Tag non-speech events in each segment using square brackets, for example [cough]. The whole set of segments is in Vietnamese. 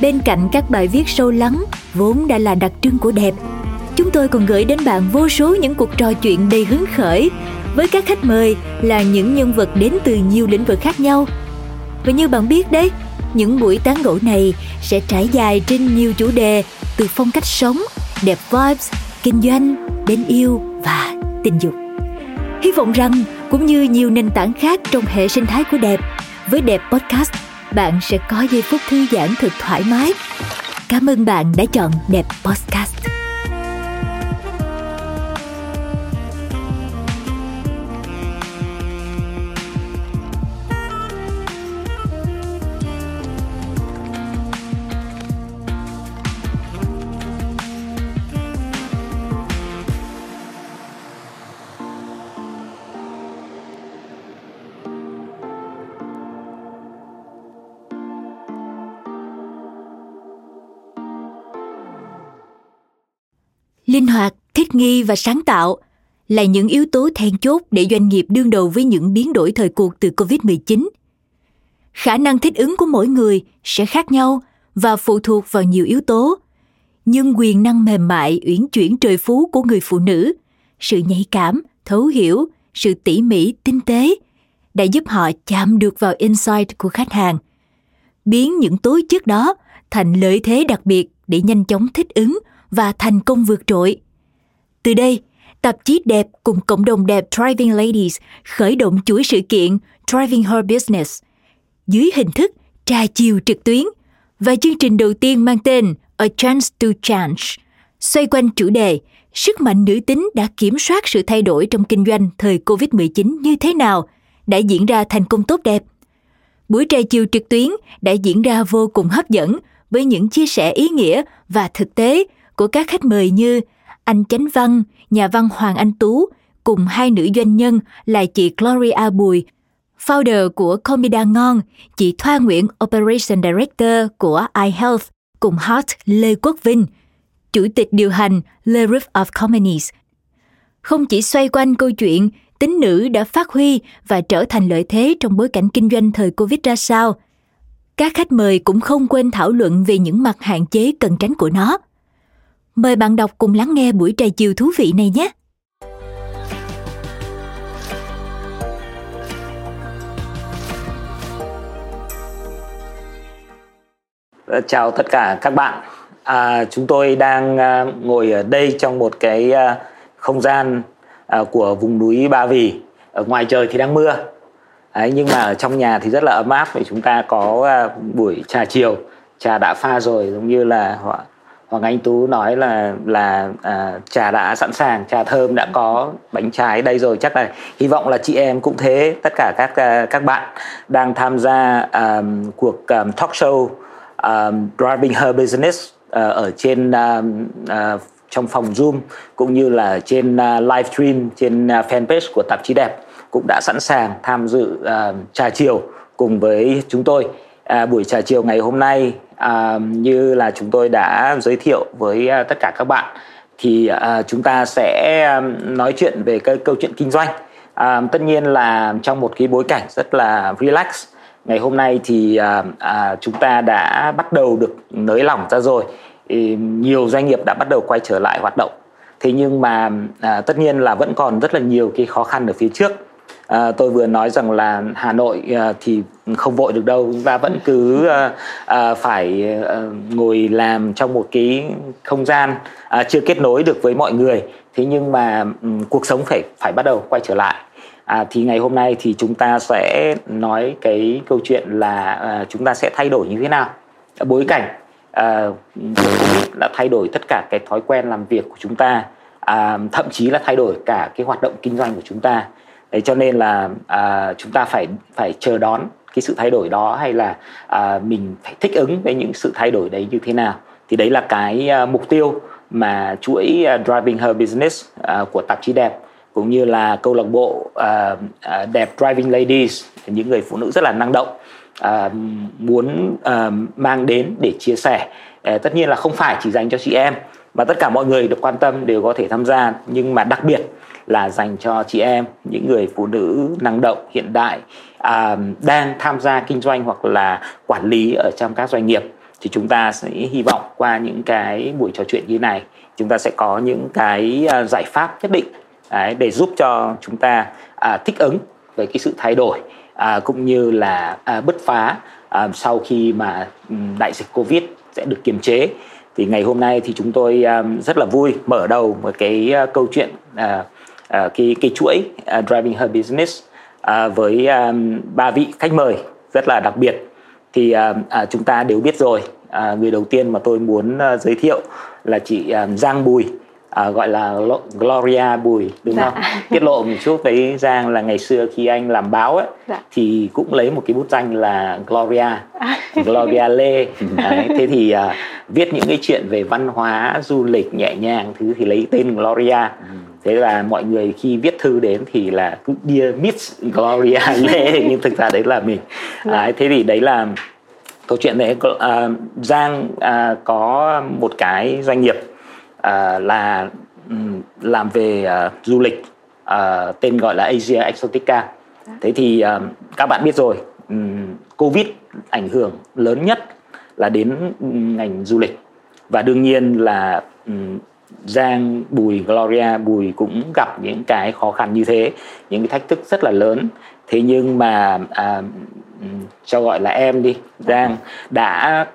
bên cạnh các bài viết sâu lắng vốn đã là đặc trưng của đẹp, chúng tôi còn gửi đến bạn vô số những cuộc trò chuyện đầy hứng khởi với các khách mời là những nhân vật đến từ nhiều lĩnh vực khác nhau. Và như bạn biết đấy, những buổi tán gẫu này sẽ trải dài trên nhiều chủ đề từ phong cách sống, đẹp vibes, kinh doanh, đến yêu và tình dục. Hy vọng rằng cũng như nhiều nền tảng khác trong hệ sinh thái của đẹp, với đẹp podcast, bạn sẽ có giây phút thư giãn thật thoải mái. Cảm ơn bạn đã chọn đẹp podcast. Linh hoạt, thích nghi và sáng tạo là những yếu tố then chốt để doanh nghiệp đương đầu với những biến đổi thời cuộc từ Covid-19. Khả năng thích ứng của mỗi người sẽ khác nhau và phụ thuộc vào nhiều yếu tố, nhưng quyền năng mềm mại uyển chuyển trời phú của người phụ nữ, sự nhạy cảm, thấu hiểu, sự tỉ mỉ, tinh tế đã giúp họ chạm được vào insight của khách hàng, biến những tố chất đó thành lợi thế đặc biệt để nhanh chóng thích ứng và thành công vượt trội. Từ đây, tạp chí đẹp cùng cộng đồng đẹp Driving Ladies khởi động chuỗi sự kiện Driving Her Business dưới hình thức trà chiều trực tuyến và chương trình đầu tiên mang tên A Chance to Change, xoay quanh chủ đề sức mạnh nữ tính đã kiểm soát sự thay đổi trong kinh doanh thời Covid-19 như thế nào đã diễn ra thành công tốt đẹp. Buổi trà chiều trực tuyến đã diễn ra vô cùng hấp dẫn với những chia sẻ ý nghĩa và thực tế của các khách mời như anh Chánh Văn, nhà văn Hoàng Anh Tú, cùng hai nữ doanh nhân là chị Gloria Bùi, founder của Comida Ngon, chị Thoa Nguyễn, Operation Director của iHealth, cùng Hart Lê Quốc Vinh, chủ tịch điều hành Le Roof of Companies. Không chỉ xoay quanh câu chuyện tính nữ đã phát huy và trở thành lợi thế trong bối cảnh kinh doanh thời Covid ra sao, các khách mời cũng không quên thảo luận về những mặt hạn chế cần tránh của nó. Mời bạn đọc cùng lắng nghe buổi trà chiều thú vị này nhé. Ờ, chào tất cả các bạn. À, chúng tôi đang à, ngồi ở đây trong một cái à, không gian à, của vùng núi Ba Vì. Ở ngoài trời thì đang mưa. Đấy, nhưng mà ở trong nhà thì rất là ấm áp vì chúng ta có à, buổi trà chiều, trà đã pha rồi giống như là họ Hoàng Anh Tú nói là là à, trà đã sẵn sàng, trà thơm đã có bánh trái đây rồi chắc là hy vọng là chị em cũng thế, tất cả các à, các bạn đang tham gia um, cuộc um, talk show um, Driving Her Business uh, ở trên um, uh, trong phòng Zoom cũng như là trên uh, live stream trên uh, fanpage của tạp chí đẹp cũng đã sẵn sàng tham dự uh, trà chiều cùng với chúng tôi. À, buổi trà chiều ngày hôm nay à, như là chúng tôi đã giới thiệu với à, tất cả các bạn thì à, chúng ta sẽ à, nói chuyện về cái câu chuyện kinh doanh. À, tất nhiên là trong một cái bối cảnh rất là relax ngày hôm nay thì à, à, chúng ta đã bắt đầu được nới lỏng ra rồi. Thì nhiều doanh nghiệp đã bắt đầu quay trở lại hoạt động. Thế nhưng mà à, tất nhiên là vẫn còn rất là nhiều cái khó khăn ở phía trước à, tôi vừa nói rằng là Hà Nội à, thì không vội được đâu. Chúng ta vẫn cứ à, à, phải à, ngồi làm trong một cái không gian à, chưa kết nối được với mọi người. Thế nhưng mà um, cuộc sống phải phải bắt đầu quay trở lại. À, thì ngày hôm nay thì chúng ta sẽ nói cái câu chuyện là à, chúng ta sẽ thay đổi như thế nào. Bối cảnh à, đã thay đổi tất cả cái thói quen làm việc của chúng ta à, thậm chí là thay đổi cả cái hoạt động kinh doanh của chúng ta. Đấy, cho nên là à, chúng ta phải phải chờ đón cái sự thay đổi đó hay là à, mình phải thích ứng với những sự thay đổi đấy như thế nào. Thì đấy là cái à, mục tiêu mà chuỗi uh, driving her business uh, của tạp chí đẹp cũng như là câu lạc bộ uh, uh, đẹp driving ladies những người phụ nữ rất là năng động uh, muốn uh, mang đến để chia sẻ. Uh, tất nhiên là không phải chỉ dành cho chị em mà tất cả mọi người được quan tâm đều có thể tham gia. Nhưng mà đặc biệt là dành cho chị em những người phụ nữ năng động hiện đại à, đang tham gia kinh doanh hoặc là quản lý ở trong các doanh nghiệp. Thì chúng ta sẽ hy vọng qua những cái buổi trò chuyện như này chúng ta sẽ có những cái à, giải pháp nhất định đấy, để giúp cho chúng ta à, thích ứng với cái sự thay đổi à, cũng như là à, bứt phá à, sau khi mà ừ, đại dịch covid sẽ được kiềm chế. Thì ngày hôm nay thì chúng tôi um, rất là vui mở đầu một cái uh, câu chuyện uh, uh, cái cái chuỗi uh, driving her business uh, với um, ba vị khách mời rất là đặc biệt thì uh, uh, chúng ta đều biết rồi uh, người đầu tiên mà tôi muốn uh, giới thiệu là chị um, Giang Bùi à, gọi là Gloria Bùi đúng dạ. không? Tiết lộ một chút với Giang là ngày xưa khi anh làm báo ấy dạ. thì cũng lấy một cái bút danh là Gloria, Gloria Lê. Đấy, thế thì à, viết những cái chuyện về văn hóa, du lịch nhẹ nhàng thứ thì lấy tên Gloria. Ừ. Thế là mọi người khi viết thư đến thì là cứ Dear Miss Gloria [laughs] Lê nhưng thực ra đấy là mình. Dạ. Đấy, thế thì đấy là câu chuyện đấy uh, Giang uh, có một cái doanh nghiệp uh, là um, làm về uh, du lịch uh, tên gọi là Asia Exotica thế thì uh, các bạn biết rồi um, Covid ảnh hưởng lớn nhất là đến ngành du lịch và đương nhiên là um, Giang Bùi Gloria. Bùi cũng gặp những cái khó khăn như thế những cái thách thức rất là lớn. Thế nhưng mà à, cho gọi là em đi Giang đã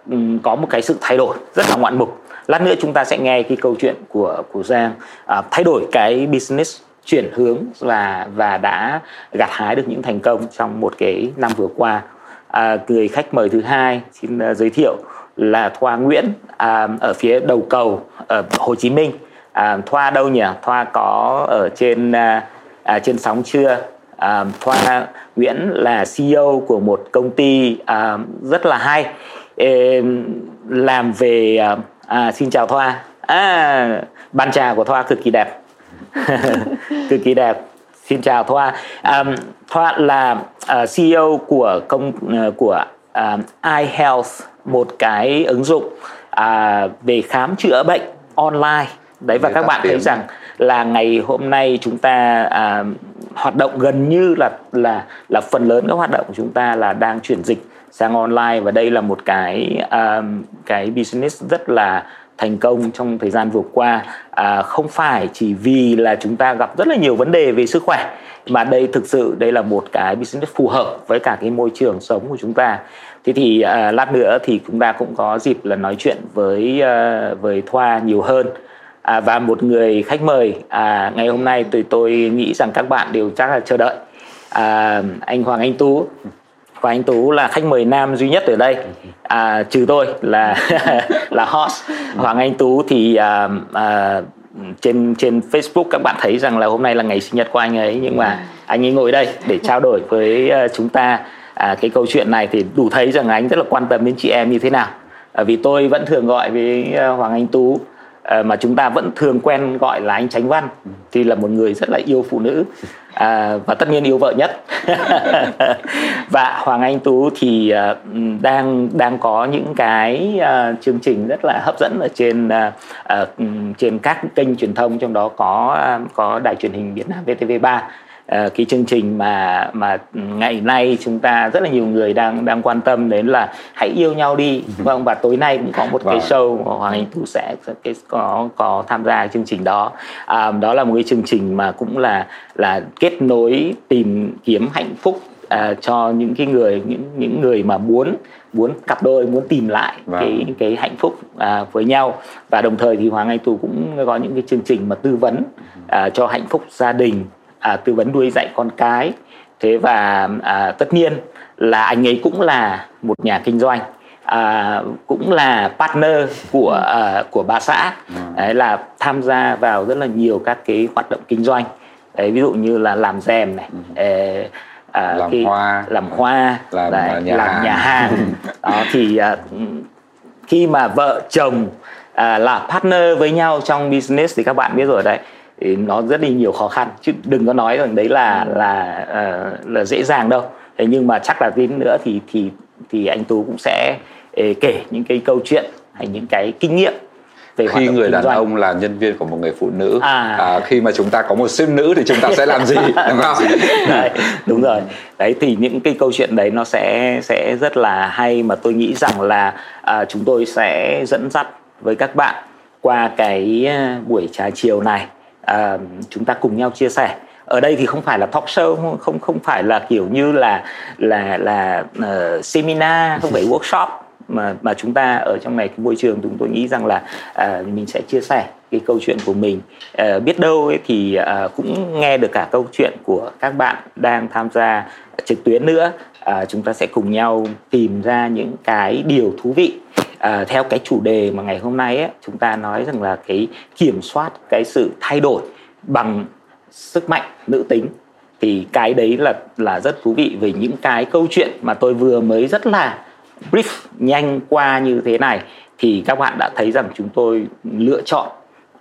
có một cái sự thay đổi rất là ngoạn mục. Lát nữa chúng ta sẽ nghe cái câu chuyện của của Giang à, thay đổi cái business chuyển hướng và và đã gặt hái được những thành công trong một cái năm vừa qua. À, người khách mời thứ hai xin uh, giới thiệu là Thoa Nguyễn à, ở phía đầu cầu ở Hồ Chí Minh. À, Thoa đâu nhỉ? Thoa có ở trên à, à, trên sóng chưa? À, Thoa Nguyễn là CEO của một công ty à, rất là hay. Ê, làm về à, à, xin chào thoa. À, bàn trà của thoa cực kỳ đẹp. [laughs] Cực kỳ đẹp. Xin chào thoa. À, thoa là uh, à, ceo của công uh, của uh, iHealth một cái ứng dụng uh, về khám chữa bệnh online. Đấy và các bạn thấy rằng là ngày hôm nay chúng ta à, hoạt động gần như là là là phần lớn các hoạt động của chúng ta là đang chuyển dịch sang online. Và đây là một cái um, cái business rất là thành công trong thời gian vừa qua. À, không phải chỉ vì là chúng ta gặp rất là nhiều vấn đề về sức khỏe mà đây thực sự đây là một cái business phù hợp với cả cái môi trường sống của chúng ta. Thế thì à, lát nữa thì chúng ta cũng có dịp là nói chuyện với à, với thoa nhiều hơn. À, và một người khách mời à, ngày hôm nay tôi tôi nghĩ rằng các bạn đều chắc là chờ đợi. À, anh Hoàng Anh Tú và anh Tú là khách mời nam duy nhất ở đây. À, trừ tôi là [laughs] là host Hoàng Anh Tú thì à, à, trên trên Facebook các bạn thấy rằng là hôm nay là ngày sinh nhật của anh ấy. Nhưng mà anh ấy ngồi đây để trao đổi với uh, chúng ta à, cái câu chuyện này thì đủ thấy rằng anh rất là quan tâm đến chị em như thế nào. À, vì tôi vẫn thường gọi với uh, Hoàng Anh Tú Ờ, mà chúng ta vẫn thường quen gọi là anh Tránh Văn thì là một người rất là yêu phụ nữ à, và tất nhiên yêu vợ nhất. [laughs] Và Hoàng Anh Tú thì uh, đang đang có những cái uh, chương trình rất là hấp dẫn ở trên uh, uh, trên các kênh truyền thông trong đó có uh, có đài truyền hình Việt Nam VTV3 Ờ, cái chương trình mà mà ngày nay chúng ta rất là nhiều người đang đang quan tâm đến là hãy yêu nhau đi ừ. vâng và tối nay cũng có một cái vâng. show hoàng anh tú sẽ cái có có tham gia chương trình đó à, đó là một cái chương trình mà cũng là là kết nối tìm kiếm hạnh phúc à, cho những cái người những những người mà muốn muốn cặp đôi muốn tìm lại vâng. cái cái hạnh phúc à, với nhau và đồng thời thì Hoàng Anh Tú cũng có những cái chương trình mà tư vấn ừ. à, cho hạnh phúc gia đình à, tư vấn nuôi dạy con cái thế và à, tất nhiên là anh ấy cũng là một nhà kinh doanh à, cũng là partner của à, của ba xã ừ. đấy là tham gia vào rất là nhiều các cái hoạt động kinh doanh đấy ví dụ như là làm rèm này ừ. à, làm cái, hoa làm hoa làm, đấy, nhà, làm hàng. nhà hàng [laughs] đó thì à, khi mà vợ chồng à, là partner với nhau trong business thì các bạn biết rồi đấy thì nó rất là nhiều khó khăn. Chứ đừng có nói rằng đấy là là uh, là dễ dàng đâu. Thế nhưng mà chắc là tin nữa thì thì thì anh tú cũng sẽ eh, kể những cái câu chuyện hay những cái kinh nghiệm về khi người đàn doanh. ông là nhân viên của một người phụ nữ à. À, khi mà chúng ta có một sếp nữ thì chúng ta sẽ làm gì [laughs] đúng không? Đấy, đúng rồi. Đấy thì những cái câu chuyện đấy nó sẽ sẽ rất là hay mà tôi nghĩ rằng là à, chúng tôi sẽ dẫn dắt với các bạn qua cái à, buổi trà chiều này à, chúng ta cùng nhau chia sẻ. Ở đây thì không phải là talk show không không phải là kiểu như là là là uh, seminar không phải workshop mà mà chúng ta ở trong này cái môi trường chúng tôi nghĩ rằng là à, mình sẽ chia sẻ cái câu chuyện của mình. À, biết đâu ấy thì à, cũng nghe được cả câu chuyện của các bạn đang tham gia trực tuyến nữa. À, chúng ta sẽ cùng nhau tìm ra những cái điều thú vị à, theo cái chủ đề mà ngày hôm nay ấy, chúng ta nói rằng là cái kiểm soát cái sự thay đổi bằng sức mạnh nữ tính thì cái đấy là là rất thú vị về những cái câu chuyện mà tôi vừa mới rất là brief nhanh qua như thế này. Thì các bạn đã thấy rằng chúng tôi lựa chọn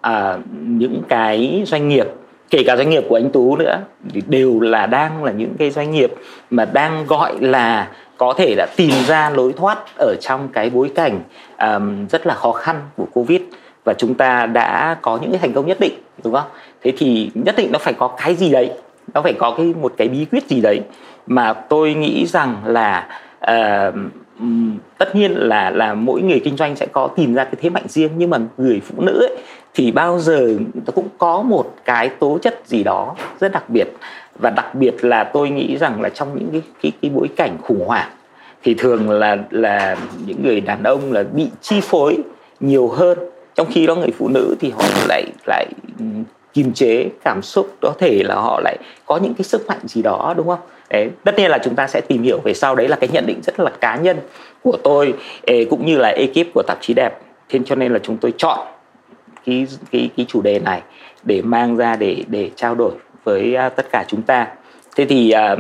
à, những cái doanh nghiệp kể cả doanh nghiệp của anh tú nữa thì đều là đang là những cái doanh nghiệp mà đang gọi là có thể đã tìm ra lối thoát ở trong cái bối cảnh um, rất là khó khăn của covid và chúng ta đã có những cái thành công nhất định đúng không? Thế thì nhất định nó phải có cái gì đấy nó phải có cái một cái bí quyết gì đấy mà tôi nghĩ rằng là uh, tất nhiên là là mỗi người kinh doanh sẽ có tìm ra cái thế mạnh riêng nhưng mà người phụ nữ ấy, thì bao giờ nó cũng có một cái tố chất gì đó rất đặc biệt và đặc biệt là tôi nghĩ rằng là trong những cái cái, cái bối cảnh khủng hoảng thì thường là là những người đàn ông là bị chi phối nhiều hơn. Trong khi đó người phụ nữ thì họ lại lại kiềm chế cảm xúc có thể là họ lại có những cái sức mạnh gì đó đúng không? Đấy tất nhiên là chúng ta sẽ tìm hiểu về sau. Đấy là cái nhận định rất là cá nhân của tôi cũng như là ekip của tạp chí đẹp. Thế cho nên là chúng tôi chọn cái cái cái chủ đề này để mang ra để để trao đổi với à, tất cả chúng ta. Thế thì à,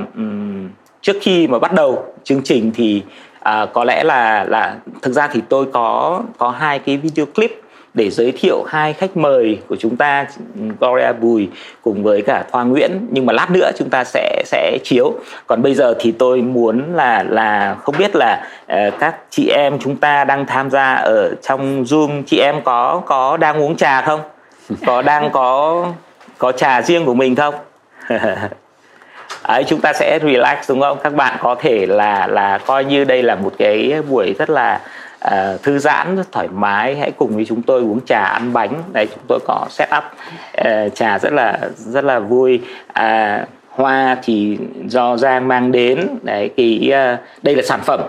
trước khi mà bắt đầu chương trình thì à, có lẽ là là thực ra thì tôi có có hai cái video clip để giới thiệu hai khách mời của chúng ta Gloria Bùi cùng với cả Thoa Nguyễn. Nhưng mà lát nữa chúng ta sẽ sẽ chiếu. Còn bây giờ thì tôi muốn là là không biết là uh, các chị em chúng ta đang tham gia ở trong Zoom chị em có có đang uống trà không? Có đang có có trà riêng của mình không? [laughs] Ấy chúng ta sẽ relax đúng không? Các bạn có thể là là coi như đây là một cái buổi rất là uh, thư giãn rất thoải mái. Hãy cùng với chúng tôi uống trà ăn bánh. Đây chúng tôi có set up uh, trà rất là rất là vui. Uh, hoa thì do giang mang đến. Đấy cái uh, đây là sản phẩm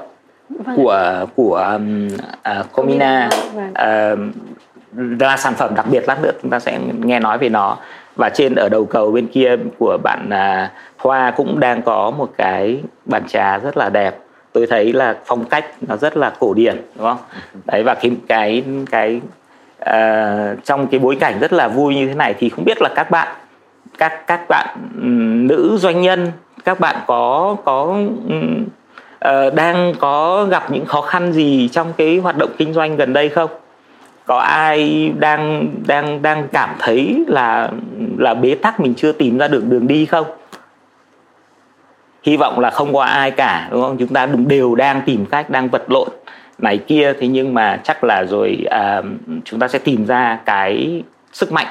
vâng. của của um, uh, Comina. Uh, là sản phẩm đặc biệt lát nữa. Chúng ta sẽ nghe nói về nó và trên ở đầu cầu bên kia của bạn à, Hoa cũng đang có một cái bàn trà rất là đẹp. Tôi thấy là phong cách nó rất là cổ điển đúng không? Đấy và cái cái cái à, trong cái bối cảnh rất là vui như thế này thì không biết là các bạn các các bạn nữ doanh nhân các bạn có có uh, đang có gặp những khó khăn gì trong cái hoạt động kinh doanh gần đây không? Có ai đang đang đang cảm thấy là là bế tắc mình chưa tìm ra được đường đi không? Hy vọng là không có ai cả đúng không? Chúng ta đều đang tìm cách đang vật lộn này kia. Thế nhưng mà chắc là rồi uh, chúng ta sẽ tìm ra cái sức mạnh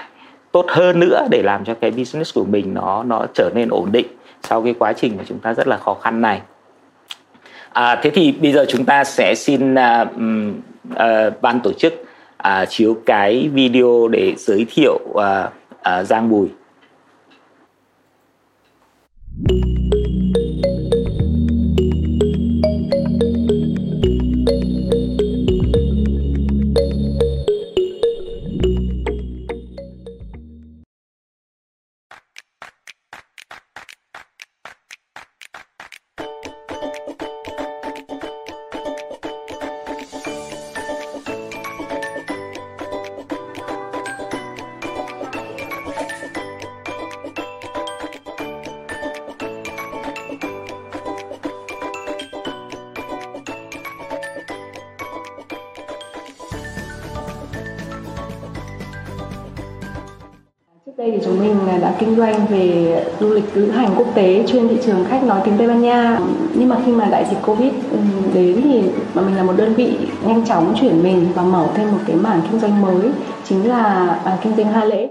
tốt hơn nữa để làm cho cái business của mình nó nó trở nên ổn định sau cái quá trình mà chúng ta rất là khó khăn này. À, thế thì bây giờ chúng ta sẽ xin uh, uh, ban tổ chức uh, chiếu cái video để giới thiệu uh, uh, Giang Bùi. Quốc tế chuyên thị trường khách nói tiếng Tây Ban Nha. Nhưng mà khi mà đại dịch Covid ừ, đến thì mà mình là một đơn vị nhanh chóng chuyển mình và mở thêm một cái mảng kinh doanh mới chính là à, kinh doanh hoa lễ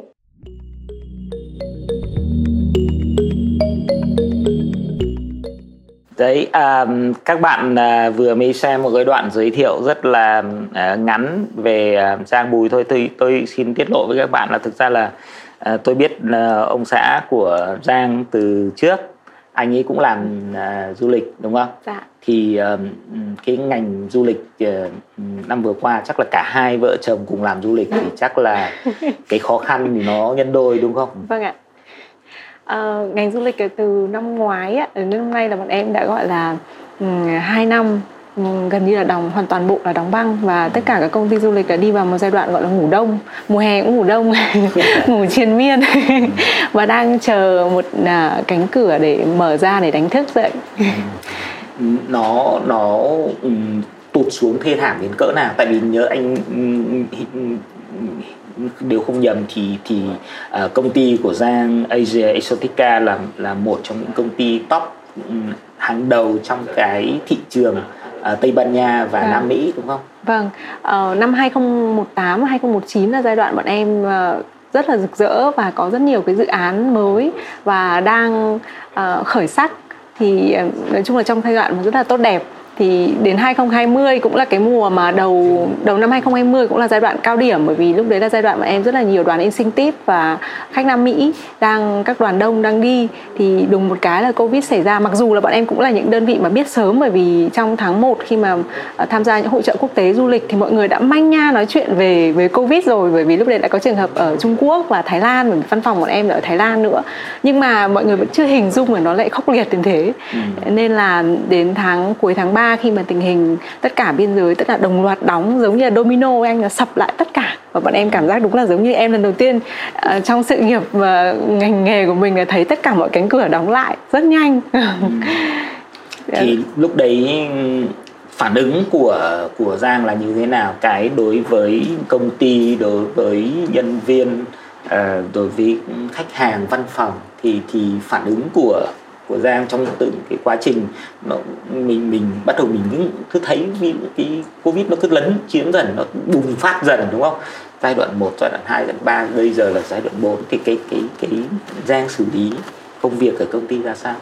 đấy à, các bạn à, vừa mới xem một cái đoạn giới thiệu rất là à, ngắn về à, giang bùi thôi. Tôi tôi xin tiết lộ với các bạn là thực ra là à, tôi biết à, ông xã của giang từ trước anh ấy cũng làm à, du lịch đúng không? Dạ. thì à, cái ngành du lịch à, năm vừa qua chắc là cả hai vợ chồng cùng làm du lịch thì chắc là cái khó khăn thì nó nhân đôi đúng không? Vâng ạ. Uh, ngành du lịch từ năm ngoái á, đến năm nay là bọn em đã gọi là um, 2 năm gần như là đóng hoàn toàn bộ là đóng băng và tất cả các công ty du lịch đã đi vào một giai đoạn gọi là ngủ đông mùa hè cũng ngủ đông ngủ triền miên và đang chờ một à, cánh cửa để mở ra để đánh thức dậy nó nó tụt xuống thê thảm đến cỡ nào tại vì nhớ anh nếu không nhầm thì thì uh, công ty của Giang Asia Exotica là là một trong những công ty top um, hàng đầu trong cái thị trường uh, Tây Ban Nha và vâng. Nam Mỹ đúng không? Vâng, uh, năm 2018 và 2019 là giai đoạn bọn em uh, rất là rực rỡ và có rất nhiều cái dự án mới và đang uh, khởi sắc thì nói chung là trong giai đoạn rất là tốt đẹp thì đến 2020 cũng là cái mùa mà đầu đầu năm 2020 cũng là giai đoạn cao điểm bởi vì lúc đấy là giai đoạn mà em rất là nhiều đoàn incentive và khách Nam Mỹ đang các đoàn đông đang đi. Thì đùng một cái là Covid xảy ra. Mặc dù là bọn em cũng là những đơn vị mà biết sớm bởi vì trong tháng 1 khi mà uh, tham gia những hội trợ quốc tế du lịch thì mọi người đã manh nha nói chuyện về về Covid rồi bởi vì lúc đấy đã có trường hợp ở Trung Quốc và Thái Lan bởi vì văn phòng bọn em ở Thái Lan nữa. Nhưng mà mọi người vẫn chưa hình dung là nó lại khốc liệt đến thế. Ừ. nên là đến tháng cuối tháng 3 khi mà tình hình tất cả biên giới tất cả đồng loạt đóng giống như là domino anh là sập lại tất cả. Và bọn em cảm giác đúng là giống như em lần đầu tiên uh, trong sự nghiệp và uh, ngành nghề của mình là thấy tất cả mọi cánh cửa đóng lại rất nhanh. [laughs] Thì lúc đấy phản ứng của của Giang là như thế nào? Cái đối với công ty đối với nhân viên uh, đối với khách hàng văn phòng thì thì phản ứng của của Giang trong tự cái quá trình nó mình mình bắt đầu mình cứ thấy cái covid nó cứ lấn chiếm dần nó bùng phát dần đúng không? Giai đoạn 1, giai đoạn 2, giai đoạn 3 bây giờ là giai đoạn 4 thì cái cái cái Giang xử lý công việc ở công ty ra sao?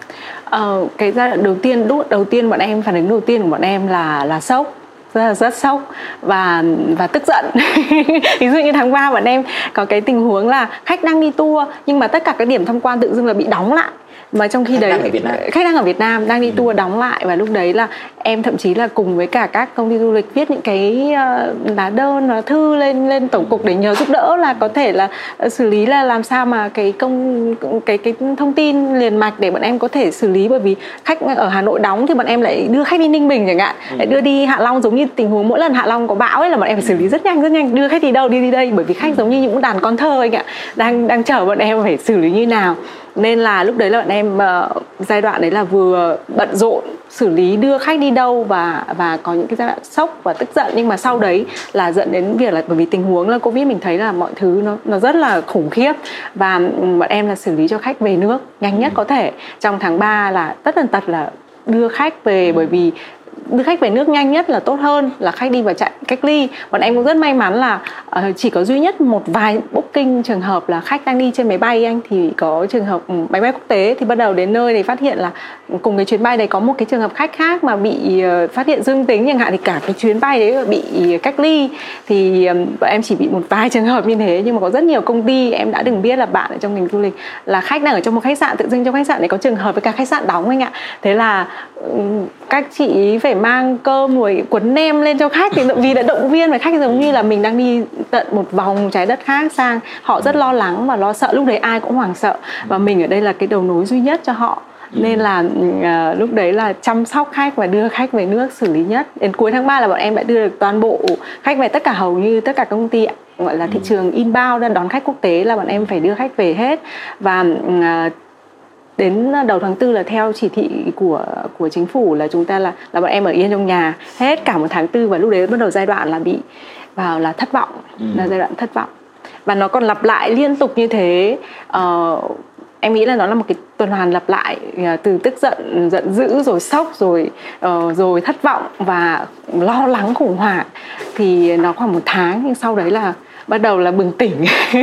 Ờ, cái giai đoạn đầu tiên đốt đầu tiên bọn em phản ứng đầu tiên của bọn em là là sốc rất là rất sốc và và tức giận. [laughs] Ví dụ như tháng 3 bọn em có cái tình huống là khách đang đi tour nhưng mà tất cả các điểm tham quan tự dưng là bị đóng lại mà trong khi khách đấy đang ở Việt Nam. khách đang ở Việt Nam đang đi ừ. tour đóng lại và lúc đấy là em thậm chí là cùng với cả các công ty du lịch viết những cái uh, lá đơn và thư lên lên tổng cục để nhờ giúp đỡ là có thể là uh, xử lý là làm sao mà cái công cái cái thông tin liền mạch để bọn em có thể xử lý. Bởi vì khách ở Hà Nội đóng thì bọn em lại đưa khách đi Ninh Bình chẳng hạn ừ. lại đưa đi Hạ Long. Giống như tình huống mỗi lần Hạ Long có bão ấy là bọn em phải xử lý rất nhanh rất nhanh. Đưa khách đi đâu đi đi đây. Bởi vì khách giống như những đàn con thơ anh ạ đang đang chờ bọn em phải xử lý như nào nên là lúc đấy là bọn em uh, giai đoạn đấy là vừa bận rộn xử lý đưa khách đi đâu và và có những cái giai đoạn sốc và tức giận. Nhưng mà sau đấy là dẫn đến việc là bởi vì tình huống là covid mình thấy là mọi thứ nó nó rất là khủng khiếp. Và ừ, bọn em là xử lý cho khách về nước nhanh nhất có thể. Trong tháng 3 là tất tần tật là đưa khách về bởi vì đưa khách về nước nhanh nhất là tốt hơn là khách đi vào trại cách ly. Bọn em cũng rất may mắn là uh, chỉ có duy nhất một vài booking trường hợp là khách đang đi trên máy bay anh. Thì có trường hợp ừ, máy bay quốc tế thì bắt đầu đến nơi thì phát hiện là cùng cái chuyến bay đấy có một cái trường hợp khách khác mà bị uh, phát hiện dương tính chẳng hạn. Thì cả cái chuyến bay đấy bị cách ly. Thì um, bọn em chỉ bị một vài [laughs] trường hợp như thế. Nhưng mà có rất nhiều công ty em đã đừng biết là bạn ở trong ngành du lịch là khách đang ở trong một khách sạn tự dưng trong khách sạn này có trường hợp với cả khách sạn đóng anh ạ. Thế là um, các chị phải mang cơm rồi quấn nem lên cho khách. Thì vì đã động viên và khách giống như là mình đang đi tận một vòng trái đất khác sang họ rất lo lắng và lo sợ. Lúc đấy ai cũng hoảng sợ. Và mình ở đây là cái đầu nối duy nhất cho họ. Nên là uh, lúc đấy là chăm sóc khách và đưa khách về nước xử lý nhất. Đến cuối tháng 3 là bọn em đã đưa được toàn bộ khách về tất cả hầu như tất cả công ty gọi là thị trường inbound đón khách quốc tế là bọn em phải đưa khách về hết. Và uh, đến đầu tháng tư là theo chỉ thị của của chính phủ là chúng ta là là bọn em ở yên trong nhà. Hết cả một tháng tư và lúc đấy bắt đầu giai đoạn là bị vào là thất vọng ừ. là giai đoạn thất vọng. Và nó còn lặp lại liên tục như thế. Uh, em nghĩ là nó là một cái tuần hoàn lặp lại à, từ tức giận giận dữ rồi sốc rồi uh, rồi thất vọng và lo lắng khủng hoảng. Thì nó khoảng một tháng nhưng sau đấy là bắt đầu là bừng tỉnh [laughs]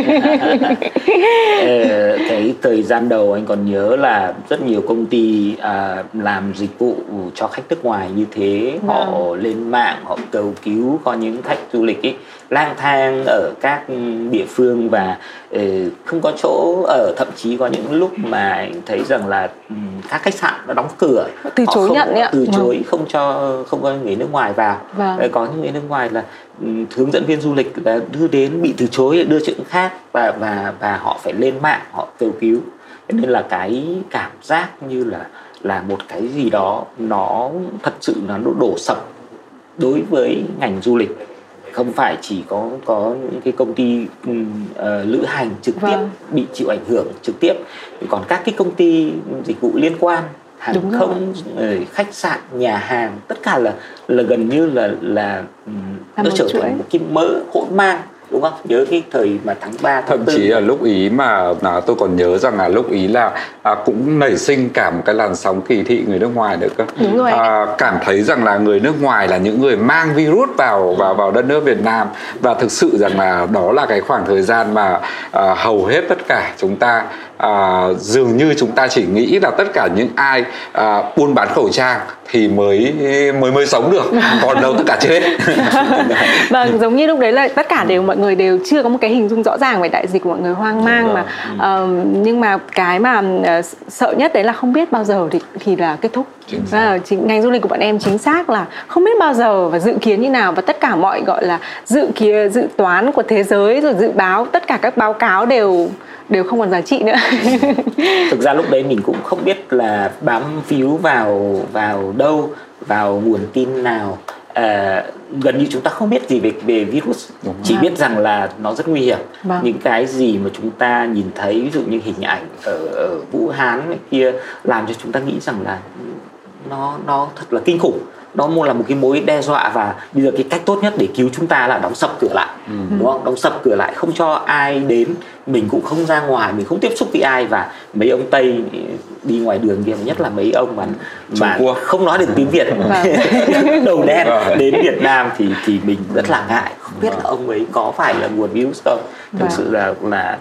cái thời gian đầu anh còn nhớ là rất nhiều công ty à, làm dịch vụ cho khách nước ngoài như thế họ vâng. lên mạng họ cầu cứu có những khách du lịch ấy lang thang ở các địa phương và uh, không có chỗ ở thậm chí có những lúc mà anh thấy rằng là um, các khách sạn nó đóng cửa từ chối không, nhận ạ từ chối vâng. không cho không có người nước ngoài vào vâng. có những người nước ngoài là hướng dẫn viên du lịch là đưa đến bị từ chối đưa chuyện khác và và và họ phải lên mạng họ kêu cứu nên là cái cảm giác như là là một cái gì đó nó thật sự là nó đổ sập đối với ngành du lịch không phải chỉ có có những cái công ty uh, lữ hành trực vâng. tiếp bị chịu ảnh hưởng trực tiếp còn các cái công ty dịch vụ liên quan hàng Đúng không rồi. khách sạn nhà hàng tất cả là là gần như là là, nó trở thành một cái mỡ hỗn mang đúng không nhớ cái thời mà tháng 3 tháng thậm 4. chí là lúc ý mà à, tôi còn nhớ rằng là lúc ý là à, cũng nảy sinh cả một cái làn sóng kỳ thị người nước ngoài nữa cơ đúng rồi. À, cảm thấy rằng là người nước ngoài là những người mang virus vào vào vào đất nước Việt Nam và thực sự rằng là đó là cái khoảng thời gian mà à, hầu hết tất cả chúng ta à, dường như chúng ta chỉ nghĩ là tất cả những ai à, buôn bán khẩu trang thì mới mới mới sống được. [laughs] Còn đâu tất cả chết. [laughs] Vâng [laughs] giống như lúc đấy là tất cả đều mọi người đều chưa có một cái hình dung rõ ràng về đại dịch mọi người hoang mang mà. Uh, nhưng mà cái mà uh, sợ nhất đấy là không biết bao giờ thì thì là kết thúc. Và chính ngành du lịch của bọn em chính xác là không biết bao giờ và dự kiến như nào. Và tất cả mọi gọi là dự kia dự toán của thế giới rồi dự báo tất cả các báo cáo đều đều không còn giá trị nữa. [laughs] Thực ra lúc đấy mình cũng không biết là bám víu vào vào đâu vào nguồn tin nào. À, gần như chúng ta không biết gì về về virus. Đúng chỉ biết rằng là nó rất nguy hiểm. Vâng. những cái gì mà chúng ta nhìn thấy ví dụ như hình ảnh ở, ở Vũ Hán kia làm cho chúng ta nghĩ rằng là nó nó thật là kinh khủng nó là một cái mối đe dọa và bây giờ cái cách tốt nhất để cứu chúng ta là đóng sập cửa lại ừ. đúng không đóng sập cửa lại không cho ai đến mình cũng không ra ngoài mình không tiếp xúc với ai và mấy ông tây đi ngoài đường kia nhất là mấy ông mà mà không nói được tiếng việt vâng. [laughs] đầu đen vâng. đến việt nam thì thì mình rất là ngại không biết là vâng. ông ấy có phải là nguồn virus không thực sự là là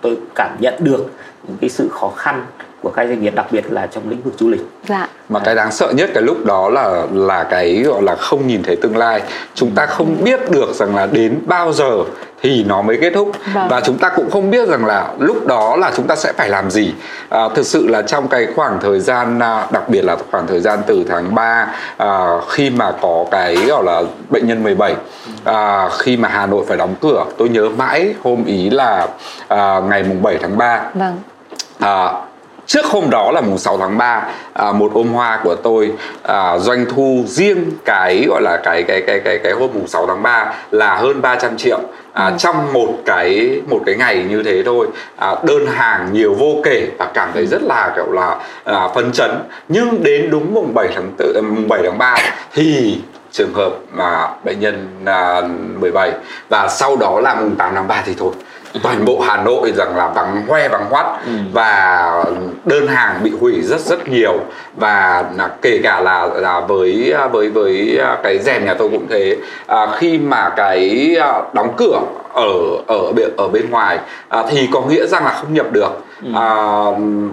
tôi cảm nhận được những cái sự khó khăn của các doanh nghiệp đặc biệt là trong lĩnh vực du lịch. Dạ. Mà cái đáng sợ nhất cái lúc đó là là cái gọi là không nhìn thấy tương lai. Chúng ta không biết được rằng là đến bao giờ thì nó mới kết thúc vâng. và chúng ta cũng không biết rằng là lúc đó là chúng ta sẽ phải làm gì à, thực sự là trong cái khoảng thời gian à, đặc biệt là khoảng thời gian từ tháng 3 à, khi mà có cái gọi là bệnh nhân 17 à, khi mà Hà Nội phải đóng cửa tôi nhớ mãi hôm ý là à, ngày mùng 7 tháng 3 vâng. à, trước hôm đó là mùng 6 tháng 3 à, một ôm hoa của tôi à, doanh thu riêng cái gọi là cái cái cái cái cái hôm mùng 6 tháng 3 là hơn 300 triệu. À, ừ. trong một cái một cái ngày như thế thôi à, đơn hàng nhiều vô kể và cảm thấy rất là kiểu là à, phấn chấn. Nhưng đến đúng mùng 7 tháng 4, mùng 7 tháng 3 thì trường hợp mà bệnh nhân à, 17 và sau đó là mùng 8 tháng 3 thì thôi toàn bộ Hà Nội rằng là vắng hoe vắng hoắt ừ. và đơn hàng bị hủy rất rất nhiều. Và là kể cả là là với với với cái rèm nhà tôi cũng thế. À, khi mà cái à, đóng cửa ở ở ở bên ngoài à, thì có nghĩa rằng là không nhập được ừ. à,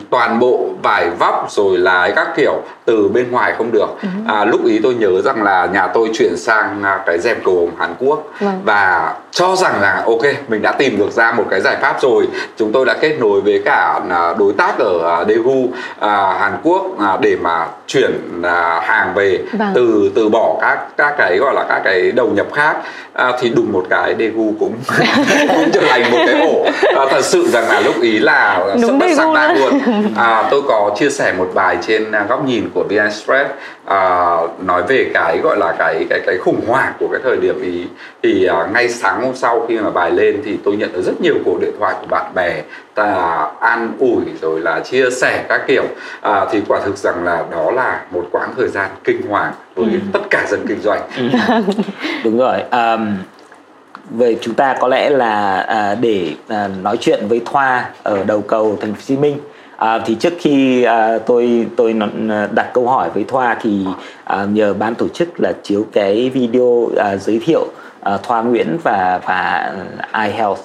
toàn bộ vải vóc rồi là các kiểu từ bên ngoài không được ừ. à, lúc ý tôi nhớ rằng là nhà tôi chuyển sang à, cái dèm cầu hồng Hàn Quốc vâng. và cho rằng là ok mình đã tìm được ra một cái giải pháp rồi chúng tôi đã kết nối với cả à, đối tác ở à, Daegu à, Hàn Quốc à, để mà chuyển à, hàng về vâng. từ từ bỏ các các cái gọi là các cái đầu nhập khác à, thì đùng một cái Daegu cũng [laughs] cũng trở thành một cái ổ à, thật sự rằng là lúc ý là Đúng rất bất sắc đang luôn à, tôi có chia sẻ một bài trên à, góc nhìn của VN Express. À, nói về cái gọi là cái cái cái khủng hoảng của cái thời điểm ý. Thì à, ngay sáng hôm sau khi mà bài lên thì tôi nhận được rất nhiều cuộc điện thoại của bạn bè ta an ủi rồi là chia sẻ các kiểu. À, thì quả thực rằng là đó là một quãng thời gian kinh hoàng với ừ. tất cả dân kinh doanh. Ừ. [laughs] đúng rồi. Um, về chúng ta có lẽ là à, để à, nói chuyện với Thoa ở đầu cầu Thành phố Hồ Chí Minh À, thì trước khi à, tôi tôi à, đặt câu hỏi với Thoa thì à, nhờ ban tổ chức là chiếu cái video à, giới thiệu à, Thoa Nguyễn và và iHealth.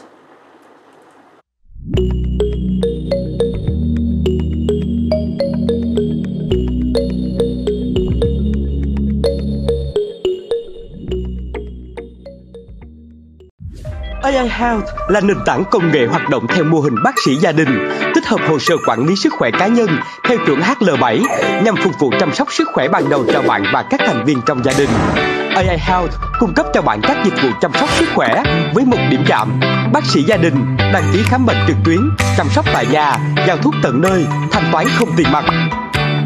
AI Health là nền tảng công nghệ hoạt động theo mô hình bác sĩ gia đình, tích hợp hồ sơ quản lý sức khỏe cá nhân theo chuẩn HL7 nhằm phục vụ chăm sóc sức khỏe ban đầu cho bạn và các thành viên trong gia đình. AI Health cung cấp cho bạn các dịch vụ chăm sóc sức khỏe với một điểm chạm, bác sĩ gia đình, đăng ký khám bệnh trực tuyến, chăm sóc tại nhà, giao thuốc tận nơi, thanh toán không tiền mặt,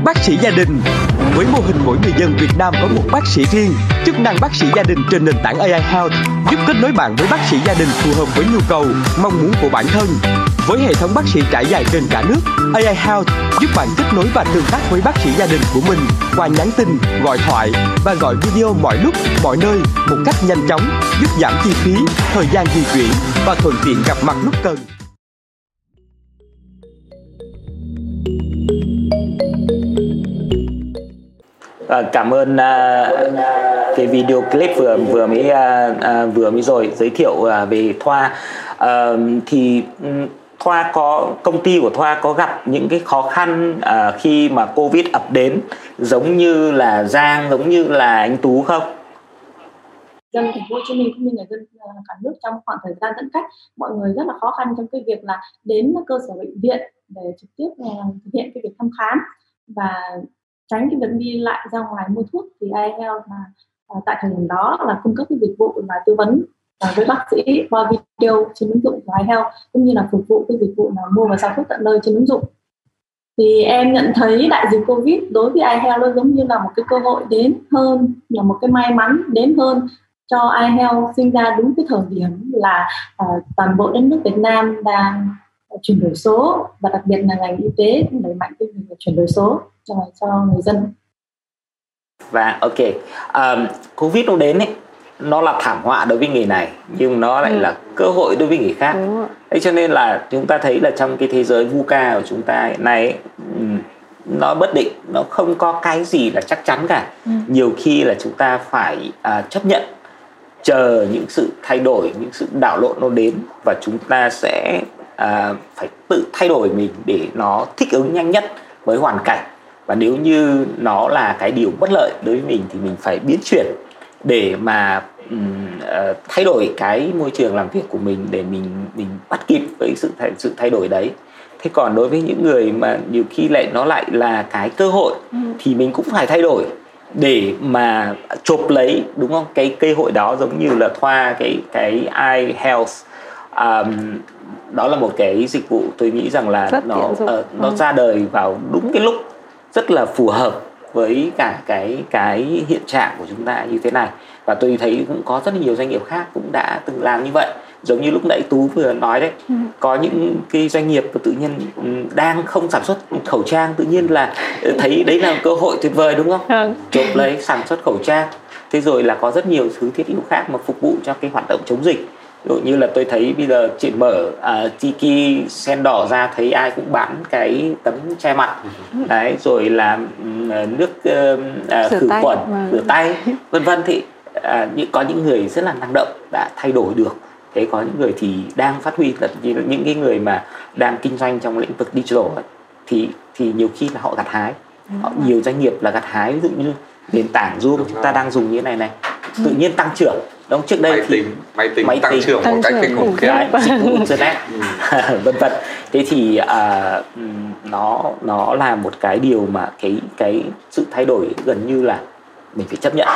Bác sĩ gia đình Với mô hình mỗi người dân Việt Nam có một bác sĩ riêng, chức năng bác sĩ gia đình trên nền tảng AI Health giúp kết nối bạn với bác sĩ gia đình phù hợp với nhu cầu, mong muốn của bản thân. Với hệ thống bác sĩ trải dài trên cả nước, AI Health giúp bạn kết nối và tương tác với bác sĩ gia đình của mình qua nhắn tin, gọi thoại và gọi video mọi lúc, mọi nơi một cách nhanh chóng, giúp giảm chi phí, thời gian di chuyển và thuận tiện gặp mặt lúc cần. À, cảm ơn uh, cái video clip vừa vừa mới uh, vừa mới rồi giới thiệu uh, về Thoa uh, thì Thoa có công ty của Thoa có gặp những cái khó khăn uh, khi mà Covid ập đến giống như là Giang giống như là anh Tú không? dân thành phố Hồ Chí Minh cũng như người dân cả nước trong khoảng thời gian giãn cách mọi người rất là khó khăn trong cái việc là đến cơ sở bệnh viện để trực tiếp thực hiện cái việc thăm khám và tránh cái việc đi lại ra ngoài mua thuốc thì iHealth là à, tại thời điểm đó là cung cấp cái dịch vụ là tư vấn à, với bác sĩ qua video trên ứng dụng của iHealth cũng như là phục vụ cái dịch vụ là mua và giao thuốc tận nơi trên ứng dụng. Thì em nhận thấy đại dịch covid đối với iHealth nó giống như là một cái cơ hội đến hơn là một cái may mắn đến hơn cho iHealth sinh ra đúng cái thời điểm là à, toàn bộ đất nước Việt Nam đang chuyển đổi số và đặc biệt là ngành y tế đẩy mạnh cái việc chuyển đổi số cho cho người dân. Và ok um, covid nó đến ấy nó là thảm họa đối với người này nhưng nó lại ừ. là cơ hội đối với người khác. Đấy cho nên là chúng ta thấy là trong cái thế giới VUCA của chúng ta hiện nay ấy, nó bất định nó không có cái gì là chắc chắn cả. Ừ. nhiều khi là chúng ta phải à, chấp nhận chờ những sự thay đổi những sự đảo lộn nó đến và chúng ta sẽ à, phải tự thay đổi mình để nó thích ứng nhanh nhất với hoàn cảnh và nếu như nó là cái điều bất lợi đối với mình thì mình phải biến chuyển để mà uh, thay đổi cái môi trường làm việc của mình để mình mình bắt kịp với sự thay, sự thay đổi đấy thế còn đối với những người mà nhiều khi lại nó lại là cái cơ hội ừ. thì mình cũng phải thay đổi để mà chộp lấy đúng không cái cơ hội đó giống như là thoa cái cái i health um, đó là một cái dịch vụ tôi nghĩ rằng là rất nó uh, nó ừ. ra đời vào đúng cái lúc rất là phù hợp với cả cái cái hiện trạng của chúng ta như thế này. Và tôi thấy cũng có rất là nhiều doanh nghiệp khác cũng đã từng làm như vậy. Giống như lúc nãy tú vừa nói đấy ừ. có những cái doanh nghiệp tự nhiên ừ, đang không sản xuất khẩu trang tự nhiên là thấy đấy là cơ hội tuyệt vời đúng không? Ừ. chộp lấy sản xuất khẩu trang. Thế rồi là có rất nhiều thứ thiết yếu khác mà phục vụ cho cái hoạt động chống dịch dụ như là tôi thấy bây giờ chị mở uh, tiki sen đỏ ra thấy ai cũng bán cái tấm che mặt. Ừ. đấy rồi là uh, nước uh, khử khuẩn vâng. rửa tay vân vân. Thì những có những người rất là năng động đã thay đổi được. Thế có những người thì đang phát huy là những cái người mà đang kinh doanh trong lĩnh vực digital ấy, thì thì nhiều khi là họ gặt hái. Họ nhiều doanh nghiệp là gặt hái ví dụ như nền tảng Zoom chúng ta đang dùng như thế này này tự ừ. nhiên tăng trưởng đúng trước đây máy thì tính, máy tính máy tăng tính, trưởng một cách kinh khủng khiếp. dịch vụ internet [laughs] vân vân. Thế thì à, nó nó là một cái điều mà cái cái sự thay đổi gần như là mình phải chấp nhận.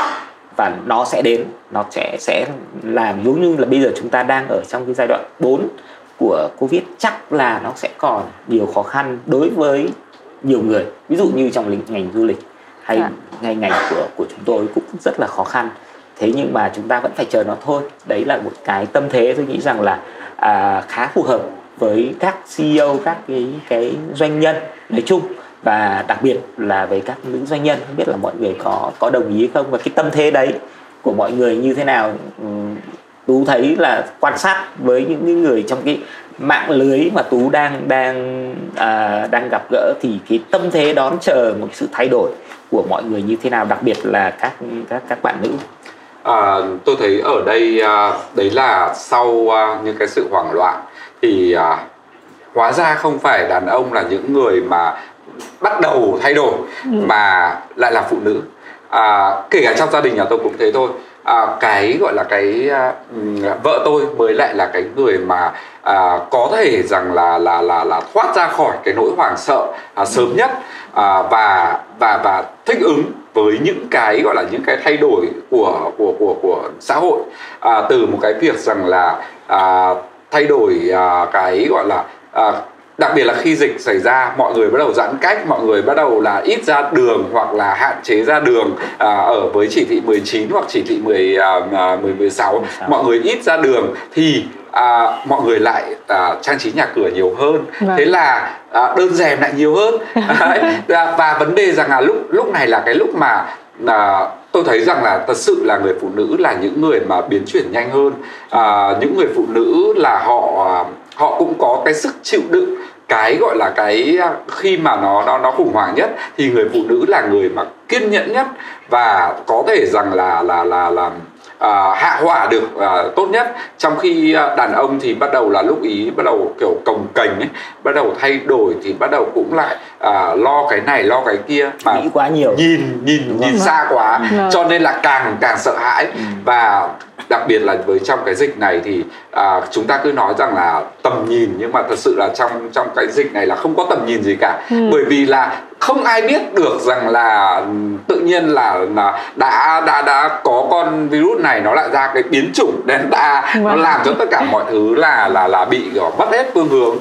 Và nó sẽ đến nó sẽ sẽ làm giống như là bây giờ chúng ta đang ở trong cái giai đoạn 4 của covid. Chắc là nó sẽ còn nhiều khó khăn đối với nhiều người. Ví dụ như trong ngành du lịch hay à. ngành ngành của của chúng tôi cũng rất là khó khăn thế nhưng mà chúng ta vẫn phải chờ nó thôi. Đấy là một cái tâm thế tôi nghĩ rằng là à, khá phù hợp với các CEO các cái cái doanh nhân nói chung và đặc biệt là với các nữ doanh nhân. Không biết là mọi người có có đồng ý không và cái tâm thế đấy của mọi người như thế nào? Ừ, tú thấy là quan sát với những người trong cái mạng lưới mà tú đang đang à, đang gặp gỡ thì cái tâm thế đón chờ một sự thay đổi của mọi người như thế nào đặc biệt là các các các bạn nữ? À, tôi thấy ở đây à, đấy là sau à, những cái sự hoảng loạn thì à, hóa ra không phải đàn ông là những người mà bắt đầu thay đổi ừ. mà lại là phụ nữ. À, kể cả trong gia đình nhà tôi cũng thế thôi. À, cái gọi là cái à, vợ tôi mới lại là cái người mà à, có thể rằng là là là là thoát ra khỏi cái nỗi hoảng sợ à, sớm nhất à, và và và thích ứng với những cái gọi là những cái thay đổi của của của của xã hội à, từ một cái việc rằng là à, thay đổi à, cái gọi là à, đặc biệt là khi dịch xảy ra mọi người bắt đầu giãn cách mọi người bắt đầu là ít ra đường hoặc là hạn chế ra đường à, ở với chỉ thị 19 hoặc chỉ thị 10 à, 10 16 mọi người ít ra đường thì à, mọi người lại à, trang trí nhà cửa nhiều hơn. Vâng. thế là à, đơn rèm lại nhiều hơn. [laughs] Và, và vấn đề rằng là lúc lúc này là cái lúc mà à, tôi thấy rằng là thật sự là người phụ nữ là những người mà biến chuyển nhanh hơn. À, những người phụ nữ là họ họ cũng có cái sức chịu đựng cái gọi là cái à, khi mà nó nó nó khủng hoảng nhất thì người phụ nữ là người mà kiên nhẫn nhất. Và có thể rằng là là là làm à, hạ hỏa được à, tốt nhất. Trong khi à, đàn ông thì bắt đầu là lúc ý bắt đầu kiểu cồng cành ấy bắt đầu thay đổi thì bắt đầu cũng lại à, lo cái này lo cái kia mà nghĩ quá nhiều nhìn nhìn nhìn xa quá ừ. cho nên là càng càng sợ hãi ừ. và đặc biệt là với trong cái dịch này thì à, chúng ta cứ nói rằng là tầm nhìn nhưng mà thật sự là trong trong cái dịch này là không có tầm nhìn gì cả ừ. bởi vì là không ai biết được rằng là tự nhiên là, là đã đã đã có con virus này nó lại ra cái biến chủng delta wow. nó vâng. làm cho tất cả mọi thứ là là là bị mất hết phương hướng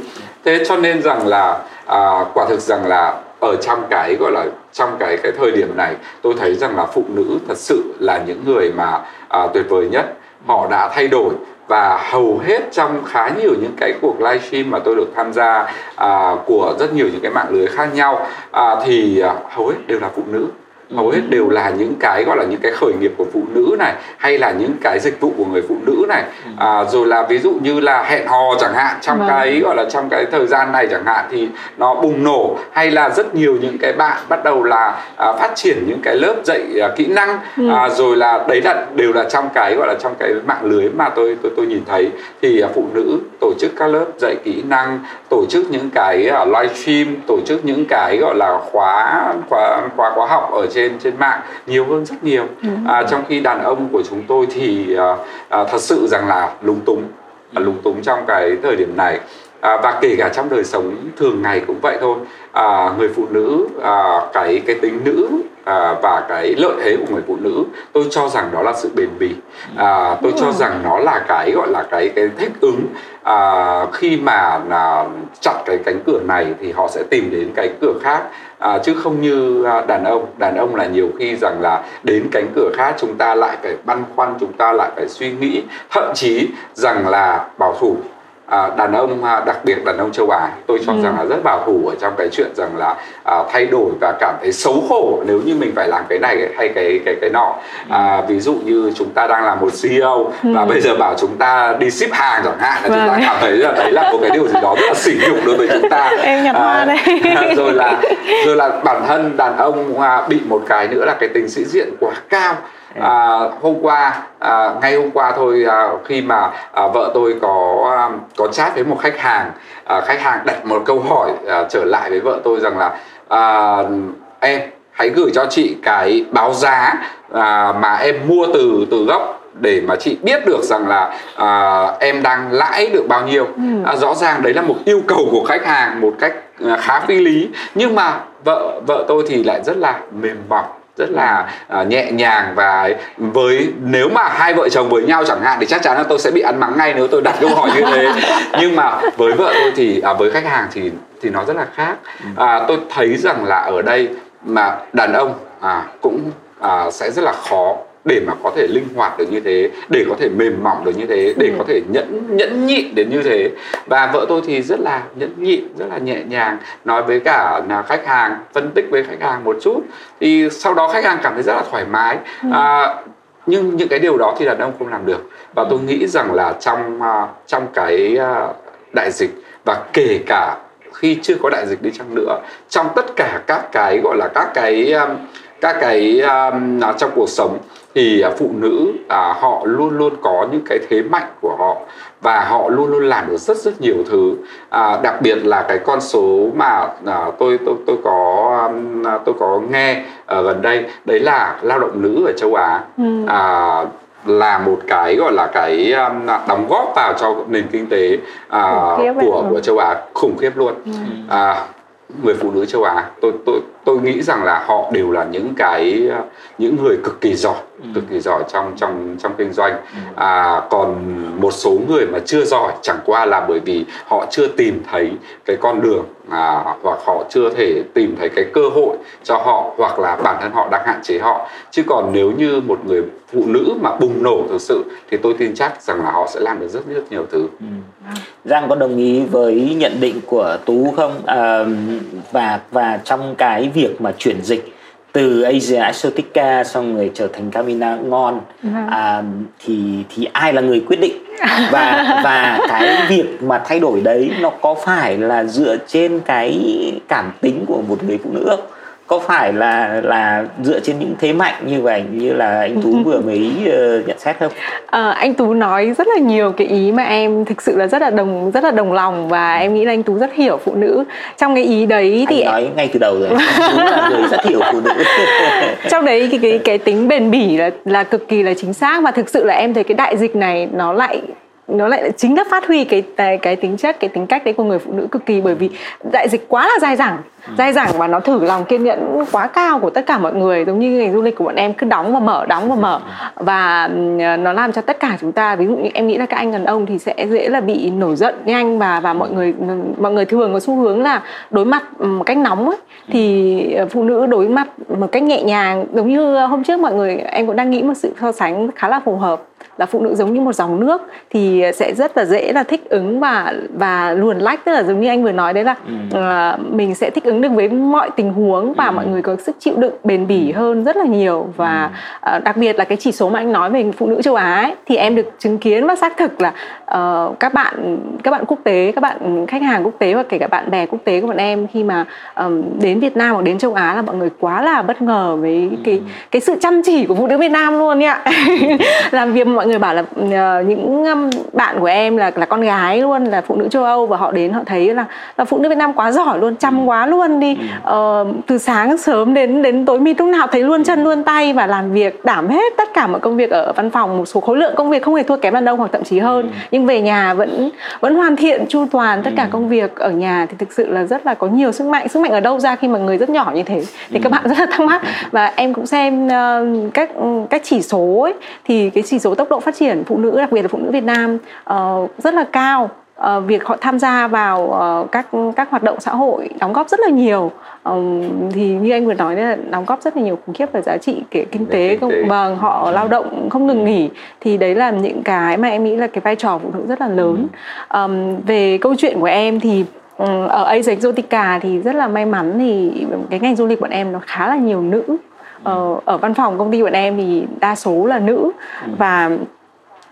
thế cho nên rằng là à, quả thực rằng là ở trong cái gọi là trong cái cái thời điểm này tôi thấy rằng là phụ nữ thật sự là những người mà à, tuyệt vời nhất. Họ đã thay đổi và hầu hết trong khá nhiều những cái cuộc livestream mà tôi được tham gia à, của rất nhiều những cái mạng lưới khác nhau à, thì à, hầu hết đều là phụ nữ hầu hết đều là những cái gọi là những cái khởi nghiệp của phụ nữ này hay là những cái dịch vụ của người phụ nữ này ừ. à, rồi là ví dụ như là hẹn hò chẳng hạn trong vâng. cái gọi là trong cái thời gian này chẳng hạn thì nó bùng nổ hay là rất nhiều những cái bạn bắt đầu là à, phát triển những cái lớp dạy à, kỹ năng ừ. à, rồi là đấy là đều là trong cái gọi là trong cái mạng lưới mà tôi tôi tôi nhìn thấy thì à, phụ nữ tổ chức các lớp dạy kỹ năng tổ chức những cái uh, livestream tổ chức những cái gọi là khóa khóa khóa khóa học ở trên trên mạng nhiều hơn rất nhiều. À, trong khi đàn ông của chúng tôi thì à, à, thật sự rằng là lúng túng à, lúng túng trong cái thời điểm này à, và kể cả trong đời sống thường ngày cũng vậy thôi. À, người phụ nữ à, cái cái tính nữ à, và cái lợi thế của người phụ nữ tôi cho rằng đó là sự bền bỉ. À, tôi cho rằng nó là cái gọi là cái cái thích ứng. À, khi mà là chặn cái cánh cửa này thì họ sẽ tìm đến cái cửa khác. À, chứ không như à, đàn ông. Đàn ông là nhiều khi rằng là đến cánh cửa khác chúng ta lại phải băn khoăn chúng ta lại phải suy nghĩ thậm chí rằng là bảo thủ à, đàn ông à, đặc biệt đàn ông châu Á tôi cho ừ. rằng là rất bảo thủ ở trong cái chuyện rằng là à, thay đổi và cảm thấy xấu hổ nếu như mình phải làm cái này hay cái cái cái nọ à, ví dụ như chúng ta đang làm một CEO ừ. và bây giờ bảo chúng ta đi ship hàng chẳng hạn là vâng. chúng ta vâng. cảm thấy là đấy là một cái điều gì đó rất là sỉ nhục đối với chúng ta [laughs] em nhặt à, đây [laughs] rồi là [laughs] rồi là bản thân đàn ông bị một cái nữa là cái tình sĩ diện quá cao à, hôm qua à, ngay hôm qua thôi à, khi mà à, vợ tôi có à, có chat với một khách hàng à, khách hàng đặt một câu hỏi à, trở lại với vợ tôi rằng là à, em hãy gửi cho chị cái báo giá à, mà em mua từ từ gốc để mà chị biết được rằng là à, em đang lãi được bao nhiêu. Ừ. à, rõ ràng đấy là một yêu cầu của khách hàng một cách à, khá phi lý. Nhưng mà vợ vợ tôi thì lại rất là mềm mỏng rất là uh, nhẹ nhàng và với nếu mà hai vợ chồng với nhau chẳng hạn thì chắc chắn là tôi sẽ bị ăn mắng ngay nếu tôi đặt câu hỏi như thế. [laughs] Nhưng mà với vợ tôi thì à, với khách hàng thì thì nó rất là khác. À, tôi thấy rằng là ở đây mà đàn ông à, cũng à, sẽ rất là khó để mà có thể linh hoạt được như thế để có thể mềm mỏng được như thế để ừ. có thể nhẫn nhẫn nhịn đến như thế và vợ tôi thì rất là nhẫn nhịn rất là nhẹ nhàng nói với cả là khách hàng phân tích với khách hàng một chút thì sau đó khách hàng cảm thấy rất là thoải mái ừ. à, nhưng những cái điều đó thì đàn ông không làm được và tôi nghĩ rằng là trong uh, trong cái uh, đại dịch và kể cả khi chưa có đại dịch đi chăng nữa trong tất cả các cái gọi là các cái um, các cái um, trong cuộc sống thì uh, phụ nữ uh, họ luôn luôn có những cái thế mạnh của họ và họ luôn luôn làm được rất rất nhiều thứ. À, đặc biệt là cái con số mà à, tôi tôi tôi có um, tôi có nghe ở gần đây đấy là lao động nữ ở châu Á. Ừ. à, là một cái gọi là cái um, đóng góp vào cho nền kinh tế uh, của của châu Á. Khủng khiếp luôn. Ừ. uh, người phụ nữ châu Á tôi tôi tôi nghĩ rằng là họ đều là những cái những người cực kỳ giỏi ừ. cực kỳ giỏi trong trong trong kinh doanh ừ. à, còn một số người mà chưa giỏi chẳng qua là bởi vì họ chưa tìm thấy cái con đường à, hoặc họ chưa thể tìm thấy cái cơ hội cho họ hoặc là bản thân họ đang hạn chế họ chứ còn nếu như một người phụ nữ mà bùng nổ thực sự thì tôi tin chắc rằng là họ sẽ làm được rất rất nhiều thứ ừ. Giang có đồng ý với nhận định của Tú không à, và và trong cái việc mà chuyển dịch từ Asia Exotica xong người trở thành Camina ngon vâng. à, thì thì ai là người quyết định và và cái việc mà thay đổi đấy nó có phải là dựa trên cái cảm tính của một người phụ nữ không? Có phải là là dựa trên những thế mạnh như vậy như là anh tú [laughs] vừa mới uh, nhận xét không? À, anh tú nói rất là nhiều cái ý mà em thực sự là rất là đồng rất là đồng lòng và em nghĩ là anh tú rất hiểu phụ nữ. Trong cái ý đấy thì anh nói ngay từ đầu rồi tú là người rất hiểu phụ nữ. [laughs] Trong đấy cái cái cái tính bền bỉ là là cực kỳ là chính xác và thực sự là em thấy cái đại dịch này nó lại nó lại chính là phát huy cái cái, cái tính chất cái tính cách đấy của người phụ nữ cực kỳ. Bởi vì đại dịch quá là dai dẳng ừ. dai dẳng và nó thử lòng kiên nhẫn quá cao của tất cả mọi người giống như ngành du lịch của bọn em cứ đóng và mở đóng và mở. Và nó làm cho tất cả chúng ta ví dụ như em nghĩ là các anh đàn ông thì sẽ dễ là bị nổi giận nhanh và và mọi người mọi người thường có xu hướng là đối mặt một cách nóng ấy. Thì ờ, phụ nữ đối mặt một cách nhẹ nhàng giống như hôm trước mọi người em cũng đang nghĩ một sự so sánh khá là phù hợp là phụ nữ giống như một dòng nước thì sẽ rất là dễ là thích ứng và và luồn lách. Tức là giống như anh vừa nói đấy là ừ. uh, mình sẽ thích ứng được với mọi tình huống và ừ. mọi người có sức chịu đựng bền bỉ hơn rất là nhiều. Và uh, đặc biệt là cái chỉ số mà anh nói về phụ nữ châu Á ấy, thì em được chứng kiến và xác thực là uh, các bạn các bạn quốc tế các bạn khách hàng quốc tế và kể cả bạn bè quốc tế của bọn em khi mà um, đến Việt Nam hoặc đến châu Á là mọi người quá là bất ngờ với cái cái sự chăm chỉ của phụ nữ Việt Nam luôn ạ. [laughs] Làm việc mọi người bảo là uh, những bạn của em là là con gái luôn là phụ nữ châu Âu và họ đến họ thấy là là phụ nữ Việt Nam quá giỏi luôn chăm quá luôn đi. Uh, từ sáng sớm đến đến tối mịt lúc nào thấy luôn chân luôn tay và làm việc đảm hết tất cả mọi công việc ở văn phòng một số khối lượng công việc không hề thua kém đàn ông hoặc thậm chí hơn. Nhưng về nhà vẫn vẫn hoàn thiện chu toàn tất cả công việc ở nhà thì thực sự là rất là có nhiều sức mạnh. Sức mạnh ở đâu ra khi mà người rất nhỏ như thế? Thì các bạn rất là thắc mắc. Và em cũng xem uh, các các chỉ số ấy, thì cái chỉ số tốc độ phát triển phụ nữ đặc biệt là phụ nữ Việt Nam uh, rất là cao. Uh, việc họ tham gia vào uh, các các hoạt động xã hội đóng góp rất là nhiều. Um, thì như anh vừa nói là đóng góp rất là nhiều khủng khiếp về giá trị kể kinh tế công vâng họ lao động không ngừng nghỉ. Thì đấy là những cái mà em nghĩ là cái vai trò phụ nữ rất là lớn. Um, về câu chuyện của em thì ở Asia Exotica thì rất là may mắn thì cái ngành du lịch bọn em nó khá là nhiều nữ ờ, ở văn phòng công ty bọn em thì đa số là nữ. Ừ. và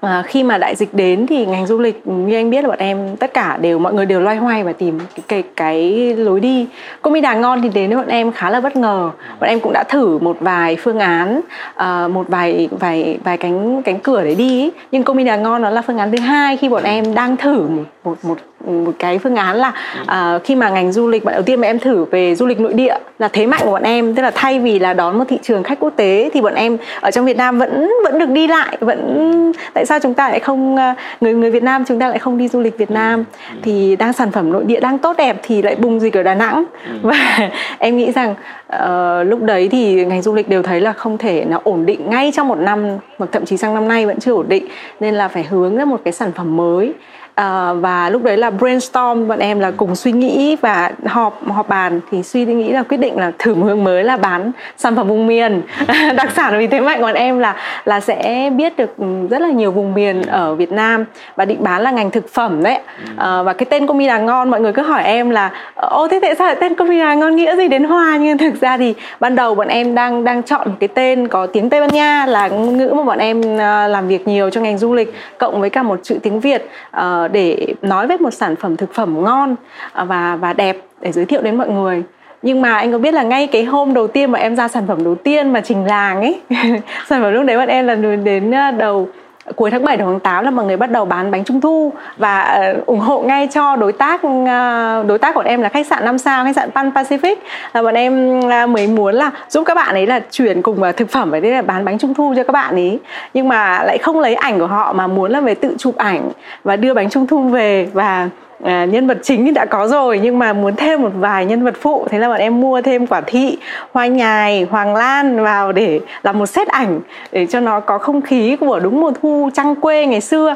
À, khi mà đại dịch đến thì ngành du lịch như anh biết là bọn em tất cả đều mọi người đều loay hoay và tìm cái cái, cái lối đi. Công đà ngon thì đến với bọn em khá là bất ngờ. Bọn em cũng đã thử một vài phương án uh, một vài vài vài cánh cánh cửa để đi. Nhưng công đà ngon nó là phương án thứ hai khi bọn em đang thử một một một một cái phương án là uh, khi mà ngành du lịch bạn đầu tiên mà em thử về du lịch nội địa là thế mạnh của bọn em. Tức là thay vì là đón một thị trường khách quốc tế thì bọn em ở trong Việt Nam vẫn vẫn được đi lại vẫn tại sao chúng ta lại không uh, người người Việt Nam chúng ta lại không đi du lịch Việt Nam? Thì đang sản phẩm nội địa đang tốt đẹp thì lại bùng dịch ở Đà Nẵng. Và [laughs] em nghĩ rằng uh, lúc đấy thì ngành du lịch đều thấy là không thể nó ổn định ngay trong một năm hoặc thậm chí sang năm nay vẫn chưa ổn định. Nên là phải hướng ra một cái sản phẩm mới. À, và lúc đấy là brainstorm bọn em là cùng suy nghĩ và họp họp bàn. Thì suy nghĩ là quyết định là thử một hướng mới là bán sản phẩm vùng miền. [laughs] Đặc sản vì thế mạnh bọn em là là sẽ biết được ừ, rất là nhiều vùng miền ở Việt Nam và định bán là ngành thực phẩm đấy. À, và cái tên Comi là ngon mọi người cứ hỏi em là ô thế tại sao lại tên Comi là ngon? Nghĩa gì đến hoa? Nhưng thực ra thì ban đầu bọn em đang đang chọn một cái tên có tiếng Tây Ban Nha là ngôn ngữ mà bọn em ờ, làm việc nhiều cho ngành du lịch, cộng với cả một chữ tiếng Việt ờ, để nói về một sản phẩm thực phẩm ngon ờ, và và đẹp để giới thiệu đến mọi người. Nhưng mà anh có biết là ngay cái hôm đầu tiên mà em ra sản phẩm đầu tiên mà trình làng ấy, [laughs] sản phẩm lúc đấy bọn em là đến đầu cuối tháng 7 đầu tháng 8 là mọi người bắt đầu bán bánh trung thu và uh, ủng hộ ngay cho đối tác uh, đối tác của em là khách sạn 5 sao khách sạn Pan Pacific. Là bọn em uh, mới muốn là giúp các bạn ấy là chuyển cùng uh, thực phẩm ở đây là bán bánh trung thu cho các bạn ấy nhưng mà lại không lấy ảnh của họ mà muốn là về tự chụp ảnh và đưa bánh trung thu về. Và à, nhân vật chính đã có rồi nhưng mà muốn thêm một vài nhân vật phụ. Thế là bọn em mua thêm quả thị hoa nhài hoàng lan vào để làm một set ảnh để cho nó có không khí của đúng mùa thu trăng quê ngày xưa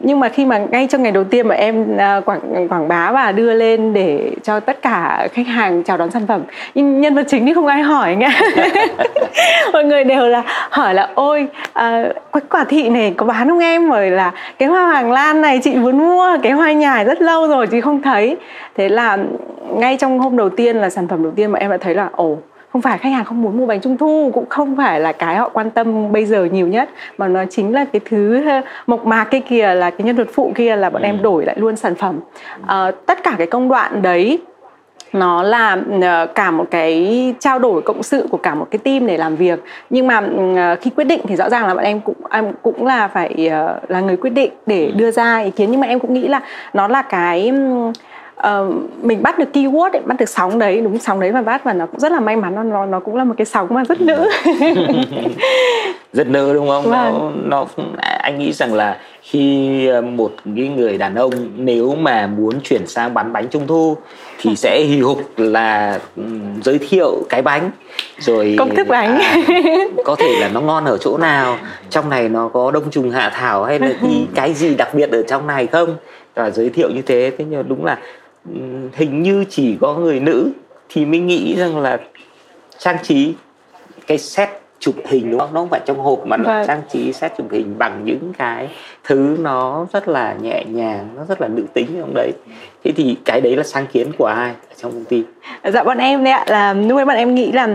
nhưng mà khi mà ngay trong ngày đầu tiên mà em à, quảng quảng bá và đưa lên để cho tất cả khách hàng chào đón sản phẩm nhưng nhân vật chính thì không ai hỏi nghe [laughs] mọi người đều là hỏi là ôi à, quả thị này có bán không em? Rồi là cái hoa hoàng lan này chị muốn mua cái hoa nhài rất lâu rồi chị không thấy. Thế là ngay trong hôm đầu tiên là sản phẩm đầu tiên mà em đã thấy là ồ không phải khách hàng không muốn mua bánh trung thu cũng không phải là cái họ quan tâm bây giờ nhiều nhất mà nó chính là cái thứ mộc mạc cái kia là cái nhân vật phụ kia là bọn em ừ. đổi lại luôn sản phẩm à, tất cả cái công đoạn đấy nó là ờ, cả một cái trao đổi cộng sự của cả một cái team để làm việc nhưng mà ờ, khi quyết định thì rõ ràng là bọn em cũng em cũng là phải là người quyết định để ừ. đưa ra ý kiến nhưng mà em cũng nghĩ là nó là cái uh, mình bắt được keyword ấy, bắt được sóng đấy đúng sóng đấy mà bắt và nó cũng rất là may mắn nó nó, cũng là một cái sóng mà rất nữ. [laughs] Rất nữ đúng không? Vâng. nó nó anh nghĩ rằng là khi ờ, một cái người đàn ông nếu mà muốn chuyển sang bán bánh trung thu thì sẽ [laughs] hì hục là um, giới thiệu cái bánh. Rồi công thức bánh. à, [laughs] có thể là nó ngon ở chỗ nào trong này nó có đông trùng hạ thảo hay là cái, cái gì đặc biệt ở trong này không? Và giới thiệu như thế thế nhưng đúng là hình như chỉ có người nữ thì mới nghĩ rằng là trang trí cái set chụp hình đúng không? Nó không phải trong hộp mà nó vâng. trang trí set chụp hình bằng những cái thứ nó rất là nhẹ nhàng nó rất là nữ tính trong đấy. Thế thì cái đấy là sáng kiến của ai ở trong công ty? Dạ bọn em đấy ạ là lúc ấy bọn em nghĩ là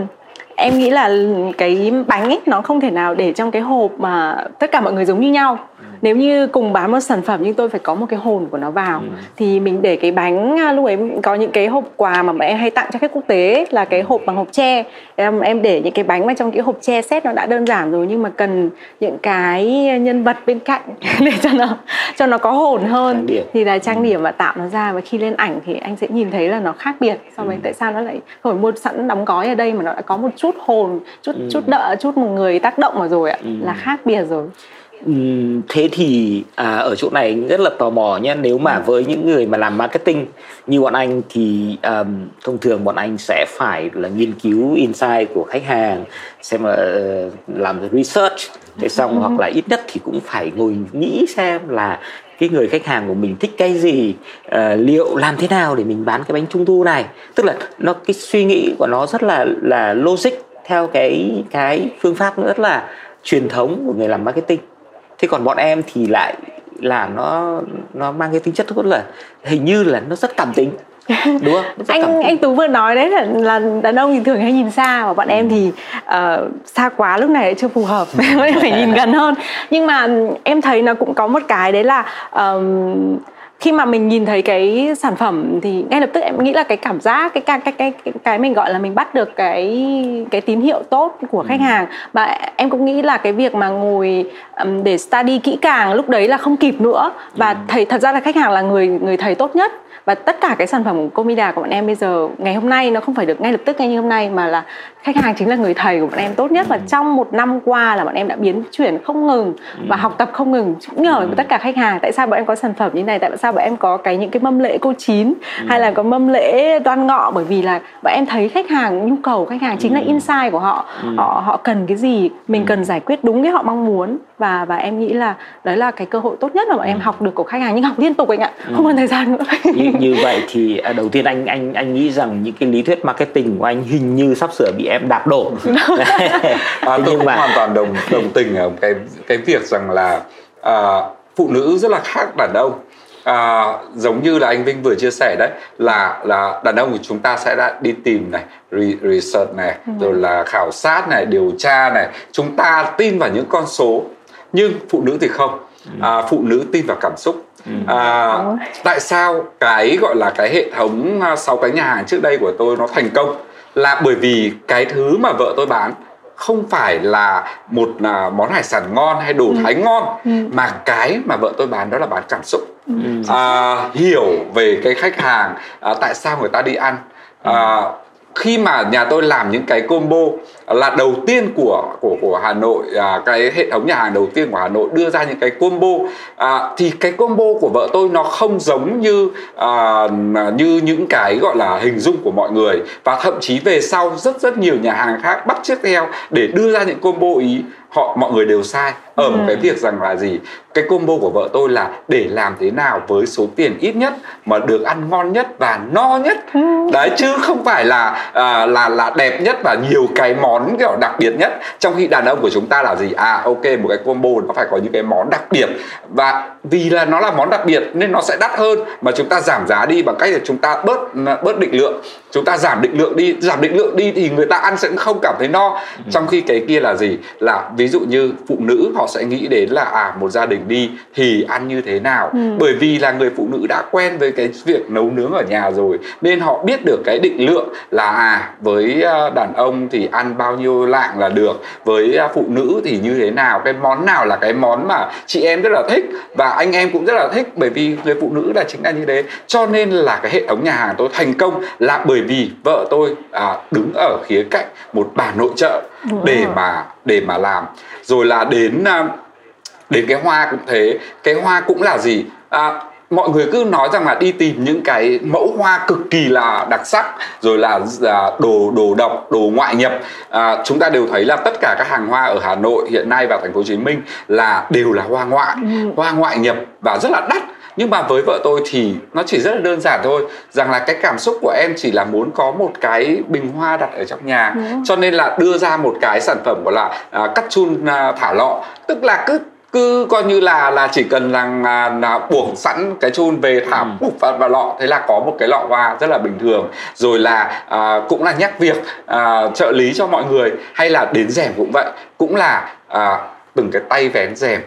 em nghĩ là cái bánh ấy nó không thể nào để trong cái hộp mà tất cả mọi người giống như nhau nếu như cùng bán một sản phẩm nhưng tôi phải có một cái hồn của nó vào ừ. thì mình để cái bánh à, lúc ấy có những cái hộp quà mà em hay tặng cho khách quốc tế là cái hộp bằng hộp tre em em để những cái bánh vào trong cái hộp tre set nó đã đơn giản rồi nhưng mà cần những cái nhân vật bên cạnh [laughs] để cho nó cho nó có hồn hơn thì là trang ừ. điểm và tạo nó ra và khi lên ảnh thì anh sẽ nhìn thấy là nó khác biệt so với ừ. tại sao nó lại phải mua sẵn đóng gói ở đây mà nó đã có một chút hồn chút ừ. chút đỡ chút một người tác động vào rồi ạ ừ. là khác biệt rồi thế thì à, ở chỗ này rất là tò mò nhé nếu mà ừ. với những người mà làm marketing như bọn anh thì um, thông thường bọn anh sẽ phải là nghiên cứu insight của khách hàng xem là uh, làm research thế xong ừ. hoặc là ít nhất thì cũng phải ngồi nghĩ xem là cái người khách hàng của mình thích cái gì uh, liệu làm thế nào để mình bán cái bánh trung thu này tức là nó cái suy nghĩ của nó rất là là logic theo cái cái phương pháp rất là truyền thống của người làm marketing thế còn bọn em thì lại là nó nó mang cái tính chất rất là hình như là nó rất cảm tính đúng không? Anh anh tú vừa nói đấy là là đàn ông thì thường hay nhìn xa và bọn em thì uh, xa quá lúc này chưa phù hợp [laughs] phải nhìn gần hơn. Nhưng mà em thấy nó cũng có một cái đấy là um, khi mà mình nhìn thấy cái sản phẩm thì ngay lập tức em nghĩ là cái cảm giác cái cái cái cái cái mình gọi là mình bắt được cái cái tín hiệu tốt của khách ừ. hàng. Và em cũng nghĩ là cái việc mà ngồi um, để study kỹ càng lúc đấy là không kịp nữa. Và ừ. thầy thật ra là khách hàng là người người thầy tốt nhất. Và tất cả cái sản phẩm của Comida của bọn em bây giờ ngày hôm nay nó không phải được ngay lập tức ngay như hôm nay mà là khách hàng chính là người thầy của bọn em tốt nhất. Và ừ. trong một năm qua là bọn em đã biến chuyển không ngừng và học tập không ngừng. Cũng nhờ tất cả khách hàng tại sao bọn em có sản phẩm như này tại sao bọn em có cái những cái mâm lễ cô chín hay là có mâm lễ đoan ngọ? Bởi vì là bọn em thấy khách hàng nhu cầu khách hàng chính là insight của họ. Họ họ cần cái gì mình cần giải quyết đúng cái họ mong muốn. Và và em nghĩ là đấy là cái cơ hội tốt nhất mà bọn em học được của khách hàng. Nhưng học liên tục anh ạ không còn thời gian nữa. [laughs] Như, như vậy thì à, đầu tiên anh anh anh nghĩ rằng những cái lý thuyết marketing của anh hình như sắp sửa bị em đạp đổ. [laughs] [laughs] À, tôi cũng mà... hoàn toàn đồng đồng tình ở cái cái việc rằng là à, phụ nữ rất là khác đàn ông à, giống như là anh Vinh vừa chia sẻ đấy là là đàn ông của chúng ta sẽ đã đi tìm này research này ừ. rồi là khảo sát này điều tra này chúng ta tin vào những con số nhưng phụ nữ thì không ừ. à, phụ nữ tin vào cảm xúc ừ. à, tại sao cái gọi là cái hệ thống à, sáu cái nhà hàng trước đây của tôi nó thành công là bởi vì cái thứ mà vợ tôi bán không phải là một à, món hải sản ngon hay đồ ừ. thái ngon ừ. mà cái mà vợ tôi bán đó là bán cảm xúc ừ. à, hiểu về cái khách hàng à, tại sao người ta đi ăn à, khi mà nhà tôi làm những cái combo là đầu tiên của của của Hà Nội à, cái hệ thống nhà hàng đầu tiên của Hà Nội đưa ra những cái combo. À, thì cái combo của vợ tôi nó không giống như à, như những cái gọi là hình dung của mọi người. Và thậm chí về sau rất rất nhiều nhà hàng khác bắt chước theo để đưa ra những combo ý họ mọi người đều sai. Ở một cái ừ. việc rằng là gì? Cái combo của vợ tôi là để làm thế nào với số tiền ít nhất mà được ăn ngon nhất và no nhất. Ừ. đấy chứ không phải là à, là là đẹp nhất và nhiều cái món kiểu đặc biệt nhất. Trong khi đàn ông của chúng ta là gì? À ok một cái combo nó phải có những cái món đặc biệt. Và vì là nó là món đặc biệt nên nó sẽ đắt hơn. Mà chúng ta giảm giá đi bằng cách là chúng ta bớt bớt định lượng. Chúng ta giảm định lượng đi giảm định lượng đi thì người ta ăn sẽ không cảm thấy no. Ừ. trong khi cái kia là gì? Là ví dụ như phụ nữ họ sẽ nghĩ đến là à một gia đình đi thì ăn như thế nào? Ừ. bởi vì là người phụ nữ đã quen với cái việc nấu nướng ở nhà rồi nên họ biết được cái định lượng là à với à, đàn ông thì ăn bao nhiêu lạng là được. Với à, phụ nữ thì như thế nào? Cái món nào là cái món mà chị em rất là thích và anh em cũng rất là thích? Bởi vì người phụ nữ là chính là như thế. Cho nên là cái hệ thống nhà hàng tôi thành công là bởi vì vợ tôi à, đứng ở khía cạnh một bà nội trợ để mà để mà làm. Rồi là đến à, đến cái hoa cũng thế. Cái hoa cũng là gì? À, mọi người cứ nói rằng là đi tìm những cái mẫu hoa cực kỳ là đặc sắc rồi là à, đồ đồ độc đồ ngoại nhập. À, chúng ta đều thấy là tất cả các hàng hoa ở Hà Nội hiện nay và thành phố Hồ Chí Minh là đều là hoa ngoại ừ. hoa ngoại nhập và rất là đắt. Nhưng mà với vợ tôi thì nó chỉ rất là đơn giản thôi rằng là cái cảm xúc của em chỉ là muốn có một cái bình hoa đặt ở trong nhà. Cho nên là đưa ra một cái sản phẩm gọi là à, cắt chun à, thả lọ. Tức là cứ cứ coi như là là chỉ cần là, là, là buộc sẵn cái chun về thả ừ. vào, vào lọ thế là có một cái lọ hoa rất là bình thường. Rồi là à, cũng là nhắc việc à, trợ lý cho mọi người hay là đến rèm cũng vậy. Cũng là à, từng cái tay vén rèm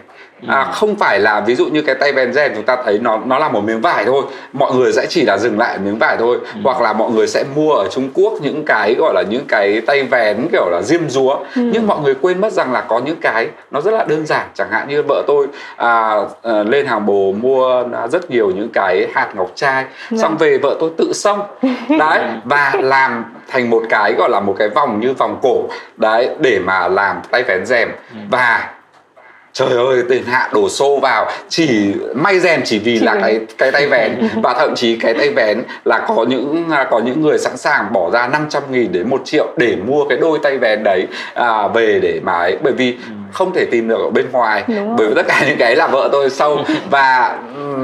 à, ừ. không phải là ví dụ như cái tay ven rèn chúng ta thấy nó nó là một miếng vải thôi mọi người sẽ chỉ là dừng lại miếng vải thôi ừ. hoặc là mọi người sẽ mua ở Trung Quốc những cái gọi là những cái tay vén kiểu là diêm dúa ừ. nhưng mọi người quên mất rằng là có những cái nó rất là đơn giản chẳng hạn như vợ tôi à, à, lên hàng bồ mua rất nhiều những cái hạt ngọc trai ừ. xong về vợ tôi tự xông [laughs] đấy và làm thành một cái gọi là một cái vòng như vòng cổ đấy để mà làm tay vén rèm ừ. và trời ơi tiền hạ đổ xô vào. Chỉ may rèn chỉ vì là cái cái tay vén. [laughs] Và thậm chí cái tay vén là có những à, có những người sẵn sàng bỏ ra 500 nghìn đến một triệu để mua cái đôi tay vén đấy à, về để mà ấy. Bởi vì ừ. Không thể tìm được ở bên ngoài. Bởi vì tất cả những cái là vợ tôi sâu [laughs] và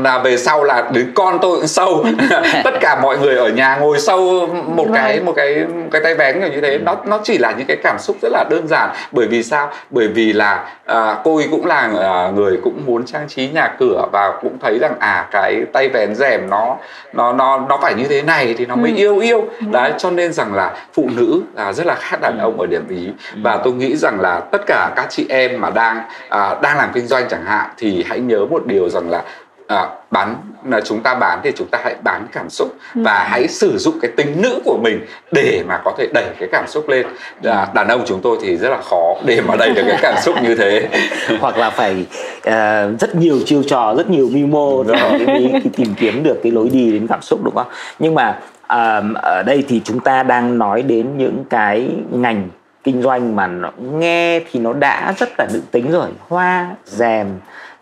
là về sau là đến con tôi cũng sâu. [laughs] Tất cả mọi người ở nhà ngồi sâu một cái một cái một cái tay vén như thế. Nó nó chỉ là những cái cảm xúc rất là đơn giản. Bởi vì sao? Bởi vì là à, cô ấy cũng là à, người cũng muốn trang trí nhà cửa và cũng thấy rằng à cái tay vén rèm nó nó nó nó phải như thế này thì nó mới ừ. yêu yêu. Ừ. đấy cho nên rằng là phụ nữ là rất là khác đàn ông ở điểm ý. Ừ. và tôi nghĩ rằng là tất cả các chị em mà đang à, đang làm kinh doanh chẳng hạn thì hãy nhớ một điều rằng là à, bán là chúng ta bán thì chúng ta hãy bán cảm xúc ừ. và hãy sử dụng cái tính nữ của mình để mà có thể đẩy cái cảm xúc lên. À, đàn ông chúng tôi thì rất là khó để mà đẩy được cái cảm xúc như thế. [laughs] Hoặc là phải uh, rất nhiều chiêu trò rất nhiều mưu mô rồi. mới tìm kiếm được cái lối đi đến cảm xúc đúng không? Nhưng mà uh, ở đây thì chúng ta đang nói đến những cái ngành kinh doanh mà nó nghe thì nó đã rất là nữ tính rồi. Hoa rèm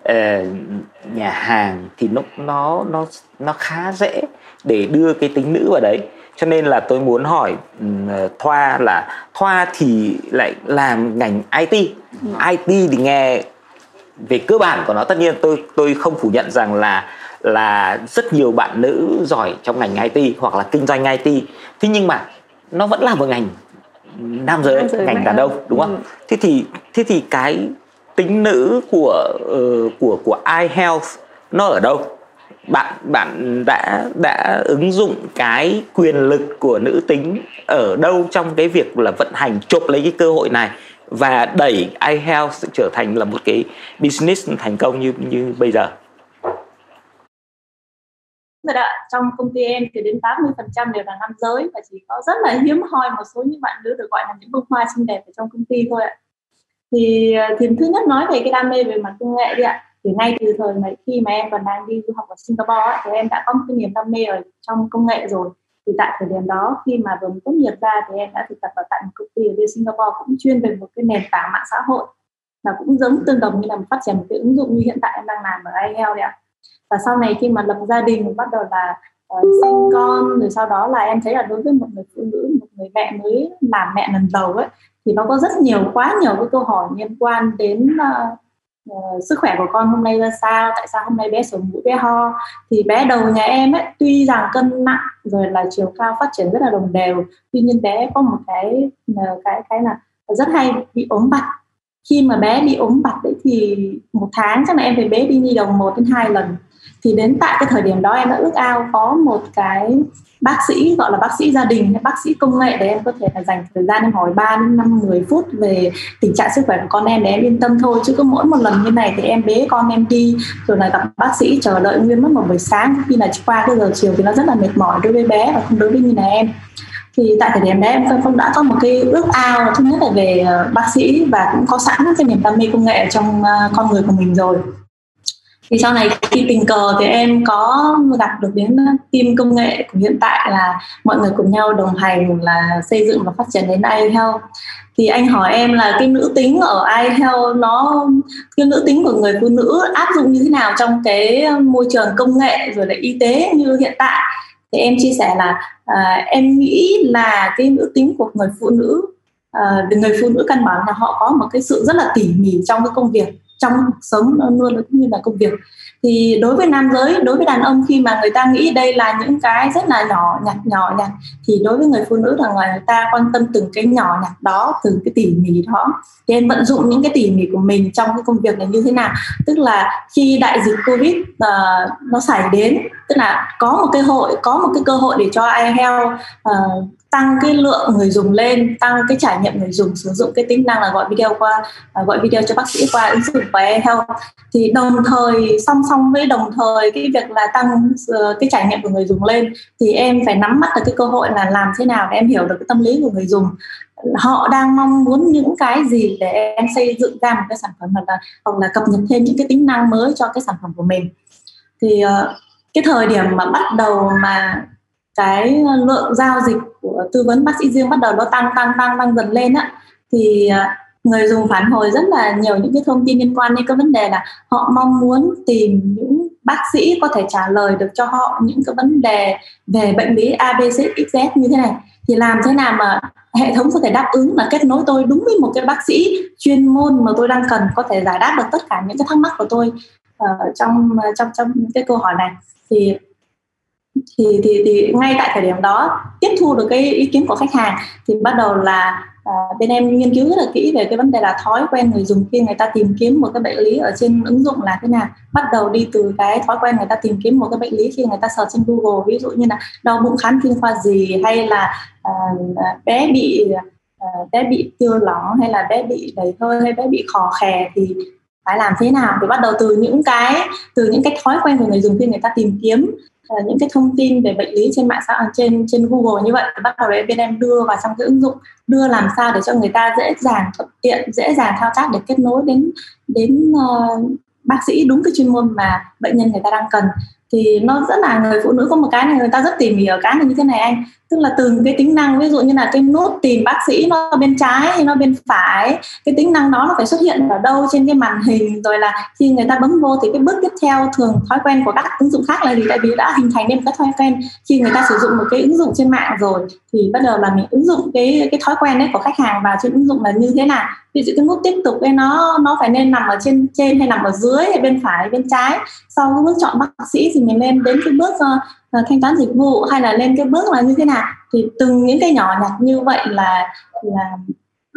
uh, nhà hàng thì nó nó nó nó khá dễ để đưa cái tính nữ vào đấy. Cho nên là tôi muốn hỏi uh, thoa là thoa thì lại làm ngành it ừ. it thì nghe về cơ bản của nó tất nhiên tôi tôi không phủ nhận rằng là là rất nhiều bạn nữ giỏi trong ngành IT hoặc là kinh doanh IT thế nhưng mà nó vẫn là một ngành nam giới, nam giới ngành đàn ông đúng không? Ừ. Thế thì thế thì cái tính nữ của uh, của của iHealth nó ở đâu bạn bạn đã đã ứng dụng cái quyền lực của nữ tính ở đâu trong cái việc là vận hành chộp lấy cái cơ hội này và đẩy iHealth trở thành là một cái business thành công như như bây giờ rồi đó. Trong công ty em thì đến 80% đều là nam giới và chỉ có rất là hiếm hoi một số những bạn nữ được gọi là những bông hoa xinh đẹp ở trong công ty thôi ạ. Thì ờ, thì thứ nhất nói về cái đam mê về mặt công nghệ đi ạ. Thì ngay từ thời mà khi mà em còn đang đi du học ở Singapore ấy, thì em đã có một cái niềm đam mê ở trong công nghệ rồi. Thì tại thời điểm đó khi mà vừa mới tốt nghiệp ra thì em đã thực tập ở tại một công ty ở bên Singapore cũng chuyên về một cái nền tảng mạng xã hội. Và cũng giống tương đồng như là phát triển một cái ứng dụng như hiện tại em đang làm ở iHealth đấy ạ và sau này khi mà lập gia đình bắt đầu là uh, sinh con rồi sau đó là em thấy là đối với một người phụ nữ một người mẹ mới làm mẹ lần đầu ấy thì nó có rất nhiều quá nhiều cái câu hỏi liên quan đến uh, uh, sức khỏe của con hôm nay ra sao tại sao hôm nay bé sổ mũi bé ho. Thì bé đầu nhà em ấy tuy rằng cân nặng rồi là chiều cao phát triển rất là đồng đều tuy nhiên bé có một cái cái cái là rất hay bị ốm vặt. Khi mà bé bị ốm vặt đấy thì một tháng chắc là em phải bé đi nhi đồng một đến hai lần thì đến tại cái thời điểm đó em đã ước ao có một cái bác sĩ, gọi là bác sĩ gia đình hay bác sĩ công nghệ để em có thể là dành thời gian em hỏi 3 đến 5 10 phút về tình trạng sức khỏe của con em để em yên tâm thôi. Chứ cứ mỗi một lần như này thì em bế con em đi, rồi là gặp bác sĩ chờ đợi nguyên mất một buổi sáng. Khi là qua cái giờ chiều thì nó rất là mệt mỏi đối với bé và không đối với như là em. Thì tại thời điểm đấy em cũng đã có một cái ước ao thứ nhất là về ờ, bác sĩ và cũng có sẵn cái niềm đam mê công nghệ trong ờ, con người của mình rồi thì sau này khi tình cờ thì em có gặp được đến team công nghệ của hiện tại là mọi người cùng nhau đồng hành là xây dựng và phát triển đến iHealth. Thì anh hỏi em là cái nữ tính ở iHealth nó cái nữ tính của người phụ nữ áp dụng như thế nào trong cái môi trường công nghệ rồi là y tế như hiện tại? Thì em chia sẻ là à, em nghĩ là cái nữ tính của người phụ nữ à, người phụ nữ căn bản là họ có một cái sự rất là tỉ mỉ trong cái công việc trong sống luôn cũng như là công việc. Thì đối với nam giới đối với đàn ông khi mà người ta nghĩ đây là những cái rất là nhỏ nhặt nhỏ nhặt thì đối với người phụ nữ là người ta quan tâm từng cái nhỏ nhặt đó từng cái tỉ mỉ đó thì em vận dụng những cái tỉ mỉ của mình trong cái công việc này như thế nào. Tức là khi đại dịch covid uh, nó xảy đến tức là có một cái hội có một cái cơ hội để cho iHealth uh, ờ, tăng cái lượng người dùng lên tăng cái trải nghiệm người dùng sử dụng cái tính năng là gọi video qua à, gọi video cho bác sĩ qua ứng dụng của iHealth thì đồng thời song song với đồng thời cái việc là tăng uh, cái trải nghiệm của người dùng lên thì em phải nắm bắt được cái cơ hội là làm thế nào để em hiểu được cái tâm lý của người dùng. Họ đang mong muốn những cái gì để em xây dựng ra một cái sản phẩm hoặc là hoặc là cập nhật thêm những cái tính năng mới cho cái sản phẩm của mình. Thì uh, cái thời điểm mà bắt đầu mà cái ờ, lượng giao dịch của tư vấn bác sĩ riêng bắt đầu nó tăng tăng tăng tăng dần lên á thì ờ, người dùng phản hồi rất là nhiều những cái thông tin liên quan đến cái vấn đề là họ mong muốn tìm những bác sĩ có thể trả lời được cho họ những cái vấn đề về bệnh lý ABCXZ như thế này. Thì làm thế nào mà hệ thống có thể đáp ứng là kết nối tôi đúng với một cái bác sĩ chuyên môn mà tôi đang cần có thể giải đáp được tất cả những cái thắc mắc của tôi uh, trong trong trong cái câu hỏi này. Thì thì thì thì ngay tại thời điểm đó tiếp thu được cái ý kiến của khách hàng thì bắt đầu là à, bên em nghiên cứu rất là kỹ về cái vấn đề là thói quen người dùng khi người ta tìm kiếm một cái bệnh lý ở trên ứng dụng là thế nào. Bắt đầu đi từ cái thói quen người ta tìm kiếm một cái bệnh lý khi người ta search trên Google ví dụ như là đau bụng khám chuyên khoa gì hay là à, à bé bị à, bé bị tiêu lỏng hay là bé bị đầy hơi hay bé bị khò khè thì phải làm thế nào? Thì bắt đầu từ những cái từ những cái thói quen của người dùng khi người ta tìm kiếm uh, những cái thông tin về bệnh lý trên mạng xã hội trên trên Google như vậy thì bắt đầu đấy bên em đưa vào trong cái ứng dụng đưa làm sao để cho người ta dễ dàng thuận tiện dễ dàng thao tác để kết nối đến đến uh, bác sĩ đúng cái chuyên môn mà bệnh nhân người ta đang cần. Thì nó rất là người phụ nữ có một cái này người ta rất tỉ mỉ ở cái này như thế này anh tức là từng cái tính năng ví dụ như là cái nút tìm bác sĩ nó bên trái hay nó bên phải cái tính năng đó nó phải xuất hiện ở đâu trên cái màn hình rồi là khi người ta bấm vô thì cái bước tiếp theo thường thói quen của các ứng dụng khác là gì? Tại vì đã hình thành nên một cái thói quen khi người ta sử dụng một cái ứng dụng trên mạng rồi thì bắt đầu là mình ứng dụng cái cái thói quen đấy của khách hàng vào trên ứng dụng là như thế nào. Ví dụ cái nút tiếp tục ấy nó nó phải nên nằm ở trên trên hay nằm ở dưới hay bên phải hay bên trái. Sau cái bước chọn bác sĩ thì mình lên đến cái bước uh, uh, thanh toán dịch vụ hay là lên cái bước là như thế nào? Thì từng những cái nhỏ nhặt như vậy là là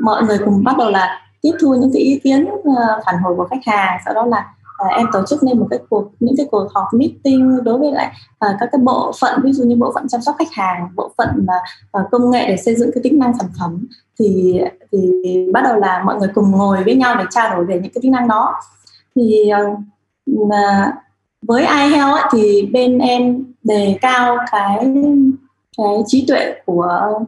mọi người cùng bắt đầu là tiếp thu những cái ý kiến uh, phản hồi của khách hàng. Sau đó là à, em tổ chức nên một cái cuộc những cái cuộc họp meeting đối với lại à, các cái bộ phận ví dụ như bộ phận chăm sóc khách hàng bộ phận mà à, công nghệ để xây dựng cái tính năng sản phẩm. Thì thì bắt đầu là mọi người cùng ngồi với nhau để trao đổi về những cái tính năng đó. Thì mà với iHealth ấy, thì bên em đề cao cái cái trí tuệ của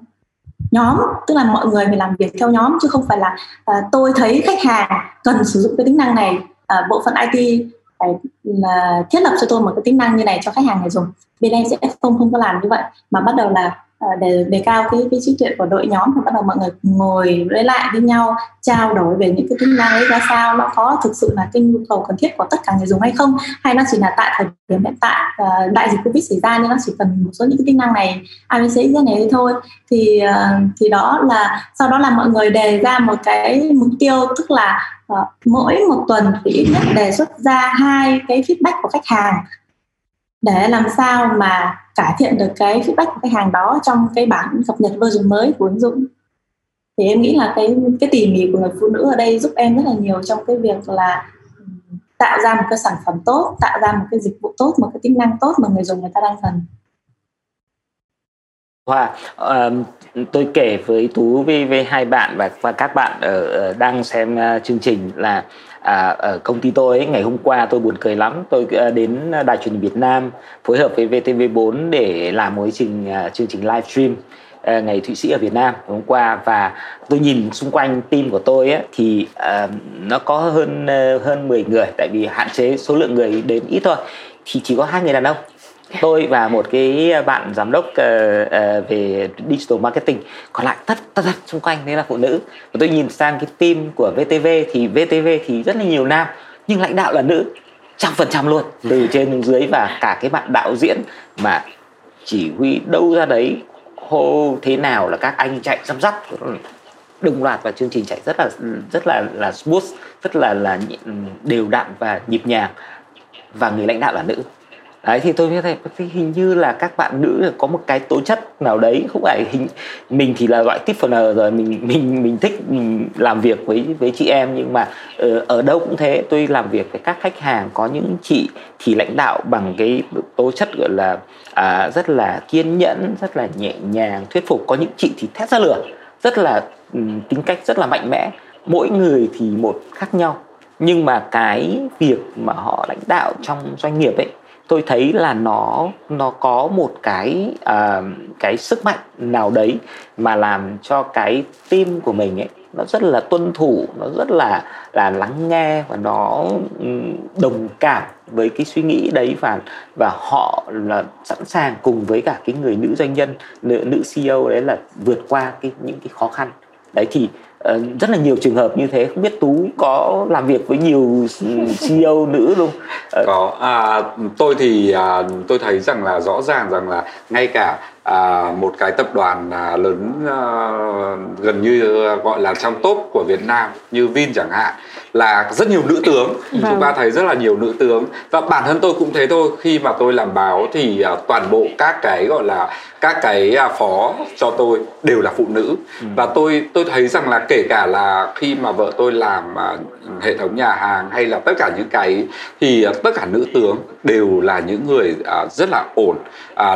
nhóm tức là mọi người phải làm việc theo nhóm chứ không phải là à, tôi thấy khách hàng cần sử dụng cái tính năng này à, bộ phận IT phải là thiết lập cho tôi một cái tính năng như này cho khách hàng này dùng. Bên em sẽ không không có làm như vậy mà bắt đầu là Ờ, để đề cao cái cái trí tuệ của đội nhóm thì bắt đầu mọi người ngồi lấy lại với nhau, trao đổi về những cái tính năng ấy ra sao, nó có thực sự là cái nhu cầu cần thiết của tất cả người dùng hay không, hay nó chỉ là tại thời điểm hiện tại ờ, đại dịch covid xảy ra nên nó chỉ cần một số những cái tính năng này ABC như này thôi. Thì ờ, thì đó là, sau đó là mọi người đề ra một cái mục tiêu, tức là mỗi một tuần thì ít nhất đề xuất ra hai cái feedback của khách hàng để làm sao mà cải thiện được cái feedback của khách hàng đó trong cái bản cập nhật version mới của ứng dụng thì em nghĩ là cái cái tỉ mỉ của người phụ nữ ở đây giúp em rất là nhiều trong cái việc là tạo ra một cái sản phẩm tốt tạo ra một cái dịch vụ tốt một cái tính năng tốt mà người dùng người ta đang cần Hoa, wow. uh, tôi kể với Tú với, với hai bạn và và các bạn ở đang xem uh, chương trình là à, ở công ty tôi ấy, ngày hôm qua tôi buồn cười lắm. Tôi ờ, đến đài truyền hình Việt Nam phối hợp với VTV4 để làm một à, chương trình chương trình livestream stream ờ, ngày Thụy Sĩ ở Việt Nam hôm qua. Và tôi nhìn xung quanh team của tôi ấy, thì uh, nó có hơn hơn 10 người. Tại vì hạn chế số lượng người đến ít thôi. Thì chỉ có hai người đàn ông tôi và một cái bạn giám đốc uh, uh, về digital marketing còn lại tất tất tất xung quanh đấy là phụ nữ. Và tôi nhìn sang cái team của VTV thì VTV thì rất là nhiều nam nhưng lãnh đạo là nữ trăm phần trăm luôn từ trên dưới. Và cả cái bạn đạo diễn mà chỉ huy đâu ra đấy hô thế nào là các anh chạy răm rắp đồng loạt và chương trình chạy rất là rất là là smooth rất là là đều đặn và nhịp nhàng. Và người lãnh đạo là nữ đấy thì tôi thấy hình như là các bạn nữ có một cái tố chất nào đấy không phải hình mình thì là loại tip rồi mình mình mình thích làm việc với với chị em nhưng mà ở, ở đâu cũng thế. Tôi làm việc với các khách hàng có những chị thì lãnh đạo bằng cái tố chất gọi là à, rất là kiên nhẫn rất là nhẹ nhàng thuyết phục. Có những chị thì thét ra lửa rất là um, tính cách rất là mạnh mẽ. Mỗi người thì một khác nhau nhưng mà cái việc mà họ lãnh đạo trong doanh nghiệp ấy tôi thấy là nó nó có một cái uh, cái sức mạnh nào đấy mà làm cho cái team của mình ấy nó rất là tuân thủ nó rất là là lắng nghe và nó ừ, đồng cảm với cái suy nghĩ đấy và và họ là sẵn sàng cùng với cả cái người nữ doanh nhân nữ, nữ CEO đấy là vượt qua cái những cái khó khăn. Đấy thì Ờ, rất là nhiều trường hợp như thế không biết tú có làm việc với nhiều CEO nữ luôn ờ. có. À, tôi thì à, tôi thấy rằng là rõ ràng rằng là ngay cả à, một cái tập đoàn à, lớn à, gần như à, gọi là trong top của Việt Nam như Vin chẳng hạn là rất nhiều nữ tướng. Vâng. chúng ta thấy rất là nhiều nữ tướng. Và bản thân tôi cũng thế thôi. Khi mà tôi làm báo thì à, toàn bộ các cái gọi là các cái à, phó cho tôi đều là phụ nữ. Ừ. và tôi tôi thấy rằng là kể cả là khi mà vợ tôi làm à, hệ thống nhà hàng hay là tất cả những cái thì tất cả nữ tướng đều là những người rất là ổn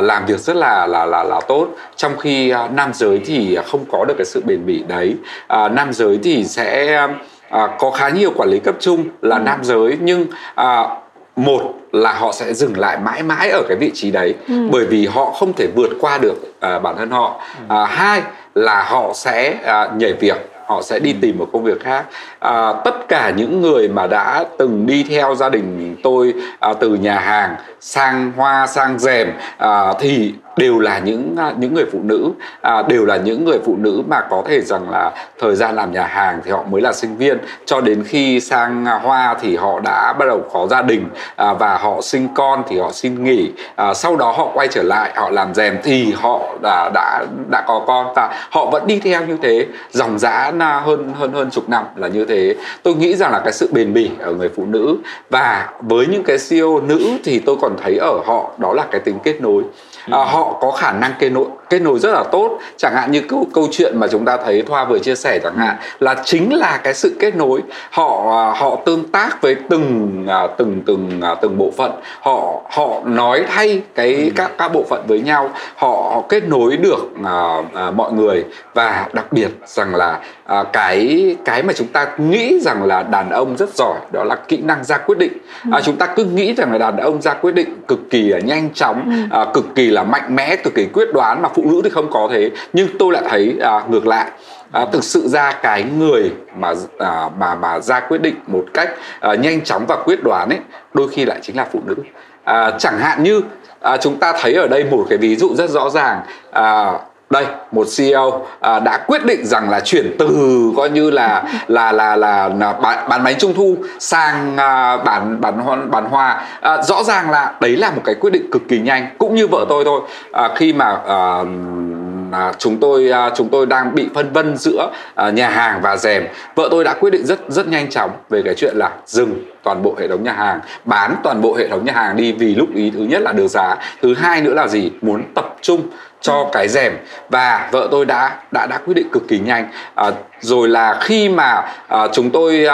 làm việc rất là là là là tốt. Trong khi nam giới thì không có được cái sự bền bỉ đấy. Nam giới thì sẽ à, có khá nhiều quản lý cấp trung là ừ. nam giới nhưng à, một là họ sẽ dừng lại mãi mãi ở cái vị trí đấy ừ. bởi vì họ không thể vượt qua được à, bản thân họ ừ. à, hai là họ sẽ à, nhảy việc họ sẽ đi ừ. tìm một công việc khác à, tất cả những người mà đã từng đi theo gia đình tôi à, từ nhà hàng sang hoa sang rèm à, thì đều là những à, những người phụ nữ. À, đều là những người phụ nữ mà có thể rằng là thời gian làm nhà hàng thì họ mới là sinh viên. Cho đến khi sang hoa thì họ đã bắt đầu có gia đình à, và họ sinh con thì họ xin nghỉ. À, sau đó họ quay trở lại họ làm rèm thì họ đã đã đã có con. Và họ vẫn đi theo như thế dòng dã hơn hơn hơn chục năm là như thế tôi nghĩ rằng là cái sự bền bỉ ở người phụ nữ và với những cái CEO nữ thì tôi còn thấy ở họ đó là cái tính kết nối. À, họ có khả năng kết nối kết nối rất là tốt chẳng hạn như câu câu chuyện mà chúng ta thấy thoa vừa chia sẻ chẳng hạn là chính là cái sự kết nối họ họ tương tác với từng à, từng từng à, từng bộ phận họ họ nói thay cái ừ. các các bộ phận với nhau họ, họ kết nối được à, à, mọi người và đặc biệt rằng là à, cái cái mà chúng ta nghĩ rằng là đàn ông rất giỏi đó là kỹ năng ra quyết định ừ. à, chúng ta cứ nghĩ rằng là đàn ông ra quyết định cực kỳ là nhanh chóng ừ. à, cực kỳ là mạnh mẽ cực kỳ quyết đoán mà phụ phụ nữ thì không có thế. Nhưng tôi lại thấy à, ngược lại. À, thực sự ra cái người mà à, mà mà ra quyết định một cách à, nhanh chóng và quyết đoán ấy đôi khi lại chính là phụ nữ. À, chẳng hạn như à, chúng ta thấy ở đây một cái ví dụ rất rõ ràng. À, đây một CEO à, đã quyết định rằng là chuyển từ coi như là [laughs] là là là, là bán, bán bánh trung thu sang à, bán bán hoa bán hoa. À, rõ ràng là đấy là một cái quyết định cực kỳ nhanh cũng như vợ tôi thôi. À, khi mà à, à, chúng tôi à, chúng tôi đang bị phân vân giữa à, nhà hàng và rèm vợ tôi đã quyết định rất rất nhanh chóng về cái chuyện là dừng toàn bộ hệ thống nhà hàng bán toàn bộ hệ thống nhà hàng đi vì lúc ý thứ nhất là được giá thứ hai nữa là gì? Muốn tập trung cho cái rèm. Và vợ tôi đã đã đã quyết định cực kỳ nhanh. À, rồi là khi mà à, chúng tôi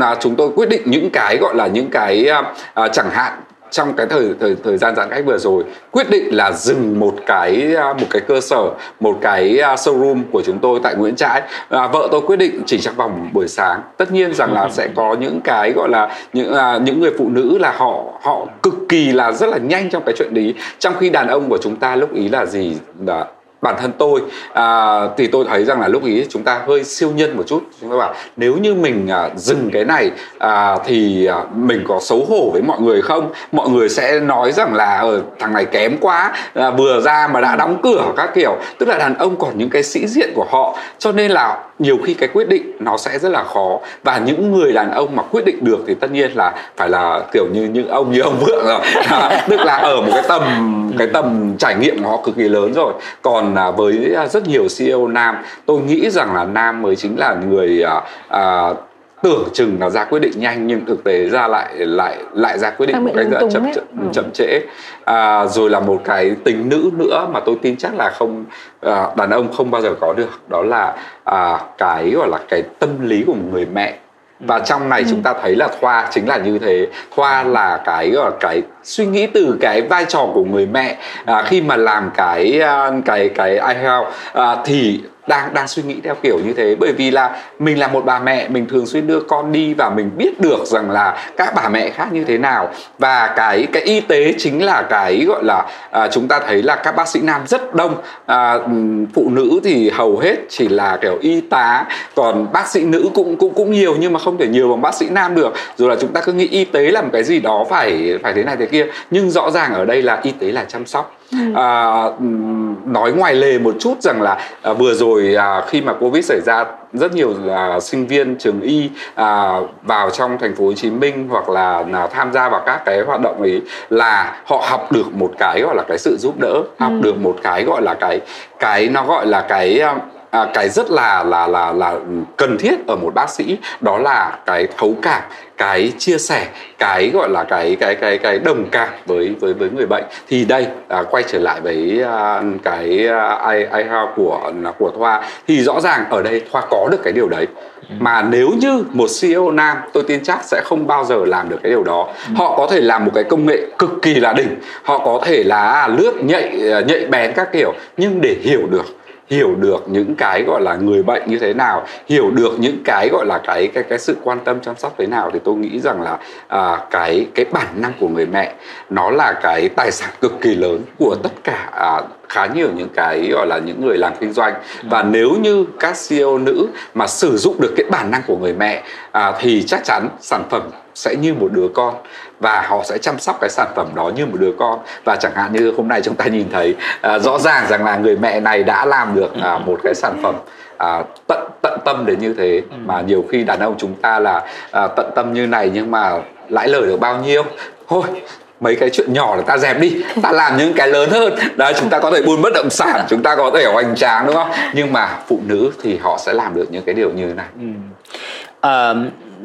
à, chúng tôi quyết định những cái gọi là những cái à, chẳng hạn trong cái thời thời thời gian giãn cách vừa rồi quyết định là dừng một cái à, một cái cơ sở một cái à, showroom của chúng tôi tại Nguyễn Trãi. À, vợ tôi quyết định chỉ trong vòng buổi sáng. Tất nhiên rằng là sẽ có những cái gọi là những à, những người phụ nữ là họ họ cực kỳ là rất là nhanh trong cái chuyện đấy. Trong khi đàn ông của chúng ta lúc ý là gì? Là bản thân tôi à, thì tôi thấy rằng là lúc ý chúng ta hơi siêu nhân một chút. Chúng ta bảo nếu như mình à, dừng cái này à, thì à, mình có xấu hổ với mọi người không? Mọi người sẽ nói rằng là ờ, thằng này kém quá à, vừa ra mà đã đóng cửa các kiểu. Tức là đàn ông còn những cái sĩ diện của họ. Cho nên là nhiều khi cái quyết định nó sẽ rất là khó. Và những người đàn ông mà quyết định được thì tất nhiên là phải là kiểu như những ông như ông vượng rồi. À, [laughs] tức là ở một cái tầm cái tầm trải nghiệm của họ cực kỳ lớn rồi. Còn à, với rất nhiều CEO nam tôi nghĩ rằng là nam mới chính là người à, à, tưởng chừng là ra quyết định nhanh nhưng thực tế ra lại lại lại ra quyết định một cách rất chậm chậm, ừ. chậm trễ. À, rồi là một cái tính nữ nữa mà tôi tin chắc là không à, đàn ông không bao giờ có được đó là à, cái gọi là cái tâm lý của một người mẹ và trong này ừ. chúng ta thấy là thoa chính là như thế. Thoa là cái gọi là cái suy nghĩ từ cái vai trò của người mẹ. À, khi mà làm cái à, cái cái iHealth à, thì đang đang suy nghĩ theo kiểu như thế. Bởi vì là mình là một bà mẹ mình thường xuyên đưa con đi và mình biết được rằng là các bà mẹ khác như thế nào. Và cái cái y tế chính là cái gọi là à, chúng ta thấy là các bác sĩ nam rất đông. À, phụ nữ thì hầu hết chỉ là kiểu y tá còn bác sĩ nữ cũng cũng cũng nhiều nhưng mà không thể nhiều bằng bác sĩ nam được. Rồi là chúng ta cứ nghĩ y tế là một cái gì đó phải phải thế này thế kia nhưng rõ ràng ở đây là y tế là chăm sóc à, nói ngoài lề một chút rằng là à, vừa rồi à, khi mà covid xảy ra rất nhiều à, sinh viên trường y à, vào trong thành phố Hồ Chí Minh hoặc là, là tham gia vào các cái hoạt động ấy là họ học được một cái gọi là cái sự giúp đỡ học ừ. được một cái gọi là cái cái nó gọi là cái à, à, cái rất là là là là cần thiết ở một bác sĩ đó là cái thấu cảm cái chia sẻ cái gọi là cái cái cái cái đồng cảm với với với người bệnh. Thì đây à, quay trở lại với à, cái à, I, I của của Thoa. Thì rõ ràng ở đây Thoa có được cái điều đấy. Ừ. mà nếu như một CEO nam tôi tin chắc sẽ không bao giờ làm được cái điều đó. Ừ. họ có thể làm một cái công nghệ cực kỳ là đỉnh. Họ có thể là lướt nhạy nhạy bén các kiểu. Nhưng để hiểu được hiểu được những cái gọi là người bệnh như thế nào hiểu được những cái gọi là cái cái cái sự quan tâm chăm sóc thế nào thì tôi nghĩ rằng là à, cái cái bản năng của người mẹ nó là cái tài sản cực kỳ lớn của tất cả à, khá nhiều những cái gọi là những người làm kinh doanh. Và nếu như các CEO nữ mà sử dụng được cái bản năng của người mẹ à, thì chắc chắn sản phẩm sẽ như một đứa con và họ sẽ chăm sóc cái sản phẩm đó như một đứa con. Và chẳng hạn như hôm nay chúng ta nhìn thấy à, rõ ràng rằng là người mẹ này đã làm được à, một cái sản phẩm à, tận tận tâm đến như thế. Ừ. mà nhiều khi đàn ông chúng ta là à, tận tâm như này nhưng mà lãi lời được bao nhiêu? Thôi mấy cái chuyện nhỏ là ta dẹp đi. Ta làm những cái lớn hơn. Đấy chúng ta có thể buôn bất động sản chúng ta có thể hoành tráng đúng không? Nhưng mà phụ nữ thì họ sẽ làm được những cái điều như thế này. Ừ. à,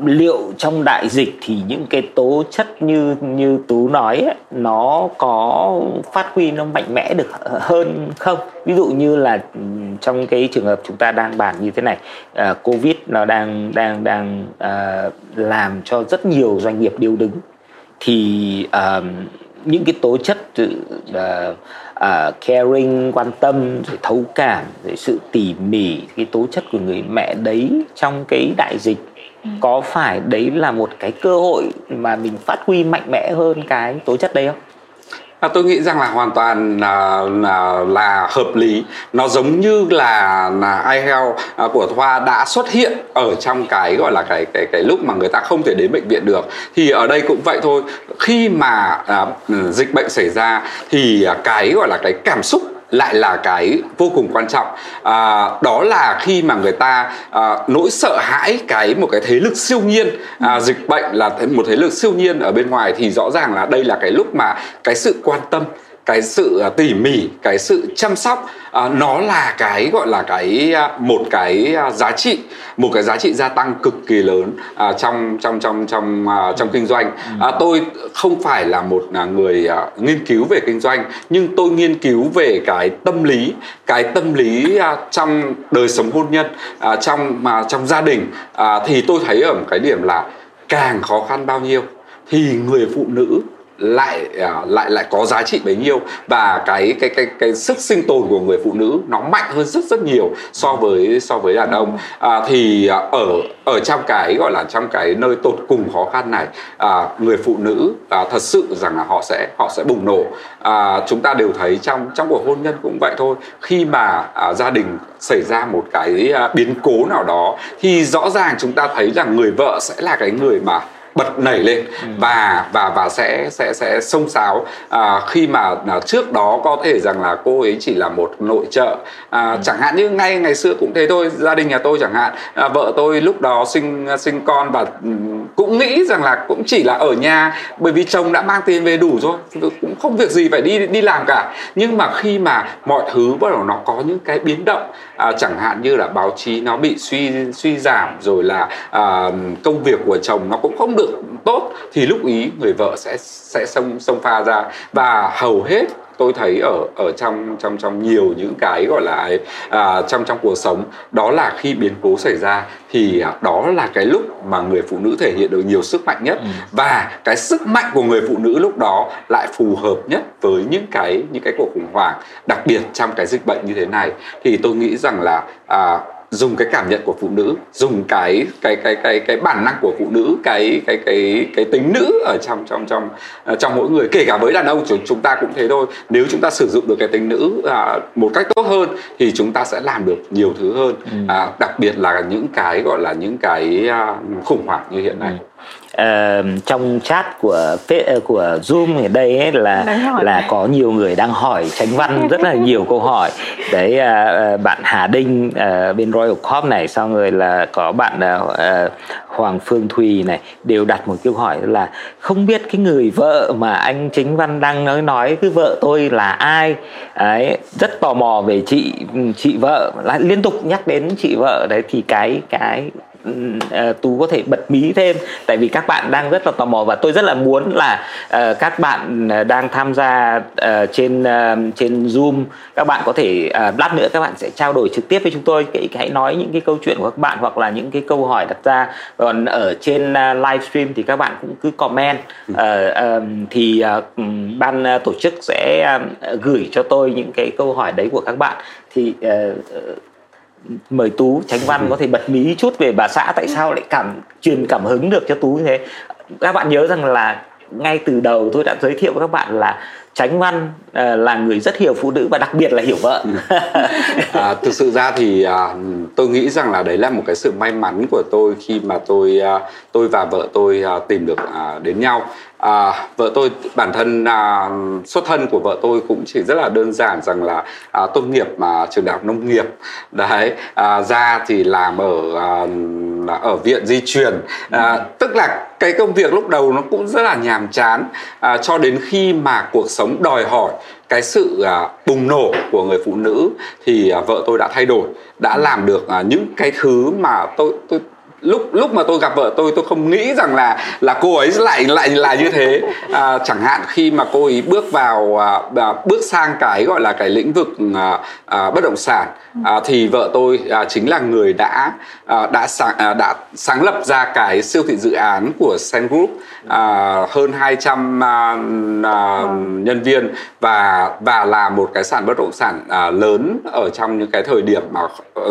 liệu trong đại dịch thì những cái tố chất như như tú nói ấy, nó có phát huy nó mạnh mẽ được hơn không? Ví dụ như là trong cái trường hợp chúng ta đang bàn như thế này uh, covid nó đang đang đang uh, làm cho rất nhiều doanh nghiệp điêu đứng. Thì uh, những cái tố chất uh, uh, caring quan tâm rồi thấu cảm rồi sự tỉ mỉ cái tố chất của người mẹ đấy trong cái đại dịch ừ. có phải đấy là một cái cơ hội mà mình phát huy mạnh mẽ hơn cái tố chất đấy không? À, tôi nghĩ rằng là hoàn toàn là, là, là hợp lý. Nó giống như là là iHealth à, của Thoa đã xuất hiện ở trong cái gọi là cái cái cái lúc mà người ta không thể đến bệnh viện được. Thì ở đây cũng vậy thôi. Khi mà à, dịch bệnh xảy ra thì cái gọi là cái cảm xúc lại là cái vô cùng quan trọng. À, đó là khi mà người ta à, nỗi sợ hãi cái một cái thế lực siêu nhiên à, dịch bệnh là một thế lực siêu nhiên ở bên ngoài thì rõ ràng là đây là cái lúc mà cái sự quan tâm cái sự à, tỉ mỉ cái sự chăm sóc à, nó là cái gọi là cái à, một cái giá trị một cái giá trị gia tăng cực kỳ lớn trong trong trong trong trong kinh doanh. À, tôi không phải là một người nghiên cứu về kinh doanh nhưng tôi nghiên cứu về cái tâm lý cái tâm lý trong đời sống hôn nhân trong mà trong gia đình. Thì tôi thấy ở một cái điểm là càng khó khăn bao nhiêu thì người phụ nữ lại à, lại lại có giá trị bấy nhiêu. Và cái cái cái cái sức sinh tồn của người phụ nữ nó mạnh hơn rất rất nhiều so với so với đàn ông. À, thì à, ở ở trong cái gọi là trong cái nơi tột cùng khó khăn này à, người phụ nữ à, thật sự rằng là họ sẽ họ sẽ bùng nổ. À, chúng ta đều thấy trong trong cuộc hôn nhân cũng vậy thôi. Khi mà à, gia đình xảy ra một cái à, biến cố nào đó thì rõ ràng chúng ta thấy rằng người vợ sẽ là cái người mà bật nảy lên ừ. và và và sẽ sẽ sẽ xông xáo à, khi mà à, trước đó có thể rằng là cô ấy chỉ là một nội trợ à, ừ. chẳng hạn như ngay ngày xưa cũng thế thôi gia đình nhà tôi chẳng hạn à, vợ tôi lúc đó sinh sinh con và ừ, cũng nghĩ rằng là cũng chỉ là ở nhà bởi vì chồng đã mang tiền về đủ rồi cũng không việc gì phải đi đi làm cả. Nhưng mà khi mà mọi thứ bắt đầu nó có những cái biến động à, chẳng hạn như là báo chí nó bị suy suy giảm rồi là à, công việc của chồng nó cũng không được tốt thì lúc ý người vợ sẽ sẽ xông xông pha ra. Và hầu hết tôi thấy ở ở trong trong trong nhiều những cái gọi là à, trong trong cuộc sống đó là khi biến cố xảy ra thì à, đó là cái lúc mà người phụ nữ thể hiện được nhiều sức mạnh nhất ừ. và cái sức mạnh của người phụ nữ lúc đó lại phù hợp nhất với những cái những cái cuộc khủng hoảng đặc biệt trong cái dịch bệnh như thế này thì tôi nghĩ rằng là à, dùng cái cảm nhận của phụ nữ dùng cái cái cái cái cái bản năng của phụ nữ cái cái cái cái tính nữ ở trong trong trong uh, trong mỗi người kể cả với đàn ông chúng chúng ta cũng thế thôi. Nếu chúng ta sử dụng được cái tính nữ uh, một cách tốt hơn thì chúng ta sẽ làm được nhiều thứ hơn. Ừ. uh, đặc biệt là những cái gọi là những cái uh, khủng hoảng như hiện nay. Ừ uh, trong chat của của zoom ở đây ấy là là có nhiều người đang hỏi tránh văn [laughs] rất là nhiều câu hỏi. Đấy uh, bạn Hà Đinh uh, bên Royal Corp này xong rồi là có bạn uh, Hoàng Phương Thùy này đều đặt một câu hỏi là không biết cái người vợ mà anh chính văn đang nói nói cái vợ tôi là ai? Đấy rất tò mò về chị chị vợ. Lại liên tục nhắc đến chị vợ. Đấy thì cái cái uh, tú có thể bật mí thêm tại vì các bạn đang rất là tò mò và tôi rất là muốn là uh, các bạn đang tham gia uh, trên uh, trên zoom. Các bạn có thể uh, lát nữa các bạn sẽ trao đổi trực tiếp với chúng tôi. Hãy nói những cái câu chuyện của các bạn hoặc là những cái câu hỏi đặt ra. Còn ở trên uh, livestream thì các bạn cũng cứ comment. Uh, uh, thì uh, ban uh, tổ chức sẽ uh, gửi cho tôi những cái câu hỏi đấy của các bạn. Thì uh, mời tú tránh văn có thể bật mí chút về bà xã tại sao lại cảm truyền cảm hứng được cho tú như thế các bạn nhớ rằng là ngay từ đầu tôi đã giới thiệu với các bạn là Tránh Văn uh, là người rất hiểu phụ nữ và đặc biệt là hiểu vợ. Ừ. à, thực sự ra thì à, tôi nghĩ rằng là đấy là một cái sự may mắn của tôi khi mà tôi à, tôi và vợ tôi à, tìm được à, đến nhau. À, vợ tôi bản thân à, xuất thân của vợ tôi cũng chỉ rất là đơn giản rằng là à, tốt nghiệp mà trường đại học nông nghiệp. Đấy à, ra thì làm ở à, ở viện di truyền. À, tức là cái công việc lúc đầu nó cũng rất là nhàm chán. À, cho đến khi mà cuộc sống đòi hỏi cái sự à, bùng nổ của người phụ nữ thì à, vợ tôi đã thay đổi đã làm được à, những cái thứ mà tôi tôi lúc lúc mà tôi gặp vợ tôi tôi không nghĩ rằng là là cô ấy lại lại là như thế. À, chẳng hạn khi mà cô ấy bước vào à, à, bước sang cái gọi là cái lĩnh vực à, à, bất động sản à, thì vợ tôi à, chính là người đã à, đã sáng à, đã sáng lập ra cái siêu thị dự án của Sen Group à, hơn 200 à, à, nhân viên và và là một cái sản bất động sản à, lớn ở trong những cái thời điểm mà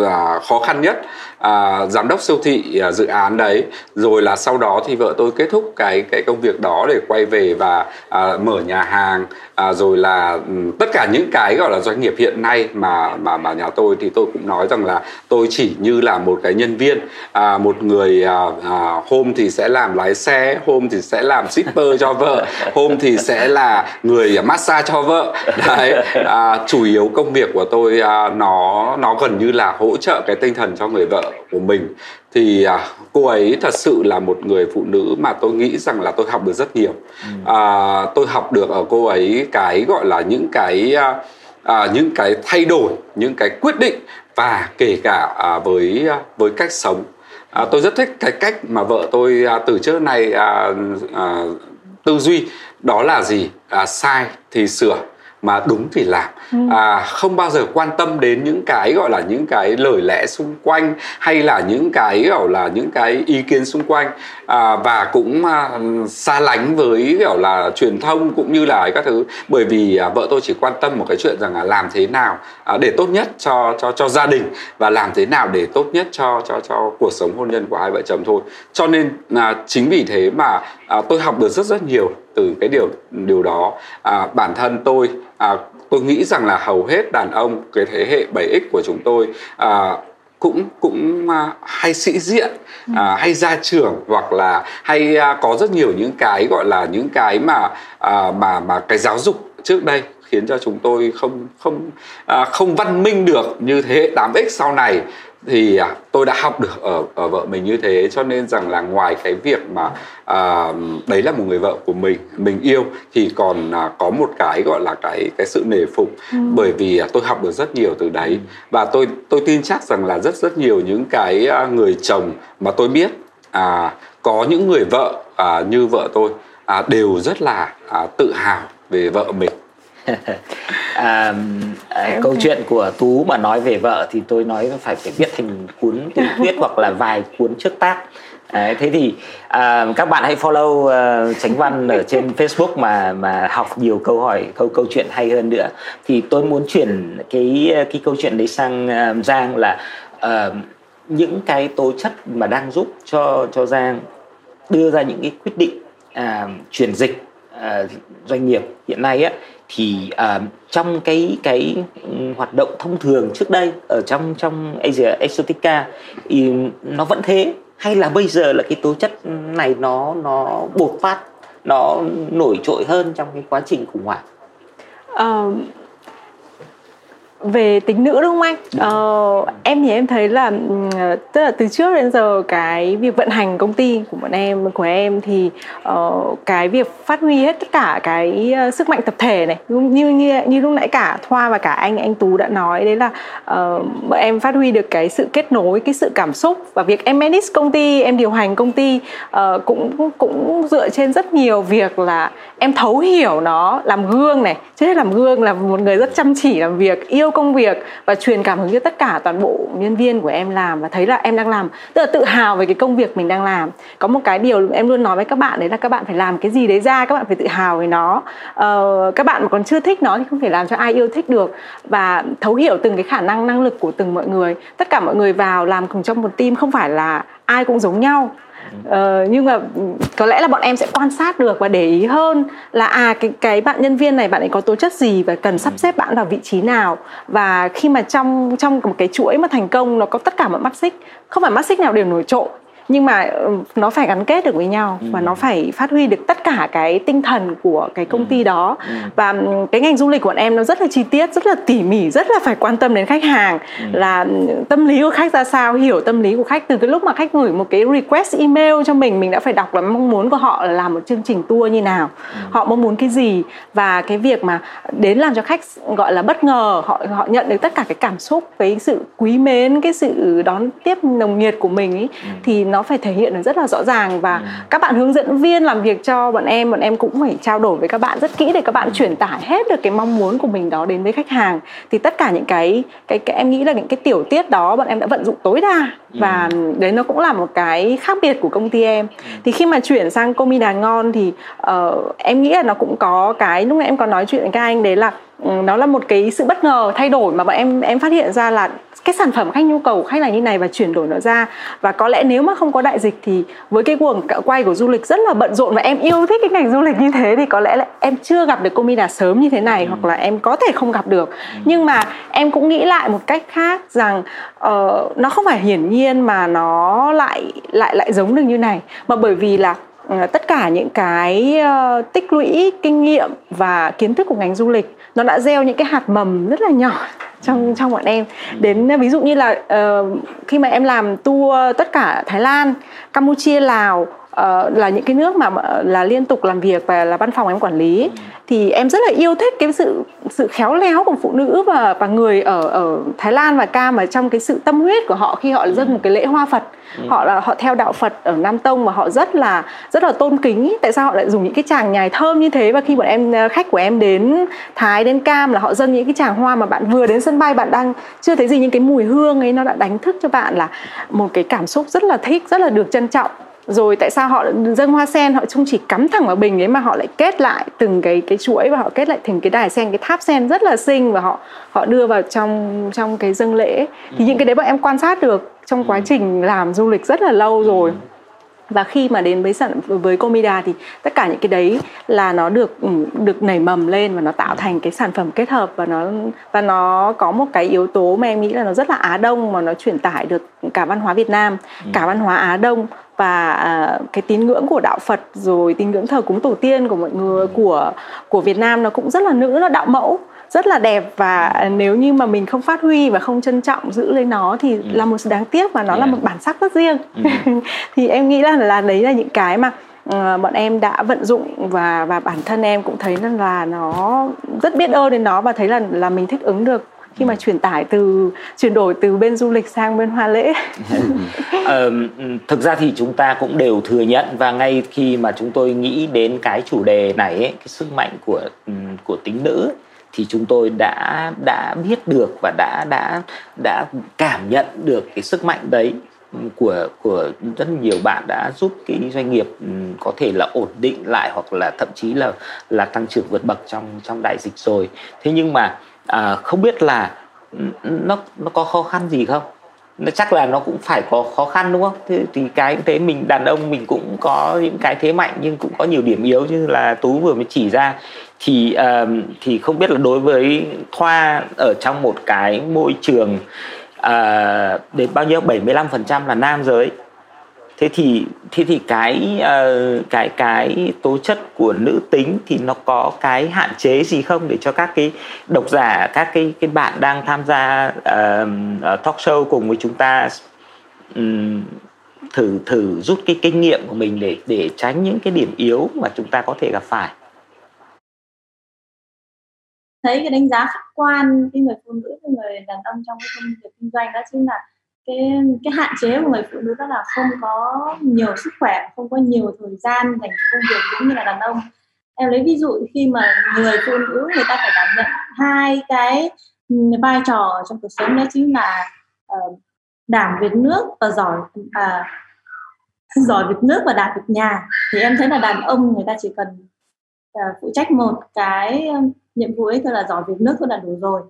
à, khó khăn nhất. À, giám đốc siêu thị À, dự án đấy. Rồi là sau đó thì vợ tôi kết thúc cái cái công việc đó để quay về và à, mở nhà hàng. À, rồi là tất cả những cái gọi là doanh nghiệp hiện nay mà mà mà nhà tôi thì tôi cũng nói rằng là tôi chỉ như là một cái nhân viên. À, một người à, à, hôm thì sẽ làm lái xe hôm thì sẽ làm shipper cho vợ hôm thì sẽ là người massage cho vợ. Đấy à, chủ yếu công việc của tôi à, nó nó gần như là hỗ trợ cái tinh thần cho người vợ của mình thì à, cô ấy thật sự là một người phụ nữ mà tôi nghĩ rằng là tôi học được rất nhiều. Ừ. à, tôi học được ở cô ấy cái gọi là những cái à, à, những cái thay đổi những cái quyết định và kể cả à, với à, với cách sống. À, tôi rất thích cái cách mà vợ tôi à, từ trước nay à, à, tư duy đó là gì? À, sai thì sửa mà đúng thì làm. Ừ. à, không bao giờ quan tâm đến những cái gọi là những cái lời lẽ xung quanh hay là những cái gọi là những cái ý kiến xung quanh. À, và cũng à, xa lánh với gọi là truyền thông cũng như là các thứ. Bởi vì à, vợ tôi chỉ quan tâm một cái chuyện rằng là làm thế nào à, để tốt nhất cho cho cho gia đình và làm thế nào để tốt nhất cho cho cho cuộc sống hôn nhân của hai vợ chồng thôi. Cho nên à, chính vì thế mà à, tôi học được rất rất nhiều từ cái điều điều đó. À, bản thân tôi à, tôi nghĩ rằng là hầu hết đàn ông cái thế hệ 7x của chúng tôi à, cũng cũng à, hay sĩ diện à, hay ra trường hoặc là hay à, có rất nhiều những cái gọi là những cái mà à, mà mà cái giáo dục trước đây khiến cho chúng tôi không không à, không văn minh được như thế hệ 8x sau này thì à, tôi đã học được ở ở vợ mình như thế cho nên rằng là ngoài cái việc mà à, đấy là một người vợ của mình mình yêu thì còn à, có một cái gọi là cái cái sự nể phục. Ừ. bởi vì à, tôi học được rất nhiều từ đấy. Và tôi tôi tin chắc rằng là rất rất nhiều những cái à, người chồng mà tôi biết à, có những người vợ à, như vợ tôi à, đều rất là à, tự hào về vợ mình [laughs] à, à, câu chuyện của tú mà nói về vợ thì tôi nói phải phải viết thành cuốn tiểu [laughs] thuyết hoặc là vài cuốn trước tác. Đấy, thế thì à, các bạn hãy follow uh, Tránh Văn ở trên [laughs] Facebook mà mà học nhiều câu hỏi câu câu chuyện hay hơn nữa. Thì tôi muốn chuyển cái cái câu chuyện đấy sang uh, Giang là uh, những cái tố chất mà đang giúp cho cho Giang đưa ra những cái quyết định uh, chuyển dịch uh, doanh nghiệp hiện nay á thì uh, trong cái cái hoạt động thông thường trước đây ở trong trong Asia Exotica thì nó vẫn thế hay là bây giờ là cái tố chất này nó nó bột phát nó nổi trội hơn trong cái quá trình khủng hoảng? Uh, về tính nữ đúng không anh? Ờ, em thì em thấy là tức là từ trước đến giờ cái việc vận hành công ty của bọn em của em thì uh, cái việc phát huy hết tất cả cái uh, sức mạnh tập thể này như như như lúc nãy cả Thoa và cả anh anh Tú đã nói đấy là uh, bọn em phát huy được cái sự kết nối cái sự cảm xúc và việc em manage công ty em điều hành công ty uh, cũng cũng dựa trên rất nhiều việc là em thấu hiểu nó làm gương này trước hết làm gương là một người rất chăm chỉ làm việc yêu công việc và truyền cảm hứng cho tất cả toàn bộ nhân viên của em làm và thấy là em đang làm tức là tự hào về cái công việc mình đang làm. Có một cái điều em luôn nói với các bạn đấy là các bạn phải làm cái gì đấy ra các bạn phải tự hào về nó. Ờ, các bạn mà còn chưa thích nó thì không thể làm cho ai yêu thích được. Và thấu hiểu từng cái khả năng năng lực của từng mọi người. Tất cả mọi người vào làm cùng trong một team không phải là ai cũng giống nhau. Ờ, nhưng mà có lẽ là bọn em sẽ quan sát được và để ý hơn là à cái cái bạn nhân viên này bạn ấy có tố chất gì và cần sắp xếp bạn vào vị trí nào. Và khi mà trong trong một cái chuỗi mà thành công nó có tất cả mọi mắt xích không phải mắt xích nào đều nổi trội nhưng mà ừ, nó phải gắn kết được với nhau và nó phải phát huy được tất cả cái tinh thần của cái công ty đó. Và cái ngành du lịch của bọn em nó rất là chi tiết rất là tỉ mỉ rất là phải quan tâm đến khách hàng. Là tâm lý của khách ra sao hiểu tâm lý của khách. Từ cái lúc mà khách gửi một cái request email cho mình mình đã phải đọc là mong muốn của họ là làm một chương trình tour như nào. Họ mong muốn cái gì? Và cái việc mà đến làm cho khách gọi là bất ngờ họ họ nhận được tất cả cái cảm xúc cái sự quý mến cái sự đón tiếp nồng nhiệt của mình ý, ừ. thì nó phải thể hiện được rất là rõ ràng và ừ. các bạn hướng dẫn viên làm việc cho bọn em bọn em cũng phải trao đổi với các bạn rất kỹ để các bạn ừ. truyền tải hết được cái mong muốn của mình đó đến với khách hàng thì tất cả những cái cái, cái em nghĩ là những cái tiểu tiết đó bọn em đã vận dụng tối đa và ừ. đấy nó cũng là một cái khác biệt của công ty em ừ. thì khi mà chuyển sang Comi Đà Ngon thì uh, em nghĩ là nó cũng có cái lúc nãy em có nói chuyện với các anh đấy là nó là một cái sự bất ngờ thay đổi mà bọn em em phát hiện ra là cái sản phẩm khách nhu cầu khách là như này và chuyển đổi nó ra và có lẽ nếu mà không có đại dịch thì với cái guồng quay của du lịch rất là bận rộn và em yêu thích cái ngành du lịch như thế thì có lẽ là em chưa gặp được Comida sớm như thế này ừ. hoặc là em có thể không gặp được ừ. nhưng mà em cũng nghĩ lại một cách khác rằng uh, nó không phải hiển nhiên mà nó lại lại lại giống được như này mà bởi vì là Ờ, tất cả những cái ờ, tích lũy kinh nghiệm và kiến thức của ngành du lịch nó đã gieo những cái hạt mầm rất là nhỏ trong trong bọn em. Đến ờ, ví dụ như là uh, khi mà em làm tour tất cả Thái Lan, Campuchia, Lào uh, là những cái nước mà là liên tục làm việc và là văn phòng em quản lý thì em rất là yêu thích cái sự sự khéo léo của phụ nữ và và người ở ở Thái Lan và Cam mà trong cái sự tâm huyết của họ khi họ dâng một cái lễ hoa Phật. Ừ. họ là họ theo đạo Phật ở Nam Tông và họ rất là rất là tôn kính. Tại sao họ lại dùng những cái chàng nhài thơm như thế? Và khi bọn em khách của em đến Thái đến Cam là họ dâng những cái chàng hoa mà bạn vừa đến sân bay bạn đang chưa thấy gì nhưng cái mùi hương ấy nó đã đánh thức cho bạn là một cái cảm xúc rất là thích rất là được trân trọng rồi tại sao họ dâng hoa sen? Họ không chỉ cắm thẳng vào bình ấy mà họ lại kết lại từng cái cái chuỗi và họ kết lại thành cái đài sen cái tháp sen rất là xinh và họ họ đưa vào trong trong cái dâng lễ. Thì những cái đấy bọn em quan sát được trong quá trình làm du lịch rất là lâu rồi. Và khi mà đến với sản với Comida thì tất cả những cái đấy là nó được ừ, được nảy mầm lên và nó tạo thành cái sản phẩm kết hợp và nó và nó có một cái yếu tố mà em nghĩ là nó rất là Á Đông mà nó truyền tải được cả văn hóa Việt Nam, ừ. cả văn hóa Á Đông và à, cái tín ngưỡng của đạo Phật rồi tín ngưỡng thờ cúng tổ tiên của mọi người của của Việt Nam nó cũng rất là nữ nó đạo mẫu rất là đẹp và nếu như mà mình không phát huy và không trân trọng giữ lấy nó thì ừ. là một sự đáng tiếc và nó yeah. là một bản sắc rất riêng ừ. [laughs] thì em nghĩ là là đấy là những cái mà uh, bọn em đã vận dụng và và bản thân em cũng thấy là nó rất biết ơn đến nó và thấy là là mình thích ứng được khi mà chuyển tải từ chuyển đổi từ bên du lịch sang bên hoa lễ. [laughs] Ờ, thực ra thì chúng ta cũng đều thừa nhận và ngay khi mà chúng tôi nghĩ đến cái chủ đề này ấy, cái sức mạnh của của tính nữ thì chúng tôi đã đã biết được và đã đã đã cảm nhận được cái sức mạnh đấy của của rất nhiều bạn đã giúp cái doanh nghiệp có thể là ổn định lại hoặc là thậm chí là là tăng trưởng vượt bậc trong trong đại dịch rồi. Thế nhưng mà à, không biết là nó nó có khó khăn gì không? Nó chắc là nó cũng phải có khó khăn đúng không? Thế thì cái thế mình đàn ông mình cũng có những cái thế mạnh nhưng cũng có nhiều điểm yếu như là tú vừa mới chỉ ra. Thì uh, thì không biết là đối với thoa ở trong một cái môi trường uh, đến bao nhiêu? 75% là nam giới thế thì thế thì cái uh, cái cái tố chất của nữ tính thì nó có cái hạn chế gì không để cho các cái độc giả các cái cái bạn đang tham gia uh, talk show cùng với chúng ta um, thử thử rút cái kinh nghiệm của mình để để tránh những cái điểm yếu mà chúng ta có thể gặp phải? Thấy cái đánh giá khách quan cái người phụ nữ cái người đàn ông trong cái công việc kinh doanh đó chính là cái cái hạn chế của người phụ nữ đó là không có nhiều sức khỏe không có nhiều thời gian dành cho công việc cũng như là đàn ông. Em lấy ví dụ khi mà người phụ nữ người ta phải đảm nhận hai cái vai trò trong cuộc sống đó chính là uh, đảm việc nước và giỏi à, [laughs] giỏi việc nước và đảm việc nhà. Thì em thấy là đàn ông người ta chỉ cần uh, phụ trách một cái nhiệm vụ ấy thôi là giỏi việc nước thôi là đủ rồi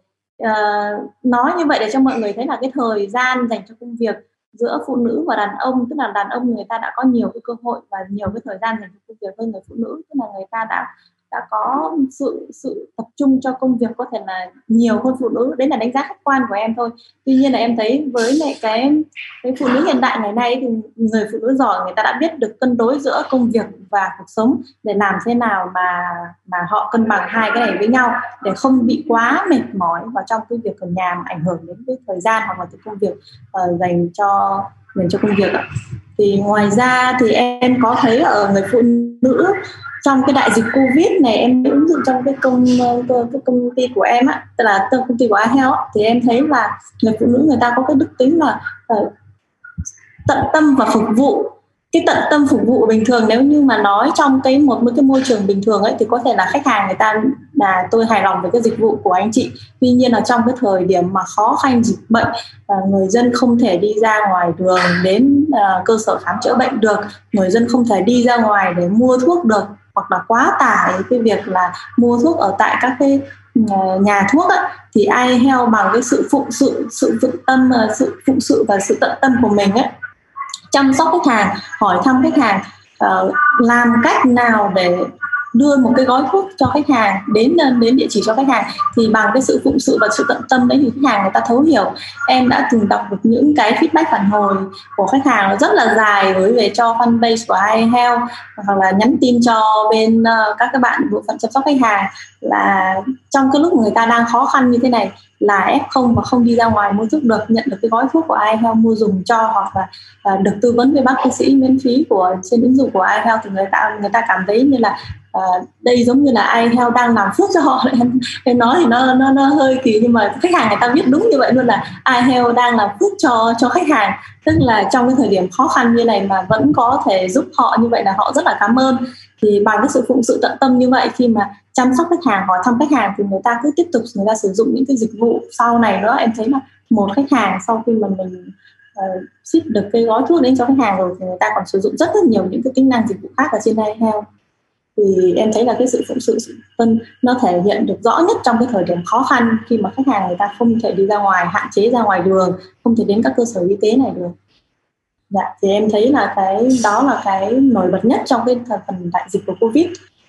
uh, nói như vậy để cho mọi người thấy là cái thời gian dành cho công việc giữa phụ nữ và đàn ông tức là đàn ông người ta đã có nhiều cái cơ hội và nhiều cái thời gian dành cho công việc hơn người phụ nữ tức là người ta đã đã có sự sự tập trung cho công việc có thể là nhiều hơn phụ nữ. Đấy là đánh giá khách quan của em thôi. Tuy nhiên là em thấy với lại cái cái phụ nữ hiện đại ngày nay thì người phụ nữ giỏi người ta đã biết được cân đối giữa công việc và cuộc sống để làm thế nào mà mà họ cân bằng hai cái này với nhau để không bị quá mệt mỏi vào trong cái việc ở nhà mà ảnh hưởng đến cái thời gian hoặc là cái công việc uh, dành cho dành cho công việc ạ. Thì ngoài ra thì em có thấy ở người phụ nữ trong cái đại dịch covid này em ứng dụng trong cái công ờ, cái công ty của em á tức là công ty của iHealth thì em thấy là người phụ nữ người ta có cái đức tính là uh, tận tâm và phục vụ. Cái tận tâm phục vụ bình thường nếu như mà nói trong cái một cái môi trường bình thường ấy thì có thể là khách hàng người ta là tôi hài lòng với cái dịch vụ của anh chị. Tuy nhiên là trong cái thời điểm mà khó khăn dịch bệnh ờ, người dân không thể đi ra ngoài đường đến cơ sở khám chữa bệnh được người dân không thể đi ra ngoài để mua thuốc được hoặc là quá tải cái việc là mua thuốc ở tại các cái ờ, nhà thuốc ấy, thì ai heo bằng cái sự phụng sự sự vững tâm ờ, sự phụng sự và sự tận tâm của mình ấy chăm sóc khách hàng hỏi thăm khách hàng uh, làm cách nào để đưa một cái gói thuốc cho khách hàng, đến ờ, đến địa chỉ cho khách hàng, thì bằng cái sự phụng sự và sự tận tâm đấy thì khách hàng người ta thấu hiểu. Em đã từng đọc được những cái feedback phản hồi của khách hàng rất là dài với về cho fanpage của iHealth hoặc là nhắn tin cho bên ờ, các các bạn bộ phận chăm sóc khách hàng là trong cái lúc người ta đang khó khăn như thế này là F0 và không đi ra ngoài mua thuốc được, nhận được cái gói thuốc của iHealth mua dùng cho hoặc là ờ, được tư vấn với bác sĩ miễn phí của, trên ứng dụng của iHealth thì người ta người ta cảm thấy như là à, đây giống như là ai theo đang làm phước cho họ [laughs] em, em nói thì nó nó nó hơi kỳ nhưng mà khách hàng người ta biết đúng như vậy luôn là ai theo đang làm phước cho cho khách hàng. Tức là trong cái thời điểm khó khăn như này mà vẫn có thể giúp họ như vậy là họ rất là cảm ơn. Thì bằng cái sự phụng sự tận tâm như vậy khi mà chăm sóc khách hàng hỏi thăm khách hàng thì người ta cứ tiếp tục người ta sử dụng những cái dịch vụ sau này nữa. Em thấy là một khách hàng sau khi mà mình uh, ship được cái gói thuốc đến cho khách hàng rồi thì người ta còn sử dụng rất rất nhiều những cái tính năng dịch vụ khác ở trên đây heo thì em thấy là cái sự phụng sự sự tân nó thể hiện được rõ nhất trong cái thời điểm khó khăn khi mà khách hàng người ta không thể đi ra ngoài, hạn chế ra ngoài đường, không thể đến các cơ sở y tế này được. Dạ thì em thấy là cái, đó là cái nổi bật nhất trong cái phần đại dịch của covid.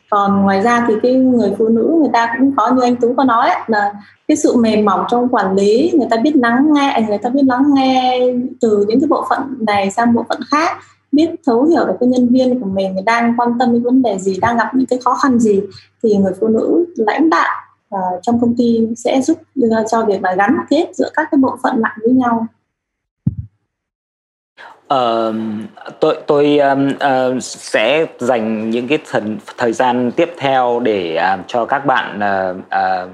Còn ngoài ra thì cái người phụ nữ người ta cũng có, như anh tú có nói là cái sự mềm mỏng trong quản lý, người ta biết lắng nghe, người ta biết lắng nghe từ những cái bộ phận này sang bộ phận khác biết thấu hiểu được cái nhân viên của mình đang quan tâm đến vấn đề gì đang gặp những cái khó khăn gì thì người phụ nữ lãnh đạo uh, trong công ty sẽ giúp ờ, cho việc là gắn kết giữa các cái bộ phận lại với nhau. Uh, tôi tôi um, uh, sẽ dành những cái thần, thời gian tiếp theo để uh, cho các bạn uh, uh,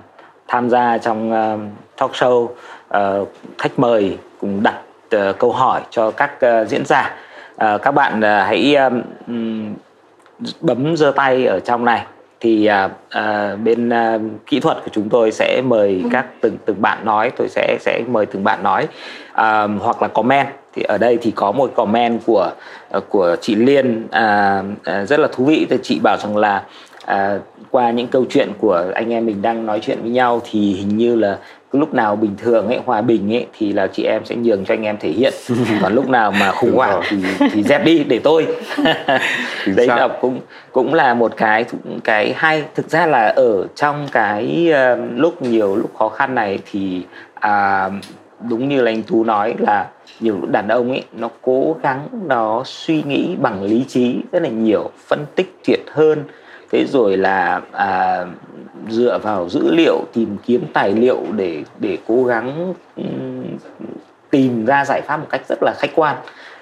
tham gia trong uh, talk show. Uh, khách mời cùng đặt uh, câu hỏi cho các uh, diễn giả uh, các bạn uh, hãy um, bấm giơ tay ở trong này. Thì uh, uh, bên uh, kỹ thuật của chúng tôi sẽ mời các từng từng bạn nói. Tôi sẽ sẽ mời từng bạn nói. Uh, hoặc là comment. Thì ở đây thì có một comment của của chị Liên. À, à, rất là thú vị. Thì chị bảo rằng là à, qua những câu chuyện của anh em mình đang nói chuyện với nhau thì hình như là lúc nào bình thường ấy hòa bình ấy thì là chị em sẽ nhường cho anh em thể hiện. [laughs] Còn lúc nào mà khủng hoảng thì thì dẹp đi để tôi. [laughs] Đấy là cũng cũng là một cái cái hay. Thực ra là ở trong cái uh, lúc nhiều lúc khó khăn này thì uh, đúng như là anh tú nói là nhiều đàn ông ấy nó cố gắng nó suy nghĩ bằng lý trí rất là nhiều phân tích thiệt hơn thế rồi là à, dựa vào dữ liệu tìm kiếm tài liệu để để cố gắng tìm ra giải pháp một cách rất là khách quan.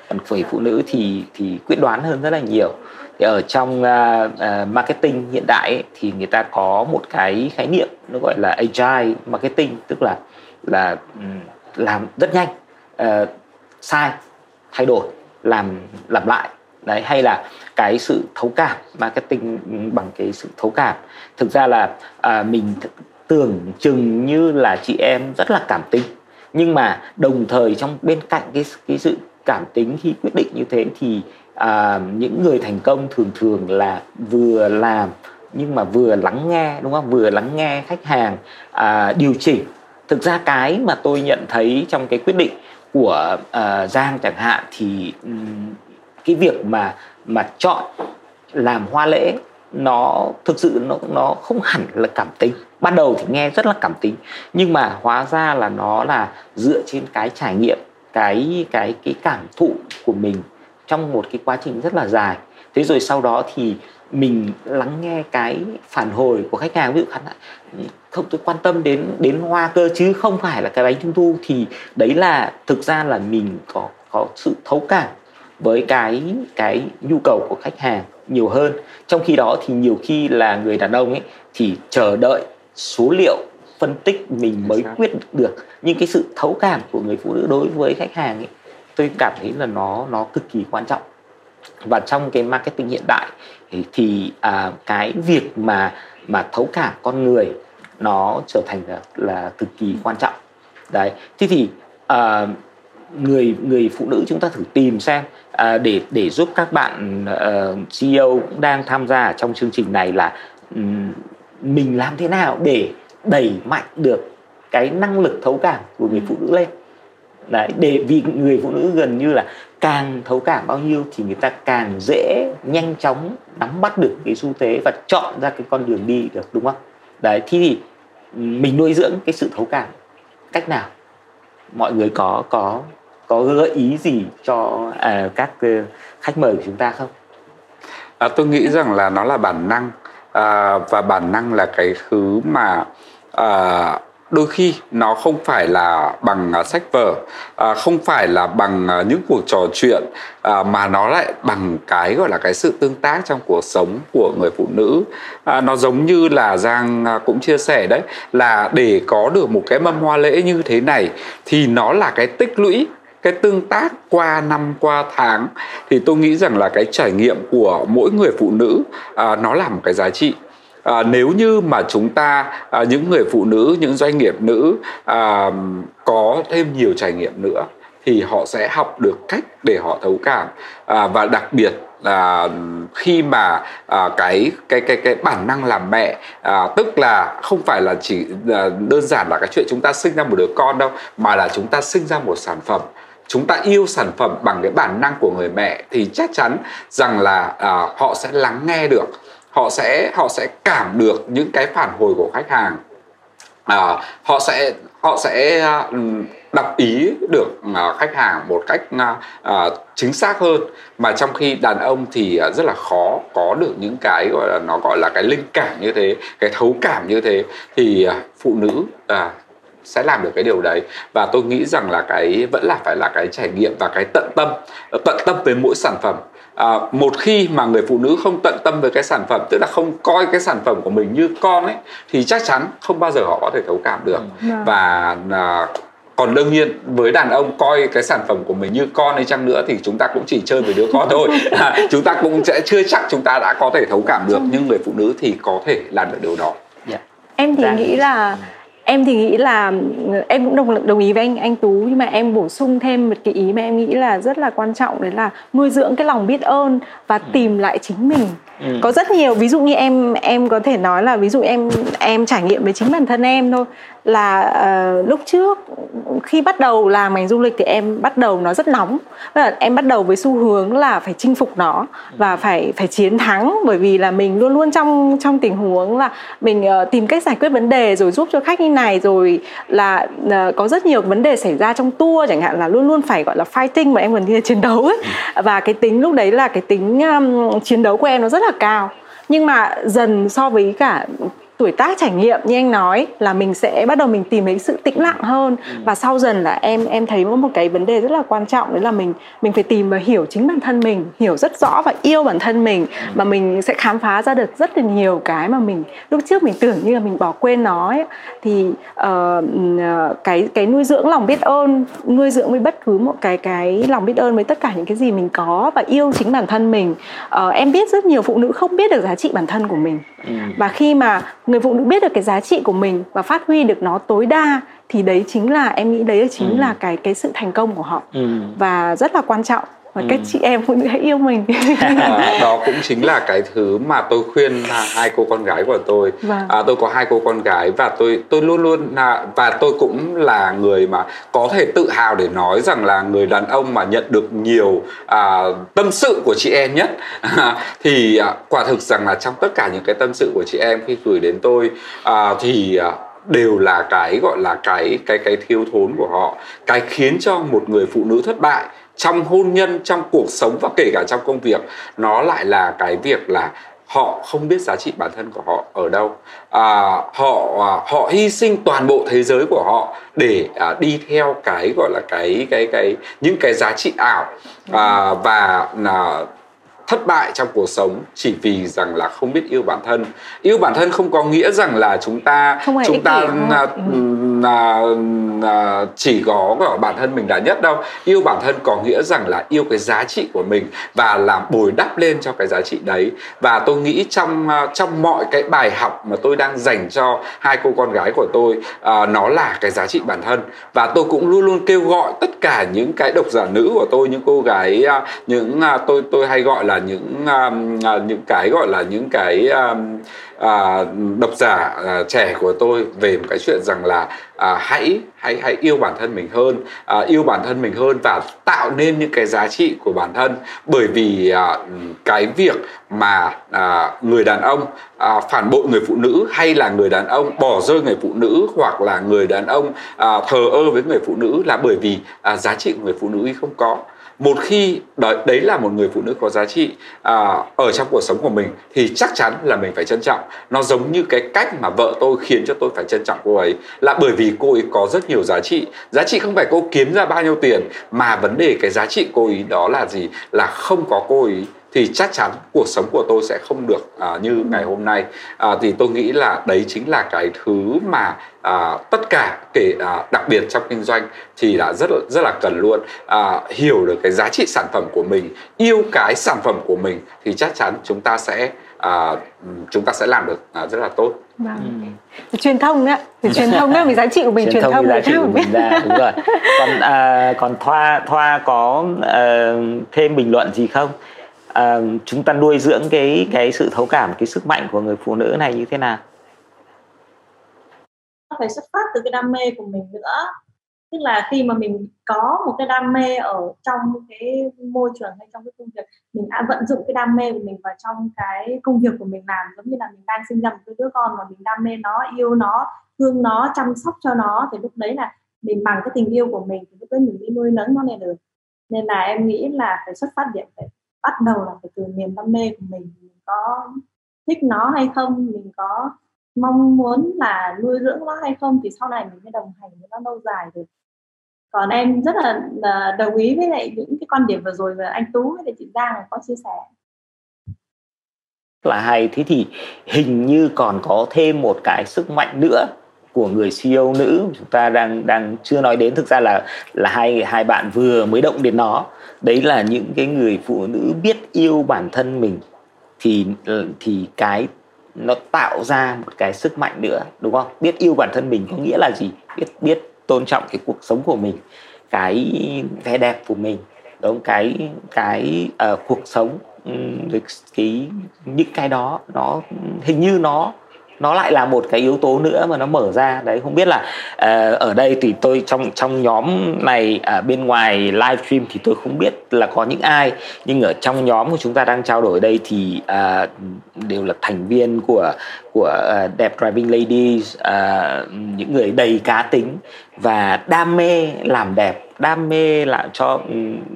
Còn người phụ nữ thì thì quyết đoán hơn rất là nhiều. Thì ở trong uh, uh, marketing hiện đại ấy, thì người ta có một cái khái niệm nó gọi là agile marketing tức là là làm rất nhanh uh, sai thay đổi làm làm lại. Đấy hay là cái sự thấu cảm marketing bằng cái sự thấu cảm. Thực ra là à, mình tưởng chừng như là chị em rất là cảm tính. Nhưng mà đồng thời trong bên cạnh cái cái sự cảm tính khi quyết định như thế thì à, những người thành công thường thường là vừa làm nhưng mà vừa lắng nghe đúng không? Vừa lắng nghe khách hàng à, điều chỉnh. Thực ra cái mà tôi nhận thấy trong cái quyết định của uh, Giang chẳng hạn thì um, cái việc mà mà chọn làm hoa lễ, nó thực sự nó nó không hẳn là cảm tính. Ban đầu thì nghe rất là cảm tính, nhưng mà hóa ra là nó là dựa trên cái trải nghiệm, cái cái cái cảm thụ của mình trong một cái quá trình rất là dài. Thế rồi sau đó thì mình lắng nghe cái phản hồi của khách hàng. Ví dụ khán giả, không, tôi quan tâm đến đến hoa cơ chứ không phải là cái bánh trung thu. Thì đấy là, thực ra là mình có có sự thấu cảm với cái cái nhu cầu của khách hàng nhiều hơn. Trong khi đó thì nhiều khi là người đàn ông ấy thì chờ đợi số liệu phân tích mình mới quyết được. Nhưng cái sự thấu cảm của người phụ nữ đối với khách hàng ấy tôi cảm thấy là nó nó cực kỳ quan trọng. Và trong cái marketing hiện đại thì, thì à, cái việc mà mà thấu cảm con người nó trở thành là, là cực kỳ quan trọng. Đấy. Thế thì à, người người phụ nữ chúng ta thử tìm xem. À, để để giúp các bạn ờ, uh, CEO cũng đang tham gia ở trong chương trình này là um, mình làm thế nào để đẩy mạnh được cái năng lực thấu cảm của người phụ nữ lên. Đấy để vì người phụ nữ gần như là càng thấu cảm bao nhiêu thì người ta càng dễ nhanh chóng nắm bắt được cái xu thế và chọn ra cái con đường đi được đúng không? Đấy thì mình nuôi dưỡng cái sự thấu cảm. Cách nào? Mọi người có có có gợi ý gì cho à, các ờ, khách mời của chúng ta không? À, tôi nghĩ rằng là nó là bản năng à, và bản năng là cái thứ mà à, đôi khi nó không phải là bằng uh, sách vở uh, không phải là bằng uh, những cuộc trò chuyện uh, mà nó lại bằng cái gọi là cái sự tương tác trong cuộc sống của người phụ nữ. Uh, nó giống như là giang uh, cũng chia sẻ đấy là để có được một cái mâm hoa lễ như thế này thì nó là cái tích lũy cái tương tác qua năm qua tháng thì tôi nghĩ rằng là cái trải nghiệm của mỗi người phụ nữ à, nó là một cái giá trị. À, nếu như mà chúng ta à, những người phụ nữ những doanh nghiệp nữ à, có thêm nhiều trải nghiệm nữa thì họ sẽ học được cách để họ thấu cảm. À, và đặc biệt là khi mà à, cái cái cái cái bản năng làm mẹ à, tức là không phải là chỉ à, đơn giản là cái chuyện chúng ta sinh ra một đứa con đâu mà là chúng ta sinh ra một sản phẩm chúng ta yêu sản phẩm bằng cái bản năng của người mẹ thì chắc chắn rằng là à, họ sẽ lắng nghe được họ sẽ họ sẽ cảm được những cái phản hồi của khách hàng. À, họ sẽ họ sẽ à, đọc ý được à, khách hàng một cách à, chính xác hơn. Mà trong khi đàn ông thì rất là khó có được những cái gọi là nó gọi là cái linh cảm như thế cái thấu cảm như thế. Thì phụ nữ sẽ làm được cái điều đấy. Và tôi nghĩ rằng là cái vẫn là phải là cái trải nghiệm và cái tận tâm tận tâm với mỗi sản phẩm. À, một khi mà người phụ nữ không tận tâm với cái sản phẩm tức là không coi cái sản phẩm của mình như con ấy thì chắc chắn không bao giờ họ có thể thấu cảm được. Ừ. và à, còn đương nhiên với đàn ông coi cái sản phẩm của mình như con hay chăng nữa thì chúng ta cũng chỉ chơi với đứa con [laughs] thôi. À, chúng ta cũng sẽ chưa chắc chúng ta đã có thể thấu cảm được nhưng người phụ nữ thì có thể làm được điều đó. Yeah. Dạ. em thì nghĩ là ừ em thì nghĩ là ừ, em cũng đồng đồng ý với anh anh tú, nhưng mà em bổ sung thêm một cái ý mà em nghĩ là rất là quan trọng, đấy là nuôi dưỡng cái lòng biết ơn và tìm lại chính mình ừ. có rất nhiều ví dụ như em em có thể nói là ví dụ em em trải nghiệm với chính bản thân em thôi. Là uh, lúc trước khi bắt đầu làm ngành du lịch thì em bắt đầu nó rất nóng. Là em bắt đầu với xu hướng là phải chinh phục nó và phải phải chiến thắng. Bởi vì là mình luôn luôn trong trong tình huống là mình uh, tìm cách giải quyết vấn đề rồi giúp cho khách như này rồi là uh, có rất nhiều vấn đề xảy ra trong tour chẳng hạn là luôn luôn phải gọi là fighting mà em gần như là chiến đấu ấy. Và cái tính lúc đấy là cái tính um, chiến đấu của em nó rất là là cao. Nhưng mà dần so với cả tuổi tác trải nghiệm như anh nói là mình sẽ bắt đầu mình tìm thấy sự tĩnh lặng hơn ừ. và sau dần là em em thấy một cái vấn đề rất là quan trọng đấy là mình mình phải tìm và hiểu chính bản thân mình hiểu rất rõ và yêu bản thân mình ừ. mà mình sẽ khám phá ra được rất là nhiều cái mà mình lúc trước mình tưởng như là mình bỏ quên nó ấy. thì uh, cái cái nuôi dưỡng lòng biết ơn nuôi dưỡng với bất cứ một cái cái lòng biết ơn với tất cả những cái gì mình có và yêu chính bản thân mình uh, em biết rất nhiều phụ nữ không biết được giá trị bản thân của mình ừ. và khi mà người phụ nữ biết được cái giá trị của mình và phát huy được nó tối đa thì đấy chính là em nghĩ đấy chính ừ. là cái cái sự thành công của họ ừ. và rất là quan trọng và ừ. các chị em phụ nữ hãy yêu mình [laughs] à, đó cũng chính là cái thứ mà tôi khuyên hai cô con gái của tôi vâng. à, tôi có hai cô con gái và tôi tôi luôn luôn là và tôi cũng là người mà có thể tự hào để nói rằng là người đàn ông mà nhận được nhiều à, tâm sự của chị em nhất [laughs] thì à, quả thực rằng là trong tất cả những cái tâm sự của chị em khi gửi đến tôi à, thì à, đều là cái gọi là cái cái cái thiếu thốn của họ cái khiến cho một người phụ nữ thất bại trong hôn nhân trong cuộc sống và kể cả trong công việc nó lại là cái việc là họ không biết giá trị bản thân của họ ở đâu. À, họ à, họ hy sinh toàn bộ thế giới của họ để à, đi theo cái gọi là cái cái cái những cái giá trị ảo. À, và à, thất bại trong cuộc sống chỉ vì rằng là không biết yêu bản thân. Yêu bản thân không có nghĩa rằng là chúng ta chúng ta là, là, là chỉ có ở bản thân mình là nhất đâu. Yêu bản thân có nghĩa rằng là yêu cái giá trị của mình và làm bồi đắp lên cho cái giá trị đấy. Và tôi nghĩ trong trong mọi cái bài học mà tôi đang dành cho hai cô con gái của tôi uh, nó là cái giá trị bản thân. Và tôi cũng luôn luôn kêu gọi tất cả những cái độc giả nữ của tôi những cô gái uh, những uh, tôi tôi hay gọi là những um, à, những cái gọi là những cái um, à, độc giả à, trẻ của tôi về một cái chuyện rằng là hãy hãy hãy yêu bản thân mình hơn yêu bản thân mình hơn và tạo nên những cái giá trị của bản thân. Bởi vì cái việc mà người đàn ông phản bội người phụ nữ hay là người đàn ông bỏ rơi người phụ nữ hoặc là người đàn ông thờ ơ với người phụ nữ là bởi vì giá trị của người phụ nữ không có một khi đấy, đấy là một người phụ nữ có giá trị à, ở trong cuộc sống của mình thì chắc chắn là mình phải trân trọng. Nó giống như cái cách mà vợ tôi khiến cho tôi phải trân trọng cô ấy là bởi vì cô ấy có rất nhiều giá trị. Giá trị không phải cô kiếm ra bao nhiêu tiền mà vấn đề cái giá trị cô ấy đó là gì? Là không có cô ấy thì chắc chắn cuộc sống của tôi sẽ không được à, như ngày hôm nay. À, thì tôi nghĩ là đấy chính là cái thứ mà à, tất cả kể à, đặc biệt trong kinh doanh thì là rất rất là cần luôn. À, hiểu được cái giá trị sản phẩm của mình yêu cái sản phẩm của mình thì chắc chắn chúng ta sẽ à, chúng ta sẽ làm được à, rất là tốt. Vâng. Ừ. truyền thông á thì truyền thông á vì giá trị của mình truyền, truyền thông, thông giá trị của mình ra đúng rồi. Còn à, còn thoa thoa có à, thêm bình luận gì không à, chúng ta nuôi dưỡng cái cái sự thấu cảm cái sức mạnh của người phụ nữ này như thế nào? Phải xuất phát từ cái đam mê của mình nữa. Tức là khi mà mình có một cái đam mê ở trong cái môi trường hay trong cái công việc mình đã vận dụng cái đam mê của mình vào trong cái công việc của mình làm. Giống như là mình đang sinh ra một cái đứa con mà mình đam mê nó yêu nó thương nó chăm sóc cho nó thì lúc đấy là mình bằng cái tình yêu của mình thì lúc đấy mình đi nuôi nấng nó lên được. Nên là em nghĩ là phải xuất phát điểm phải bắt đầu là phải từ niềm đam mê của mình mình có thích nó hay không mình có mong muốn là nuôi dưỡng nó hay không thì sau này mình mới đồng hành với nó lâu dài được. Còn em rất là, là đồng ý với lại những cái quan điểm vừa rồi mà anh tú với chị giang có chia sẻ. Là hay. Thế thì hình như còn có thêm một cái sức mạnh nữa của người CEO nữ. Chúng ta đang đang chưa nói đến thực ra là là hai hai bạn vừa mới động đến nó. Đấy là những cái người phụ nữ biết yêu bản thân mình. Thì thì cái nó tạo ra một cái sức mạnh nữa đúng không? Biết yêu bản thân mình có nghĩa là gì? Biết biết tôn trọng cái cuộc sống của mình cái vẻ đẹp của mình đúng cái cái uh, cuộc sống um, cái những cái đó nó hình như nó nó lại là một cái yếu tố nữa mà nó mở ra. Đấy không biết là uh, ở đây thì tôi trong trong nhóm này ở bên ngoài livestream thì tôi không biết là có những ai nhưng ở trong nhóm của chúng ta đang trao đổi đây thì uh, đều là thành viên của của ờ, uh, đẹp driving ladies uh, những người đầy cá tính và đam mê làm đẹp đam mê là cho ừ,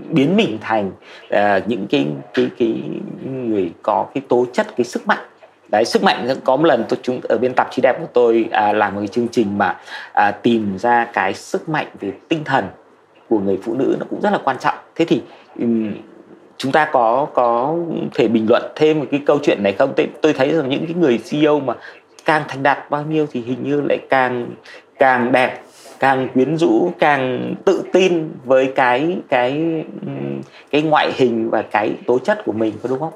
biến mình thành uh, những cái cái cái người có cái tố chất cái sức mạnh đấy sức mạnh có một lần tôi chúng ở bên tạp chí đẹp của tôi à, làm một cái chương trình mà à, tìm ra cái sức mạnh về tinh thần của người phụ nữ nó cũng rất là quan trọng. Thế thì um, chúng ta có có thể bình luận thêm một cái câu chuyện này không? Tôi thấy rằng những cái người CEO mà càng thành đạt bao nhiêu thì hình như lại càng càng đẹp càng quyến rũ càng tự tin với cái cái cái ngoại hình và cái tố chất của mình có đúng không?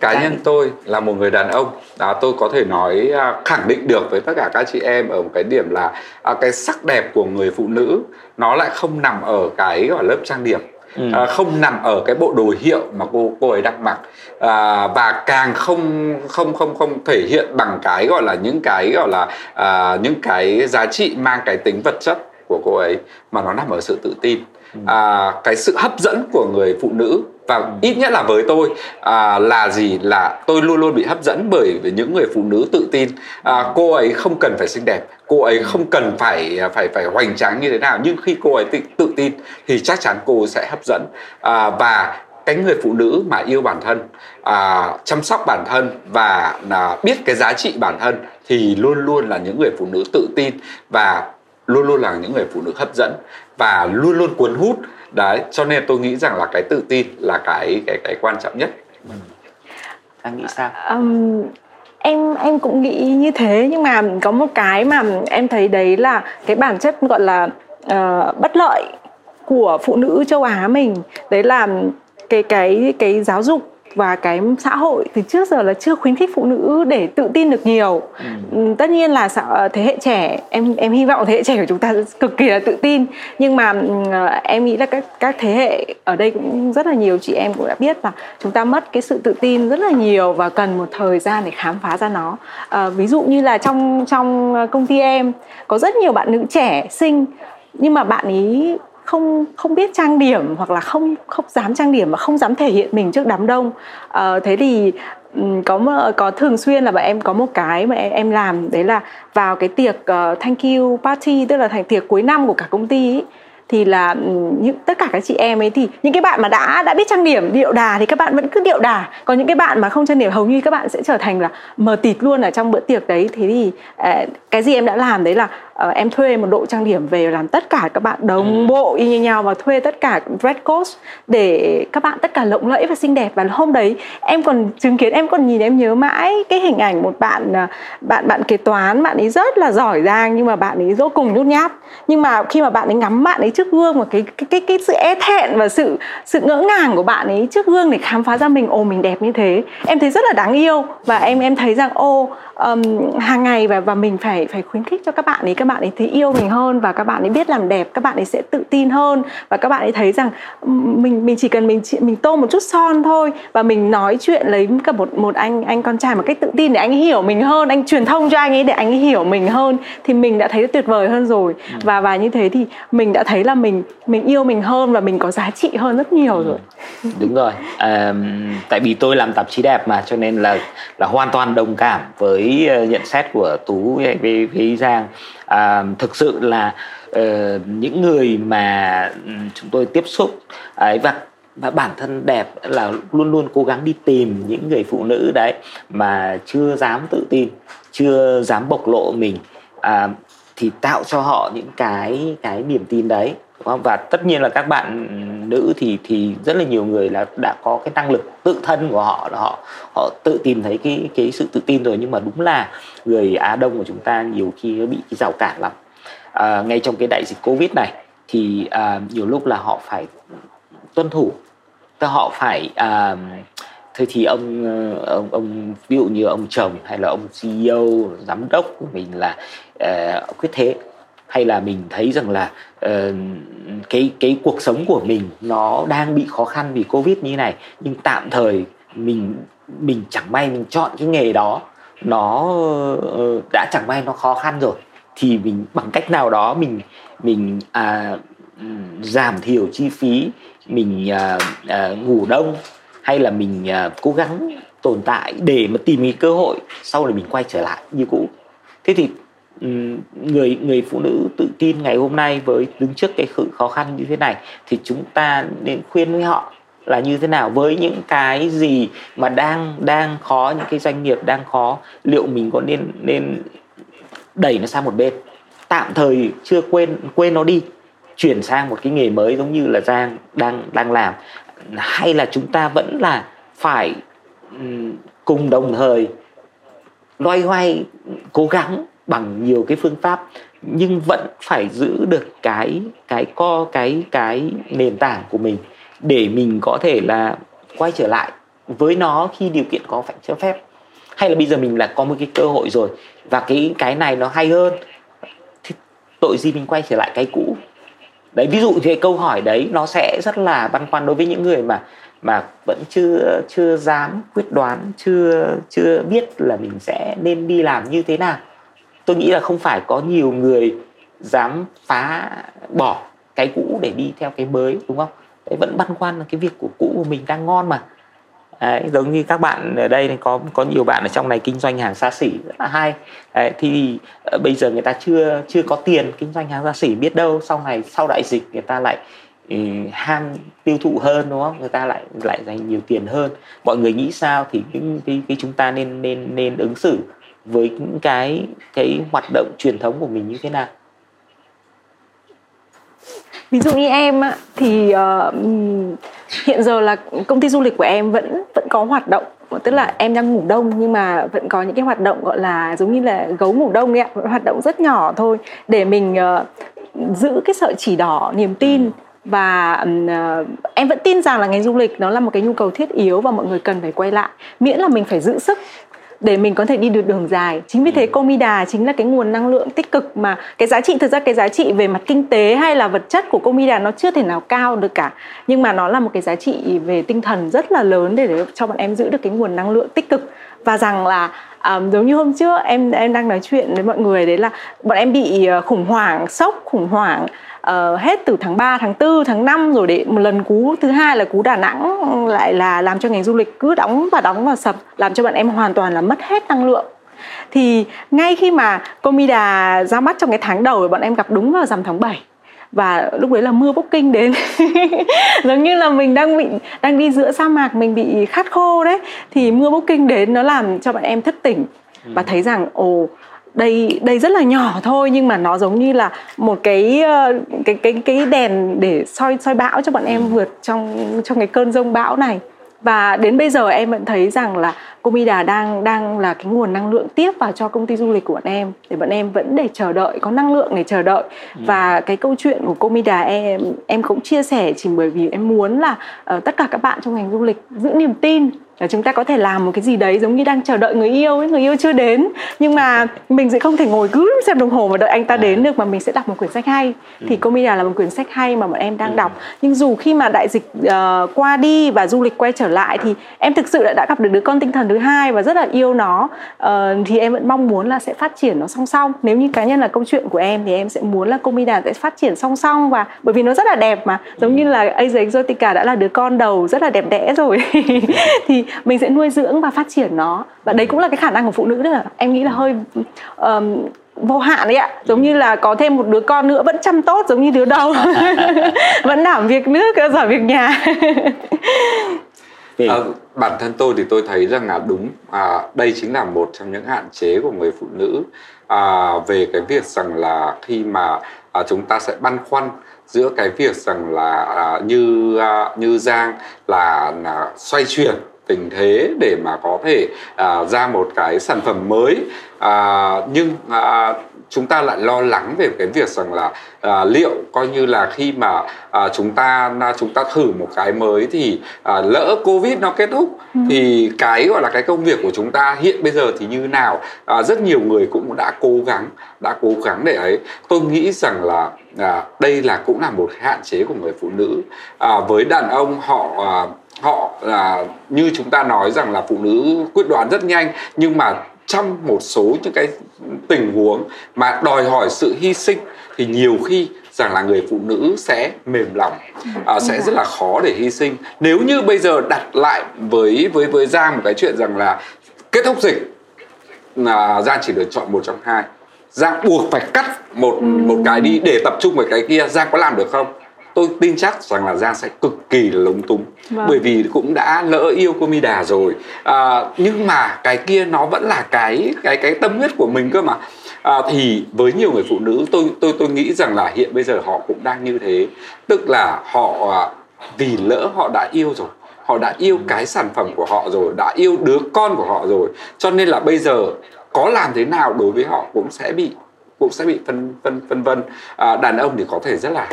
Cá nhân tôi là một người đàn ông à, tôi có thể nói à, khẳng định được với tất cả các chị em ở một cái điểm là à, cái sắc đẹp của người phụ nữ nó lại không nằm ở cái gọi lớp trang điểm ừ. à, không nằm ở cái bộ đồ hiệu mà cô cô ấy đang mặc à, và càng không không không không thể hiện bằng cái gọi là những cái gọi là à, những cái giá trị mang cái tính vật chất của cô ấy mà nó nằm ở sự tự tin. À, cái sự hấp dẫn của người phụ nữ và ừ. ít nhất là với tôi à, là gì? Là tôi luôn luôn bị hấp dẫn bởi những người phụ nữ tự tin. À, cô ấy không cần phải xinh đẹp cô ấy không cần phải phải phải hoành tráng như thế nào. Nhưng khi cô ấy tự, tự tin thì chắc chắn cô sẽ hấp dẫn. À, và cái người phụ nữ mà yêu bản thân à, chăm sóc bản thân và à, biết cái giá trị bản thân thì luôn luôn là những người phụ nữ tự tin và luôn luôn là những người phụ nữ hấp dẫn và luôn luôn cuốn hút. Đấy cho nên tôi nghĩ rằng là cái tự tin là cái cái cái quan trọng nhất. Anh nghĩ sao? Um, em em cũng nghĩ như thế nhưng mà có một cái mà em thấy đấy là cái bản chất gọi là uh, bất lợi của phụ nữ châu Á mình. Đấy là cái cái cái giáo dục và cái xã hội từ trước giờ là chưa khuyến khích phụ nữ để tự tin được nhiều. Ừ. ừ tất nhiên là ờ, thế hệ trẻ em em hy vọng thế hệ trẻ của chúng ta cực kỳ là tự tin. Nhưng mà ờ, em nghĩ là các các thế hệ ở đây cũng rất là nhiều chị em cũng đã biết là chúng ta mất cái sự tự tin rất là nhiều và cần một thời gian để khám phá ra nó. À, ví dụ như là trong trong công ty em có rất nhiều bạn nữ trẻ xinh. Nhưng mà bạn ấy không không biết trang điểm hoặc là không không dám trang điểm và không dám thể hiện mình trước đám đông. À, thế thì có có thường xuyên là bọn em có một cái mà em, em làm đấy là vào cái tiệc uh, thank you party tức là thành tiệc cuối năm của cả công ty ấy, thì là những tất cả các chị em ấy thì những cái bạn mà đã đã biết trang điểm điệu đà thì các bạn vẫn cứ điệu đà. Còn những cái bạn mà không trang điểm hầu như các bạn sẽ trở thành là mờ tịt luôn ở trong bữa tiệc đấy. Thế thì ờ, cái gì em đã làm đấy là uh, em thuê một đội trang điểm về làm tất cả các bạn đồng ừ. bộ y như nhau và thuê tất cả red coat để các bạn tất cả lộng lẫy và xinh đẹp. Và hôm đấy em còn chứng kiến em còn nhìn em nhớ mãi cái hình ảnh một bạn à, bạn bạn kế toán bạn ấy rất là giỏi giang nhưng mà bạn ấy vô cùng nhút nhát. Nhưng mà khi mà bạn ấy ngắm bạn ấy trước gương và cái cái cái, cái sự e thẹn và sự sự ngỡ ngàng của bạn ấy trước gương để khám phá ra mình ồ mình đẹp như thế em thấy rất là đáng yêu. Và em em thấy rằng ô um, hàng ngày và và mình phải phải khuyến khích cho các bạn ấy các bạn ấy thấy yêu mình hơn và các bạn ấy biết làm đẹp các bạn ấy sẽ tự tin hơn và các bạn ấy thấy rằng mình mình chỉ cần mình mình tô một chút son thôi và mình nói chuyện lấy cả một một anh anh con trai một cách tự tin để anh ấy hiểu mình hơn anh truyền thông cho anh ấy để anh ấy hiểu mình hơn thì mình đã thấy tuyệt vời hơn rồi ừ. và và như thế thì mình đã thấy là mình mình yêu mình hơn và mình có giá trị hơn rất nhiều ừ. rồi đúng rồi à, tại vì tôi làm tạp chí đẹp mà cho nên là là hoàn toàn đồng cảm với ờ, nhận xét của tú với, với giang à, thực sự là uh, những người mà ừ, chúng tôi tiếp xúc ấy và và bản thân đẹp là luôn luôn cố gắng đi tìm những người phụ nữ đấy mà chưa dám tự tin chưa dám bộc lộ mình. À, thì tạo cho họ những cái cái niềm tin đấy không? và tất nhiên là các bạn nữ thì thì rất là nhiều người là đã có cái năng lực tự thân của họ là họ họ tự tìm thấy cái cái sự tự tin rồi. Nhưng mà đúng là người Á Đông của chúng ta nhiều khi nó bị cái rào cản lắm. À, ngay trong cái đại dịch Covid này thì à, nhiều lúc là họ phải tuân thủ. Tức họ phải à, thế thì ông ông ông ví dụ như ông chồng hay là ông CEO giám đốc của mình là uh, quyết thế hay là mình thấy rằng là uh, cái cái cuộc sống của mình nó đang bị khó khăn vì covid như này nhưng tạm thời mình mình chẳng may mình chọn cái nghề đó nó uh, đã chẳng may nó khó khăn rồi thì mình bằng cách nào đó mình mình à, giảm thiểu chi phí mình à, à, ngủ đông hay là mình à, cố gắng tồn tại để mà tìm cái cơ hội sau này mình quay trở lại như cũ. Thế thì người người phụ nữ tự tin ngày hôm nay với đứng trước cái sự khó khăn như thế này thì chúng ta nên khuyên với họ là như thế nào? Với những cái gì mà đang đang khó, những cái doanh nghiệp đang khó, liệu mình có nên nên đẩy nó sang một bên? Tạm thời chưa quên quên nó đi, chuyển sang một cái nghề mới giống như là giang đang đang làm. Hay là chúng ta vẫn là phải cùng đồng thời loay hoay, cố gắng bằng nhiều cái phương pháp, nhưng vẫn phải giữ được cái cái co, cái cái nền tảng của mình để mình có thể là quay trở lại với nó khi điều kiện có phải cho phép. Hay là bây giờ mình là có một cái cơ hội rồi và cái cái này nó hay hơn, thì tội gì mình quay trở lại cái cũ? Đấy, ví dụ thì câu hỏi đấy nó sẽ rất là băn khoăn đối với những người mà mà vẫn chưa chưa dám quyết đoán, chưa chưa biết là mình sẽ nên đi làm như thế nào tôi nghĩ là không phải có nhiều người dám phá bỏ cái cũ để đi theo cái mới đúng không? Đấy vẫn băn khoăn là cái việc của cũ của mình đang ngon mà. Đấy, giống như các bạn ở đây có có nhiều bạn ở trong này kinh doanh hàng xa xỉ rất là hay. Đấy, thì ờ, bây giờ người ta chưa chưa có tiền kinh doanh hàng xa xỉ biết đâu sau này sau đại dịch người ta lại ừ, ham tiêu thụ hơn đúng không? Người ta lại lại dành nhiều tiền hơn. Mọi người nghĩ sao thì cái cái, cái chúng ta nên nên nên ứng xử với những cái cái hoạt động truyền thống của mình như thế nào? Ví dụ như em thì uh, hiện giờ là công ty du lịch của em vẫn vẫn có hoạt động tức là em đang ngủ đông nhưng mà vẫn có những cái hoạt động gọi là giống như là gấu ngủ đông ấy ạ hoạt động rất nhỏ thôi để mình uh, giữ cái sợi chỉ đỏ niềm tin và uh, em vẫn tin rằng là ngành du lịch nó là một cái nhu cầu thiết yếu và mọi người cần phải quay lại miễn là mình phải giữ sức để mình có thể đi được đường dài. Chính vì thế ừ. comida chính là cái nguồn năng lượng tích cực mà cái giá trị thực ra cái giá trị về mặt kinh tế hay là vật chất của comida nó chưa thể nào cao được cả. Nhưng mà nó là một cái giá trị về tinh thần rất là lớn để, để cho bọn em giữ được cái nguồn năng lượng tích cực và rằng là um, giống như hôm trước em em đang nói chuyện với mọi người đấy là bọn em bị à, khủng hoảng sốc khủng hoảng uh, hết từ tháng 3, tháng 4, tháng 5 rồi để một lần cú thứ hai là cú Đà Nẵng lại là làm cho ngành du lịch cứ đóng và đóng và sập làm cho bọn em hoàn toàn là mất hết năng lượng. Thì ngay khi mà Comida ra mắt trong cái tháng đầu bọn em gặp đúng vào rằm tháng 7 và lúc đấy là mưa booking đến. [laughs] Giống như là mình đang bị đang đi giữa sa mạc mình bị khát khô đấy. Thì mưa booking đến nó làm cho bọn em thức tỉnh. Và thấy rằng ồ đây đây rất là nhỏ thôi nhưng mà nó giống như là một cái ờ, cái cái cái đèn để soi soi bão cho bọn em ừ. vượt trong trong cái cơn rông bão này. Và đến bây giờ em vẫn thấy rằng là Comida đang đang là cái nguồn năng lượng tiếp vào cho công ty du lịch của bọn em để bọn em vẫn để chờ đợi có năng lượng để chờ đợi ừ. và cái câu chuyện của Comida em em cũng chia sẻ chỉ bởi vì em muốn là uh, tất cả các bạn trong ngành du lịch giữ niềm tin là chúng ta có thể làm một cái gì đấy giống như đang chờ đợi người yêu ấy người yêu chưa đến nhưng mà mình sẽ không thể ngồi cứ xem đồng hồ và đợi anh ta đến được mà mình sẽ đọc một quyển sách hay thì ừ. Comida là một quyển sách hay mà bọn em đang ừ. đọc nhưng dù khi mà đại dịch uh, qua đi và du lịch quay trở lại thì em thực sự đã, đã gặp được đứa con tinh thần thứ hai và rất là yêu nó uh, thì em vẫn mong muốn là sẽ phát triển nó song song. Nếu như cá nhân là câu chuyện của em thì em sẽ muốn là Comida sẽ phát triển song song và bởi vì nó rất là đẹp mà. Giống như là Asia Exotica đã là đứa con đầu rất là đẹp đẽ rồi. [laughs] Thì mình sẽ nuôi dưỡng và phát triển nó. Và đấy cũng là cái khả năng của phụ nữ nữa. Em nghĩ là hơi um, vô hạn đấy ạ. Giống như là có thêm một đứa con nữa vẫn chăm tốt giống như đứa đầu. [laughs] Vẫn đảm việc nước giỏi việc nhà. [laughs] à, bản thân tôi thì tôi thấy rằng là đúng à, đây chính là một trong những hạn chế của người phụ nữ à, về cái việc rằng là khi mà à, chúng ta sẽ băn khoăn giữa cái việc rằng là à, như à, như giang là, là xoay chuyển tình thế để mà có thể à, ra một cái sản phẩm mới à, nhưng à, chúng ta lại lo lắng về cái việc rằng là à, liệu coi như là khi mà à, chúng ta chúng ta thử một cái mới thì à, lỡ covid nó kết thúc ừ. thì cái gọi là cái công việc của chúng ta hiện bây giờ thì như nào? À, rất nhiều người cũng đã cố gắng đã cố gắng để ấy. Tôi nghĩ rằng là à, đây là cũng là một hạn chế của người phụ nữ. À, với đàn ông họ à, họ là như chúng ta nói rằng là phụ nữ quyết đoán rất nhanh nhưng mà trong một số những cái tình huống mà đòi hỏi sự hy sinh thì nhiều khi rằng là người phụ nữ sẽ mềm lòng à, sẽ rất là khó để hy sinh. Nếu như bây giờ đặt lại với với với giang một cái chuyện rằng là kết thúc dịch là giang chỉ được chọn một trong hai. Giang buộc phải cắt một một cái đi để tập trung vào cái kia giang có làm được không? Tôi tin chắc rằng là Giang sẽ cực kỳ là lúng túng. Vâng. bởi vì cũng đã lỡ yêu Komida rồi. À, nhưng mà cái kia nó vẫn là cái cái cái tâm huyết của mình cơ mà. À, thì với nhiều người phụ nữ tôi tôi tôi nghĩ rằng là hiện bây giờ họ cũng đang như thế. Tức là họ à, vì lỡ họ đã yêu rồi họ đã yêu cái sản phẩm của họ rồi đã yêu đứa con của họ rồi. Cho nên là bây giờ có làm thế nào đối với họ cũng sẽ bị cũng sẽ bị phân phân phân vân. À, đàn ông thì có thể rất là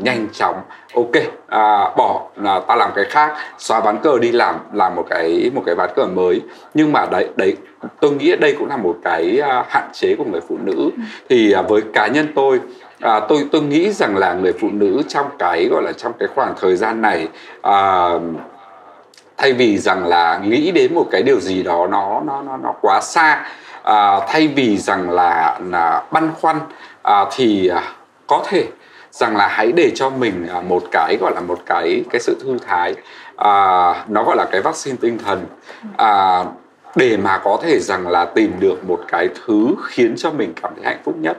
nhanh chóng ok à, bỏ là ta làm cái khác. Xóa ván cờ đi làm làm một cái một cái ván cờ mới. Nhưng mà đấy đấy tôi nghĩ đây cũng là một cái à, hạn chế của người phụ nữ. Thì à, với cá nhân tôi à, tôi tôi nghĩ rằng là người phụ nữ trong cái gọi là trong cái khoảng thời gian này à, thay vì rằng là nghĩ đến một cái điều gì đó nó nó nó nó quá xa à, thay vì rằng là là băn khoăn à, thì à, có thể rằng là hãy để cho mình à, một cái gọi là một cái cái sự thư thái à, nó gọi là cái vaccine tinh thần à, để mà có thể rằng là tìm được một cái thứ khiến cho mình cảm thấy hạnh phúc nhất.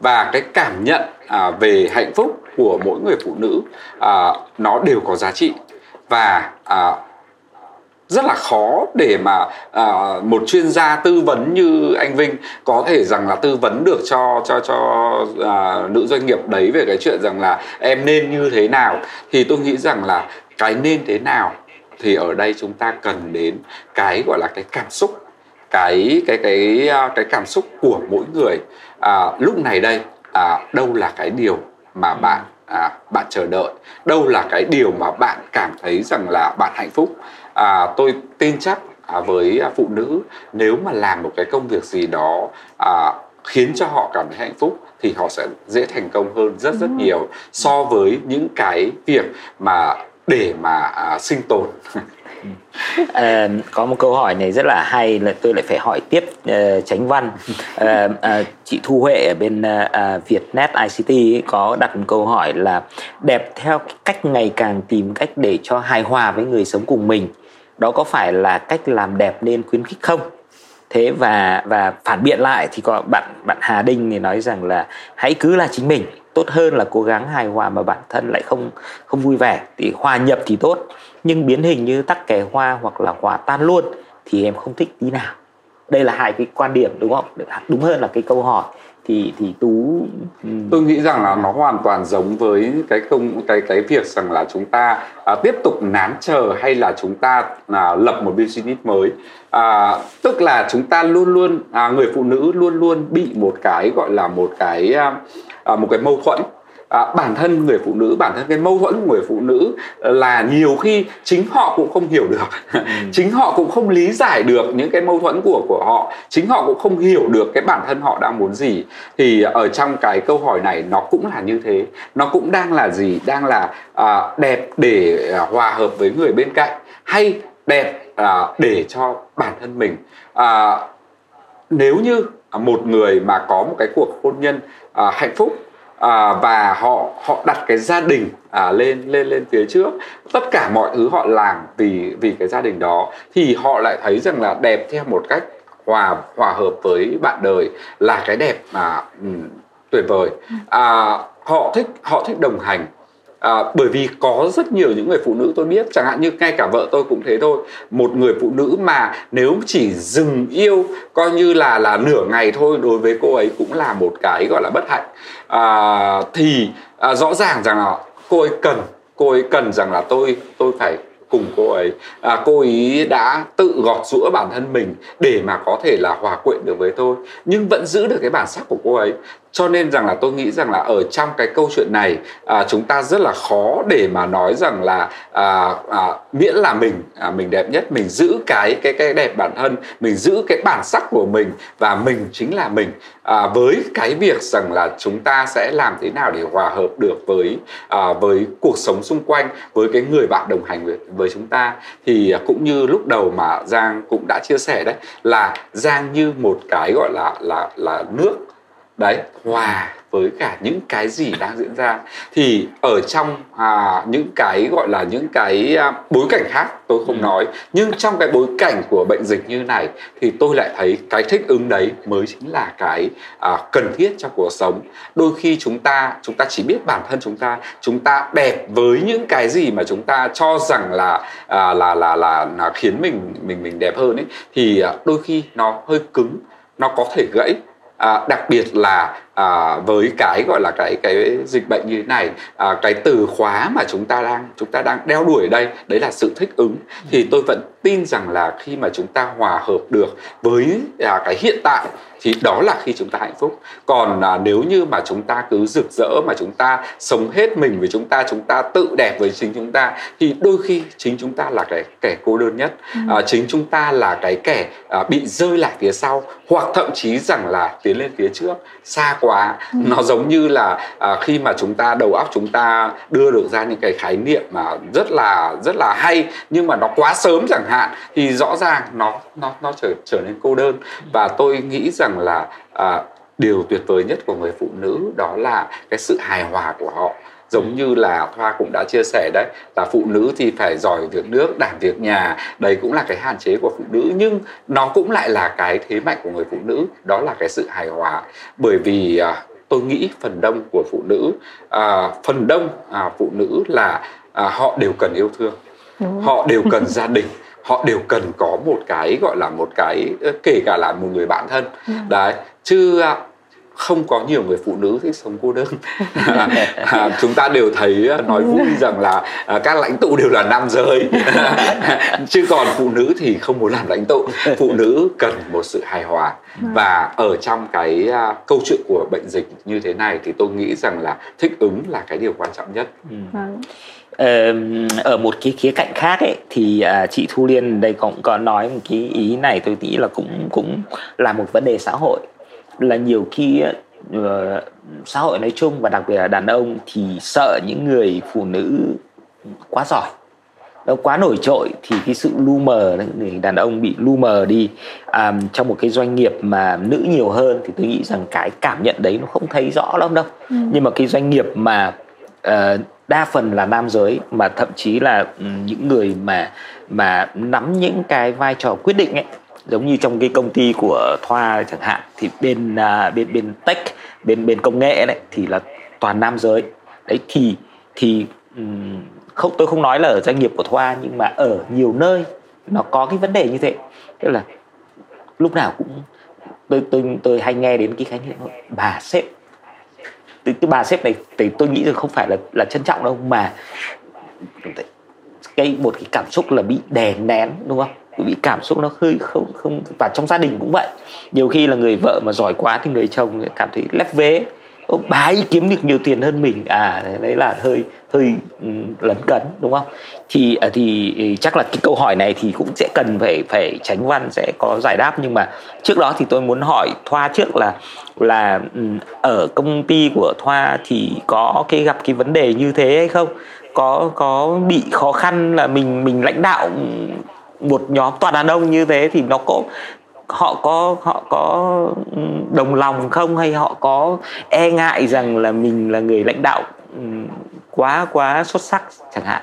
Và cái cảm nhận à, về hạnh phúc của mỗi người phụ nữ à, nó đều có giá trị. Và à, rất là khó để mà à, một chuyên gia tư vấn như anh Vinh có thể rằng là tư vấn được cho cho cho à, nữ doanh nghiệp đấy về cái chuyện rằng là em nên như thế nào. Thì tôi nghĩ rằng là cái nên thế nào thì ở đây chúng ta cần đến cái gọi là cái cảm xúc cái cái cái à, cái cảm xúc của mỗi người. À, lúc này đây à, đâu là cái điều mà bạn à, bạn chờ đợi đâu là cái điều mà bạn cảm thấy rằng là bạn hạnh phúc à, tôi tin chắc à, với phụ nữ nếu mà làm một cái công việc gì đó à, khiến cho họ cảm thấy hạnh phúc thì họ sẽ dễ thành công hơn rất rất nhiều so với những cái việc mà để mà à, sinh tồn. À, [laughs] có một câu hỏi này rất là hay là tôi lại phải hỏi tiếp uh, tránh văn. Uh, uh, chị thu huệ ở bên uh, vietnet ict ấy, có đặt một câu hỏi là đẹp theo cách ngày càng tìm cách để cho hài hòa với người sống cùng mình đó có phải là cách làm đẹp nên khuyến khích không? Thế và và phản biện lại thì có bạn bạn Hà Đinh thì nói rằng là hãy cứ là chính mình, tốt hơn là cố gắng hài hòa mà bản thân lại không không vui vẻ. Thì hòa nhập thì tốt, nhưng biến hình như tắc kè hoa hoặc là hòa tan luôn thì em không thích tí nào. Đây là hai cái quan điểm, đúng không? Đúng hơn là cái câu hỏi thì thì tú ừ. tôi nghĩ rằng là nó hoàn toàn giống với cái công cái cái việc rằng là chúng ta à, tiếp tục nán chờ hay là chúng ta à, lập một business mới. À, tức là chúng ta luôn luôn à, người phụ nữ luôn luôn bị một cái gọi là một cái à, à một cái mâu thuẫn à, bản thân người phụ nữ bản thân cái mâu thuẫn của người phụ nữ là nhiều khi chính họ cũng không hiểu được. [laughs] Ừ. chính họ cũng không lý giải được những cái mâu thuẫn của của họ. Chính họ cũng không hiểu được cái bản thân họ đang muốn gì. Thì ở trong cái câu hỏi này nó cũng là như thế. Nó cũng đang là gì? Đang là à, đẹp để à, hòa hợp với người bên cạnh hay đẹp à, để cho bản thân mình? À, nếu như một người mà có một cái cuộc hôn nhân à, hạnh phúc à, và họ họ đặt cái gia đình à, lên lên lên phía trước. Tất cả mọi thứ họ làm vì vì cái gia đình đó. Thì họ lại thấy rằng là đẹp theo một cách hòa hòa hợp với bạn đời là cái đẹp mà um, tuyệt vời. À, họ thích họ thích đồng hành À, bởi vì có rất nhiều những người phụ nữ tôi biết chẳng hạn như ngay cả vợ tôi cũng thế thôi. Một người phụ nữ mà nếu chỉ dừng yêu coi như là là nửa ngày thôi đối với cô ấy cũng là một cái gọi là bất hạnh. À, thì à, rõ ràng rằng là cô ấy cần cô ấy cần rằng là tôi tôi phải cùng cô ấy. À, cô ấy đã tự gọt rũa bản thân mình để mà có thể là hòa quyện được với tôi. Nhưng vẫn giữ được cái bản sắc của cô ấy cho nên rằng là tôi nghĩ rằng là ở trong cái câu chuyện này à, chúng ta rất là khó để mà nói rằng là à, à, miễn là mình à, mình đẹp nhất mình giữ cái cái cái đẹp bản thân mình giữ cái bản sắc của mình và mình chính là mình. À, với cái việc rằng là chúng ta sẽ làm thế nào để hòa hợp được với à, với cuộc sống xung quanh với cái người bạn đồng hành với, với chúng ta thì cũng như lúc đầu mà Giang cũng đã chia sẻ đấy là Giang như một cái gọi là là là nước đấy hòa với cả những cái gì đang diễn ra. Thì ở trong à, những cái gọi là những cái à, bối cảnh khác tôi không ừ. nói. Nhưng trong cái bối cảnh của bệnh dịch như này thì tôi lại thấy cái thích ứng đấy mới chính là cái à, cần thiết trong cuộc sống. Đôi khi chúng ta chúng ta chỉ biết bản thân chúng ta chúng ta đẹp với những cái gì mà chúng ta cho rằng là à, là, là là là khiến mình mình mình đẹp hơn ấy thì à, đôi khi nó hơi cứng nó có thể gãy à, đặc biệt là à, với cái gọi là cái cái dịch bệnh như thế này à, cái từ khóa mà chúng ta đang chúng ta đang đeo đuổi đây đấy là sự thích ứng. Thì tôi vẫn tin rằng là khi mà chúng ta hòa hợp được với à, cái hiện tại thì đó là khi chúng ta hạnh phúc. Còn à, nếu như mà chúng ta cứ rực rỡ mà chúng ta sống hết mình với chúng ta chúng ta tự đẹp với chính chúng ta thì đôi khi chính chúng ta là cái kẻ cô đơn nhất. Ừ. à, chính chúng ta là cái kẻ à, bị rơi lại phía sau hoặc thậm chí rằng là tiến lên phía trước xa quá. Ừ. nó giống như là à, khi mà chúng ta đầu óc chúng ta đưa được ra những cái khái niệm mà rất là rất là hay nhưng mà nó quá sớm chẳng hạn thì rõ ràng nó nó nó trở trở nên cô đơn. Và tôi nghĩ rằng là à, điều tuyệt vời nhất của người phụ nữ đó là cái sự hài hòa của họ giống như là thoa cũng đã chia sẻ đấy là phụ nữ thì phải giỏi việc nước đảm việc nhà. Đấy cũng là cái hạn chế của phụ nữ nhưng nó cũng lại là cái thế mạnh của người phụ nữ đó là cái sự hài hòa. Bởi vì à, tôi nghĩ phần đông của phụ nữ à, phần đông à, phụ nữ là à, họ đều cần yêu thương. Họ đều cần [laughs] gia đình. Họ đều cần có một cái gọi là một cái kể cả là một người bạn thân. Ừ. đấy chứ không có nhiều người phụ nữ thích sống cô đơn. [laughs] À, chúng ta đều thấy à, nói vui rằng là à, các lãnh tụ đều là nam giới. [laughs] [laughs] Chứ còn phụ nữ thì không muốn làm lãnh tụ. Phụ nữ cần một sự hài hòa. Và ở trong cái uh, câu chuyện của bệnh dịch như thế này thì tôi nghĩ rằng là thích ứng là cái điều quan trọng nhất. Ừ. Vâng. ở một cái khía cạnh khác ấy thì uh, chị Thu Liên đây cũng có nói một cái ý này tôi nghĩ là cũng cũng là một vấn đề xã hội là nhiều khi uh, xã hội nói chung và đặc biệt là đàn ông thì sợ những người phụ nữ quá giỏi nó quá nổi trội thì cái sự lu mờ người đàn ông bị lu mờ đi à, trong một cái doanh nghiệp mà nữ nhiều hơn thì tôi nghĩ rằng cái cảm nhận đấy nó không thấy rõ lắm đâu ừ. nhưng mà cái doanh nghiệp mà uh, đa phần là nam giới mà thậm chí là um, những người mà mà nắm những cái vai trò quyết định ấy giống như trong cái công ty của Thoa chẳng hạn thì bên uh, bên bên tech bên bên công nghệ đấy thì là toàn nam giới. Đấy thì thì um, không tôi không nói là ở doanh nghiệp của Thoa nhưng mà ở nhiều nơi nó có cái vấn đề như thế. Tức là lúc nào cũng tôi tôi tôi hay nghe đến cái khái niệm bà sếp. Cái, cái bà sếp này thì tôi nghĩ rằng không phải là là trân trọng đâu mà cái một cái cảm xúc là bị đè nén đúng không? Bị cảm xúc nó hơi không không và trong gia đình cũng vậy. Nhiều khi là người vợ mà giỏi quá thì người chồng cảm thấy lép vế. Ô, bà ấy kiếm được nhiều tiền hơn mình. À đấy là hơi hơi ừ, lấn cấn đúng không? Thì à, thì ừ, chắc là cái câu hỏi này thì cũng sẽ cần phải phải tránh văn sẽ có giải đáp. Nhưng mà trước đó thì tôi muốn hỏi thoa trước là là ừ, ở công ty của thoa thì có cái gặp cái vấn đề như thế hay không? Có có bị khó khăn là mình mình lãnh đạo một nhóm toàn đàn ông như thế thì nó có, họ có họ có ừ, đồng lòng không? Hay họ có e ngại rằng là mình là người lãnh đạo ừ, quá quá xuất sắc chẳng hạn?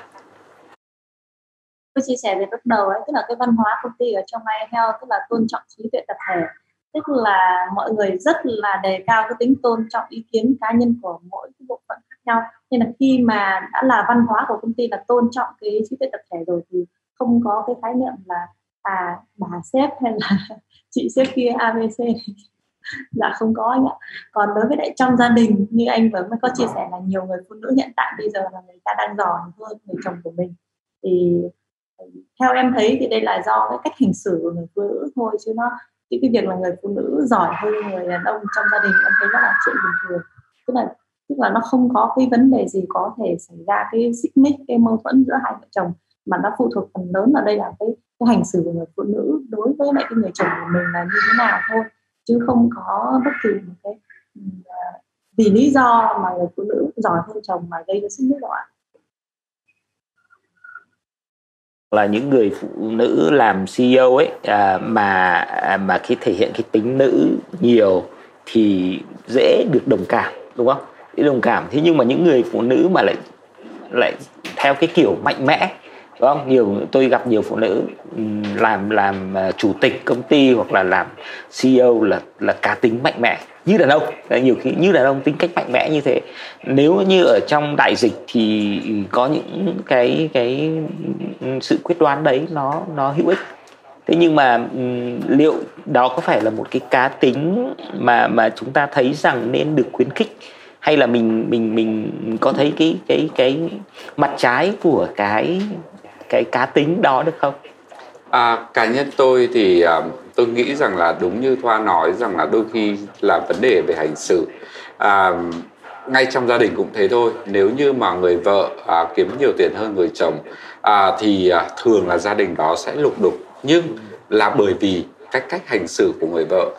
Tôi chia sẻ về lúc đầu ấy, tức là cái văn hóa công ty ở trong iHealth tức là tôn trọng trí tuệ tập thể. Tức là mọi người rất là đề cao cái tính tôn trọng ý kiến cá nhân của mỗi cái bộ phận khác nhau. Nên là khi mà đã là văn hóa của công ty là tôn trọng cái trí tuệ tập thể rồi thì không có cái khái niệm là à bà sếp hay là [laughs] chị sếp kia abc [laughs] dạ không có anh ạ. Còn đối với lại trong gia đình, như anh vừa mới có chia sẻ là nhiều người phụ nữ hiện tại bây giờ là người ta đang giỏi hơn người chồng của mình. Thì, theo em thấy thì đây là do cái cách hành xử của người phụ nữ thôi, chứ nó chứ cái việc là người phụ nữ giỏi hơn người đàn ông trong gia đình em thấy nó là chuyện bình thường. Tức là tức là nó không có cái vấn đề gì có thể xảy ra cái xích mích, cái mâu thuẫn giữa hai vợ chồng mà nó phụ thuộc phần lớn ở đây là cái, cái hành xử của người phụ nữ đối với lại cái người chồng của mình là như thế nào thôi. Chứ không có bất kỳ một cái à, vì lý do mà người phụ nữ giỏi hơn chồng mà gây ra xích mích đâu ạ là những người phụ nữ làm CEO ấy à, mà à, mà khi thể hiện cái tính nữ nhiều thì dễ được đồng cảm đúng không? Dễ đồng cảm. Thế nhưng mà những người phụ nữ mà lại lại theo cái kiểu mạnh mẽ đúng không nhiều, tôi gặp nhiều phụ nữ làm làm à, chủ tịch công ty hoặc là làm CEO là là cá tính mạnh mẽ, như đàn ông. Nhiều khi như đàn ông tính cách mạnh mẽ như thế. Nếu như ở trong đại dịch thì có những cái cái sự quyết đoán đấy nó nó hữu ích. Thế nhưng mà liệu đó có phải là một cái cá tính mà mà chúng ta thấy rằng nên được khuyến khích? Hay là mình mình mình có thấy cái cái cái mặt trái của cái cái cá tính đó được không? À, cá nhân tôi thì uh, tôi nghĩ rằng là đúng như thoa nói rằng là đôi khi là vấn đề về hành xử. À, ngay trong gia đình cũng thế thôi. Nếu như mà người vợ à, kiếm nhiều tiền hơn người chồng à, thì à, thường là gia đình đó sẽ lục đục. Nhưng là bởi vì cách cách hành xử của người vợ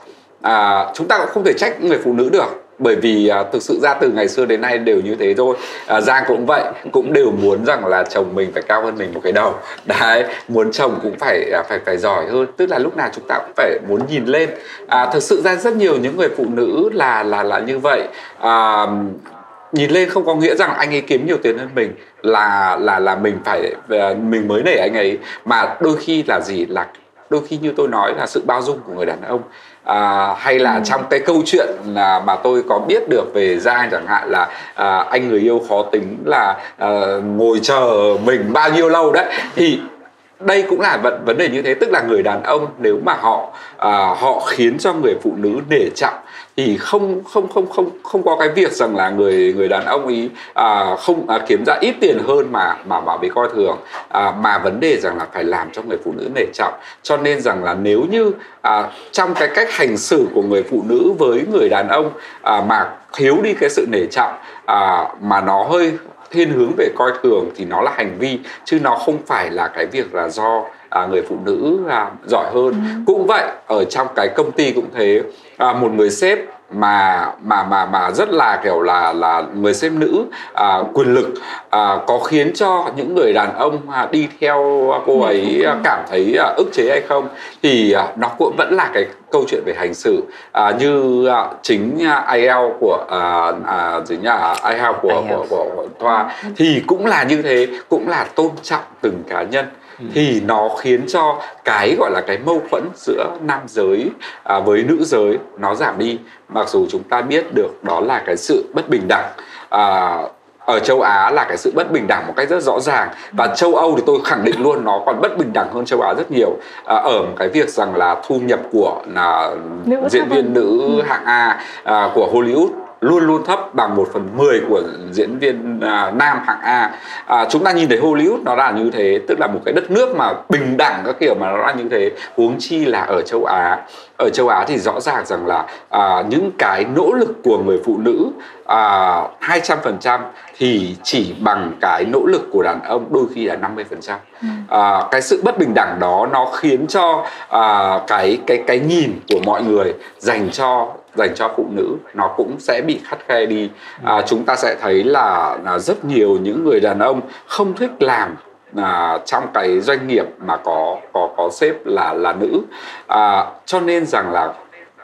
à, chúng ta cũng không thể trách người phụ nữ được bởi vì à, thực sự ra từ ngày xưa đến nay đều như thế thôi. À, giang cũng vậy cũng đều muốn rằng là chồng mình phải cao hơn mình một cái đầu. [laughs] Đấy muốn chồng cũng phải à, phải phải giỏi hơn. Tức là lúc nào chúng ta cũng phải muốn nhìn lên. À, thực sự ra rất nhiều những người phụ nữ là là là như vậy. À, nhìn lên không có nghĩa rằng anh ấy kiếm nhiều tiền hơn mình là là là mình phải à, mình mới nể anh ấy. Mà đôi khi là gì? Là đôi khi như tôi nói là sự bao dung của người đàn ông à, hay là ừ. trong cái câu chuyện là mà tôi có biết được về giang chẳng hạn là à, anh người yêu khó tính là à, ngồi chờ mình bao nhiêu lâu đấy thì đây cũng là vấn vấn đề như thế tức là người đàn ông nếu mà họ à, họ khiến cho người phụ nữ nể trọng thì không không không không không có cái việc rằng là người người đàn ông ý à, không à, kiếm ra ít tiền hơn mà mà mà bị coi thường. À, mà vấn đề rằng là phải làm cho người phụ nữ nể trọng. Cho nên rằng là nếu như à, trong cái cách hành xử của người phụ nữ với người đàn ông à, mà thiếu đi cái sự nể trọng à, mà nó hơi thiên hướng về coi thường thì nó là hành vi chứ nó không phải là cái việc là do à, người phụ nữ à, giỏi hơn ừ. cũng vậy ở trong cái công ty cũng thế à, một người sếp mà mà mà mà rất là kiểu là là người sếp nữ à, quyền lực à, có khiến cho những người đàn ông à, đi theo cô ấy à, cảm thấy à, ức chế hay không thì à, nó cũng vẫn là cái câu chuyện về hành xử. À, như à, chính à, IEL của à, à, gì nhá IEL của, của, của, của Thoa thì cũng là như thế cũng là tôn trọng từng cá nhân. Ừ. thì nó khiến cho cái gọi là cái mâu thuẫn giữa nam giới à, với nữ giới nó giảm đi. Mặc dù chúng ta biết được đó là cái sự bất bình đẳng à, ở châu Á là cái sự bất bình đẳng một cách rất rõ ràng. Và châu Âu thì tôi khẳng định luôn nó còn bất bình đẳng hơn châu Á rất nhiều. À, ở cái việc rằng là thu nhập của là diễn viên nữ ừ. hạng A à, của Hollywood luôn luôn thấp bằng 1 phần 10 của diễn viên à, nam hạng A à, chúng ta nhìn thấy Hollywood nó là như thế tức là một cái đất nước mà bình đẳng các kiểu mà nó là như thế huống chi là ở châu Á ở châu Á thì rõ ràng rằng là à, những cái nỗ lực của người phụ nữ à, 200% thì chỉ bằng cái nỗ lực của đàn ông đôi khi là 50%. Ừ. À, cái sự bất bình đẳng đó nó khiến cho à, cái cái cái nhìn của mọi người dành cho dành cho phụ nữ nó cũng sẽ bị khắt khe đi. À, chúng ta sẽ thấy là, là rất nhiều những người đàn ông không thích làm à, trong cái doanh nghiệp mà có có có sếp là là nữ. À, cho nên rằng là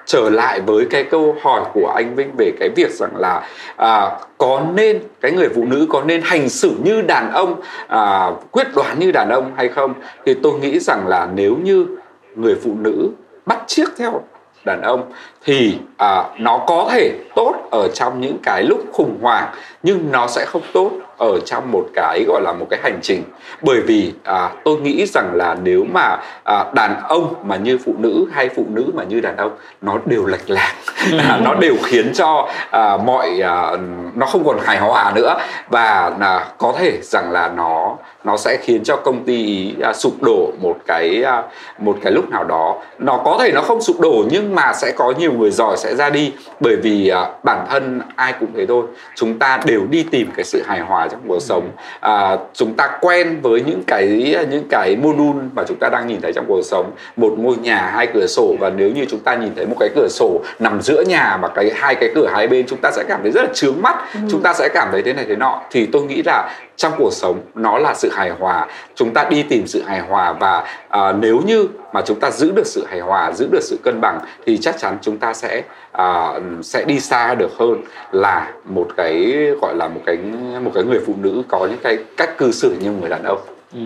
trở lại với cái câu hỏi của anh Vinh về cái việc rằng là à, có nên cái người phụ nữ có nên hành xử như đàn ông à, quyết đoán như đàn ông hay không? Thì tôi nghĩ rằng là nếu như người phụ nữ bắt chiếc theo đàn ông thì à, nó có thể tốt ở trong những cái lúc khủng hoảng nhưng nó sẽ không tốt ở trong một cái gọi là một cái hành trình. Bởi vì à, tôi nghĩ rằng là nếu mà à, đàn ông mà như phụ nữ hay phụ nữ mà như đàn ông nó đều lệch lạc. À, [laughs] nó đều khiến cho à, mọi à, nó không còn hài hòa nữa. Và à, có thể rằng là nó nó sẽ khiến cho công ty à, sụp đổ một cái à, một cái lúc nào đó. Nó có thể nó không sụp đổ nhưng mà sẽ có nhiều người giỏi sẽ ra đi. Bởi vì à, bản thân ai cũng thế thôi. Chúng ta đều đi tìm cái sự hài hòa trong cuộc sống. À, chúng ta quen với những cái những cái module mà chúng ta đang nhìn thấy trong cuộc sống. Một ngôi nhà hai cửa sổ và nếu như chúng ta nhìn thấy một cái cửa sổ nằm giữa nhà mà cái hai cái cửa hai bên chúng ta sẽ cảm thấy rất là chướng mắt. Ừ. chúng ta sẽ cảm thấy thế này thế nọ. Thì tôi nghĩ là trong cuộc sống nó là sự hài hòa chúng ta đi tìm sự hài hòa và à, nếu như mà chúng ta giữ được sự hài hòa giữ được sự cân bằng thì chắc chắn chúng ta sẽ à, sẽ đi xa được hơn là một cái gọi là một cái một cái người phụ nữ có những cái cách cư xử như người đàn ông ừ.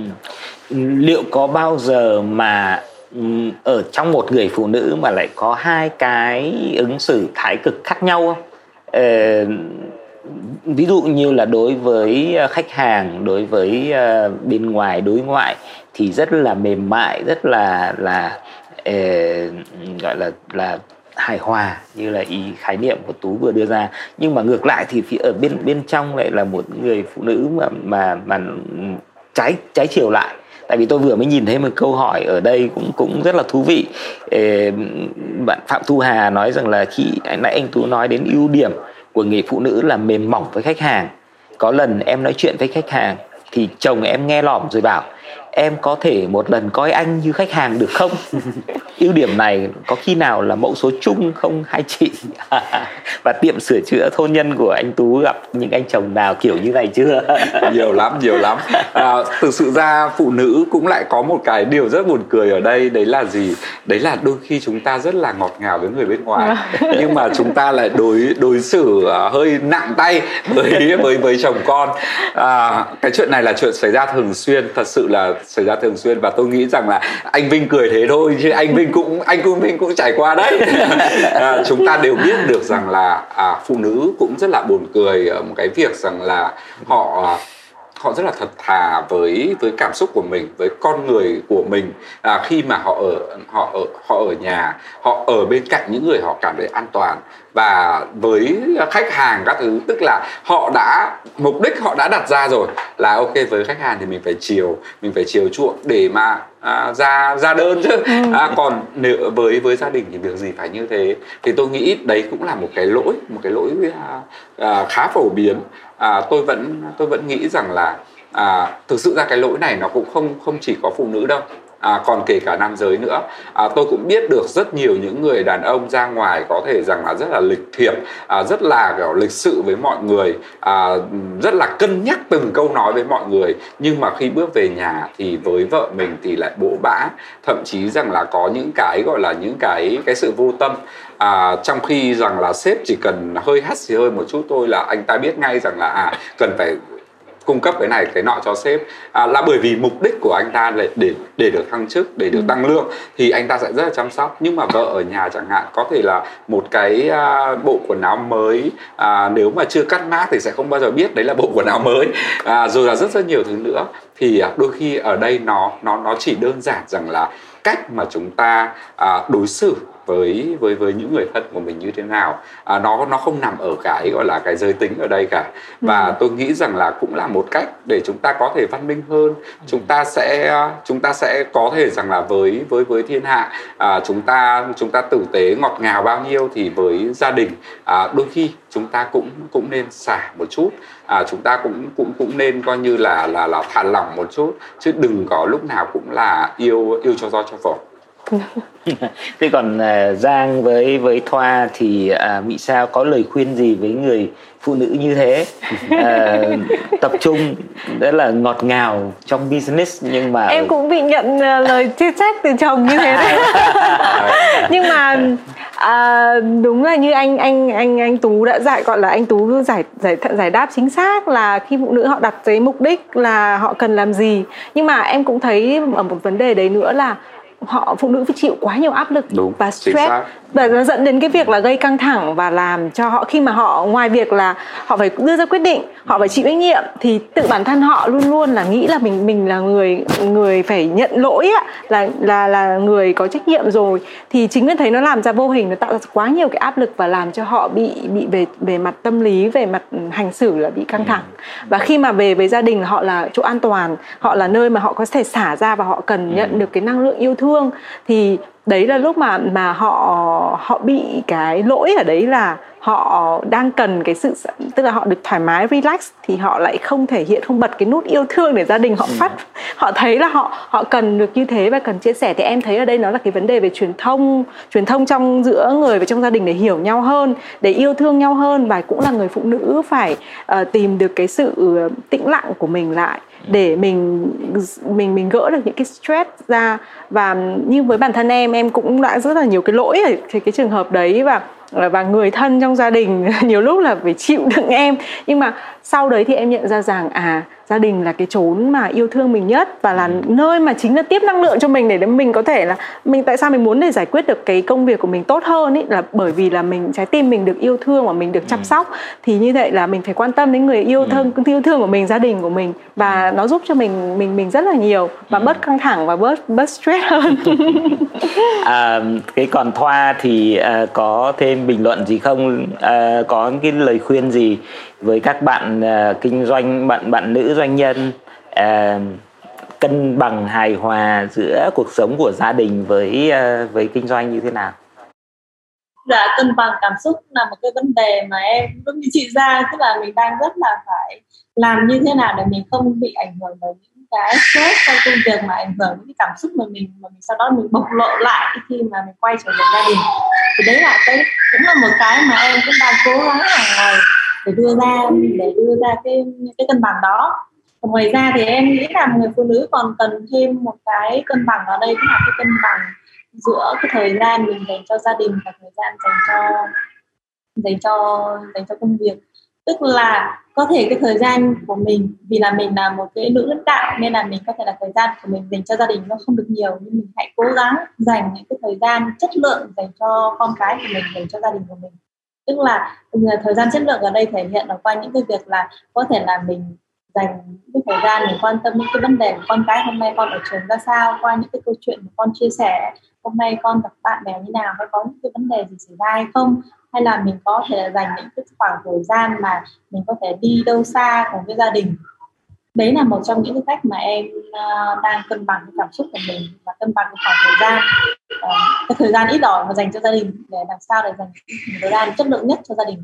liệu có bao giờ mà ừ, ở trong một người phụ nữ mà lại có hai cái ứng xử thái cực khác nhau không? Ờ, ví dụ như là đối với à, khách hàng, đối với à, bên ngoài, đối ngoại thì rất là mềm mại, rất là là ờ, gọi là là hài hòa như là ý khái niệm của tú vừa đưa ra. Nhưng mà ngược lại thì phía ở bên bên trong lại là một người phụ nữ mà mà mà trái trái chiều lại. Tại vì tôi vừa mới nhìn thấy một câu hỏi ở đây cũng cũng rất là thú vị. Bạn phạm thu hà nói rằng là khi nãy anh tú nói đến ưu điểm của người phụ nữ là mềm mỏng với khách hàng. Có lần em nói chuyện với khách hàng thì chồng em nghe lỏm rồi bảo em có thể một lần coi anh như khách hàng được không? [laughs] Ưu điểm này có khi nào là mẫu số chung không hai chị? [laughs] Và tiệm sửa chữa thôn nhân của anh tú gặp những anh chồng nào kiểu như này chưa? [laughs] Nhiều lắm nhiều lắm. À, thực sự ra phụ nữ cũng lại có một cái điều rất buồn cười ở đây đấy là gì? Đấy là đôi khi chúng ta rất là ngọt ngào với người bên ngoài. Nhưng mà chúng ta lại đối đối xử à, hơi nặng tay với với với chồng con. À, cái chuyện này là chuyện xảy ra thường xuyên. Thật sự là xảy ra thường xuyên và tôi nghĩ rằng là anh Vinh cười thế thôi chứ anh Vinh cũng anh cũng Vinh cũng trải qua đấy. [laughs] À, chúng ta đều biết được rằng là à, phụ nữ cũng rất là buồn cười ở một cái việc rằng là họ họ rất là thật thà với với cảm xúc của mình với con người của mình. À, khi mà họ ở họ ở họ ở nhà họ ở bên cạnh những người họ cảm thấy an toàn. Và với khách hàng các thứ tức là họ đã mục đích họ đã đặt ra rồi là ok với khách hàng thì mình phải chiều mình phải chiều chuộng để mà à, ra ra đơn chứ. Ừ. à, còn nếu với với gia đình thì việc gì phải như thế? Thì tôi nghĩ đấy cũng là một cái lỗi một cái lỗi à, à, khá phổ biến à, tôi vẫn tôi vẫn nghĩ rằng là à, thực sự ra cái lỗi này nó cũng không không chỉ có phụ nữ đâu à, còn kể cả nam giới nữa. À, tôi cũng biết được rất nhiều những người đàn ông ra ngoài có thể rằng là rất là lịch thiệp à, rất là kiểu lịch sự với mọi người à, rất là cân nhắc từng câu nói với mọi người. Nhưng mà khi bước về nhà thì với vợ mình thì lại bỗ bã. Thậm chí rằng là có những cái gọi là những cái cái sự vô tâm. À, trong khi rằng là sếp chỉ cần hơi hắt xì hơi một chút thôi là anh ta biết ngay rằng là à cần phải cung cấp cái này cái nọ cho sếp. À, là bởi vì mục đích của anh ta là để để được thăng chức để được ừ. tăng lương thì anh ta sẽ rất là chăm sóc. Nhưng mà vợ ở nhà chẳng hạn có thể là một cái à, bộ quần áo mới à, nếu mà chưa cắt mát thì sẽ không bao giờ biết đấy là bộ quần áo mới. À, rồi là rất rất nhiều thứ nữa. Thì à, đôi khi ở đây nó nó nó chỉ đơn giản rằng là cách mà chúng ta à, đối xử với với với những người thân của mình như thế nào. À, nó nó không nằm ở cái gọi là cái giới tính ở đây cả. Và ừ. tôi nghĩ rằng là cũng là một cách để chúng ta có thể văn minh hơn. Chúng ta sẽ chúng ta sẽ có thể rằng là với với với thiên hạ à, chúng ta chúng ta tử tế ngọt ngào bao nhiêu thì với gia đình à, đôi khi chúng ta cũng cũng nên xả một chút à, chúng ta cũng cũng cũng nên coi như là là là thả lỏng một chút chứ đừng có lúc nào cũng là yêu yêu cho do cho vợ. [laughs] Thế còn uh, Giang với với Thoa thì uh, Mỹ Sao có lời khuyên gì với người phụ nữ như thế. Uh, [laughs] tập trung rất là ngọt ngào trong business nhưng mà em cũng bị nhận uh, lời chê trách từ chồng như thế đấy. [laughs] Nhưng mà à, đúng là như anh anh anh anh tú đã dạy gọi là anh tú giải giải giải đáp chính xác là khi phụ nữ họ đặt cái mục đích là họ cần làm gì. Nhưng mà em cũng thấy ở một vấn đề đấy nữa là họ phụ nữ phải chịu quá nhiều áp lực Đúng, và stress và nó dẫn đến cái việc là gây căng thẳng và làm cho họ khi mà họ ngoài việc là họ phải đưa ra quyết định họ phải chịu trách nhiệm thì tự bản thân họ luôn luôn là nghĩ là mình mình là người người phải nhận lỗi á là là là người có trách nhiệm rồi. Thì chính vì thấy nó làm ra vô hình nó tạo ra quá nhiều cái áp lực và làm cho họ bị bị về về mặt tâm lý về mặt hành xử là bị căng thẳng. Và khi mà về với gia đình họ là chỗ an toàn họ là nơi mà họ có thể xả ra và họ cần nhận được cái năng lượng yêu thương thì đấy là lúc mà mà họ họ bị cái lỗi ở đấy là họ đang cần cái sự tức là họ được thoải mái relax thì họ lại không thể hiện không bật cái nút yêu thương để gia đình họ phát họ thấy là họ họ cần được như thế và cần chia sẻ. Thì em thấy ở đây nó là cái vấn đề về truyền thông truyền thông trong giữa người và trong gia đình để hiểu nhau hơn để yêu thương nhau hơn và cũng là người phụ nữ phải uh, tìm được cái sự tĩnh lặng của mình lại để mình mình mình gỡ được những cái stress ra. Và như với bản thân em em cũng đã rất là nhiều cái lỗi ở cái, cái trường hợp đấy và và người thân trong gia đình [laughs] nhiều lúc là phải chịu đựng em. Nhưng mà sau đấy thì em nhận ra rằng à gia đình là cái chốn mà yêu thương mình nhất và là ừ. nơi mà chính là tiếp năng lượng cho mình để mình có thể là mình tại sao mình muốn để giải quyết được cái công việc của mình tốt hơn ý? Là bởi vì là mình trái tim mình được yêu thương và mình được chăm ừ. sóc. Thì như vậy là mình phải quan tâm đến người yêu ừ. thương yêu thương của mình gia đình của mình. Và nó giúp cho mình mình mình rất là nhiều và bớt căng thẳng và bớt bớt stress hơn. [laughs] À, cái còn thoa thì à, có thêm bình luận gì không? À, có cái lời khuyên gì với các bạn uh, kinh doanh bạn bạn nữ doanh nhân uh, cân bằng hài hòa giữa cuộc sống của gia đình với uh, với kinh doanh như thế nào? Dạ cân bằng cảm xúc là một cái vấn đề mà em cũng như chị ra tức là mình đang rất là phải làm như thế nào để mình không bị ảnh hưởng bởi những cái stress trong công việc mà ảnh hưởng những cái cảm xúc mà mình mà mình sau đó mình bộc lộ lại khi mà mình quay trở về gia đình. Thì đấy là cái cũng là một cái mà em cũng đang cố gắng hàng ngày để đưa ra, để đưa ra cái cái cân bằng đó. Còn ngoài ra thì em nghĩ là người phụ nữ còn cần thêm một cái cân bằng ở đây, cũng là cái cân bằng giữa cái thời gian mình dành cho gia đình và thời gian dành cho dành cho dành cho công việc. Tức là có thể cái thời gian của mình, vì là mình là một cái nữ lãnh đạo nên là mình có thể là thời gian của mình dành cho gia đình nó không được nhiều, nhưng mình hãy cố gắng dành những cái thời gian chất lượng dành cho con cái của mình, dành cho gia đình của mình tức là ừ, thời gian chất lượng ở đây thể hiện là qua những cái việc là có thể là mình dành cái thời gian để quan tâm những cái vấn đề của con cái. Hôm nay con ở trường ra sao qua những cái câu chuyện mà con chia sẻ hôm nay con gặp bạn bè như nào hay có những cái vấn đề gì xảy ra hay không? Hay là mình có thể dành những cái khoảng thời gian mà mình có thể đi đâu xa cùng với gia đình? Đấy là một trong những cái cách mà em uh, đang cân bằng cái cảm xúc của mình và cân bằng cái khoảng thời gian cái thời gian ít ỏi mà dành cho gia đình để làm sao để dành thời gian chất lượng nhất cho gia đình.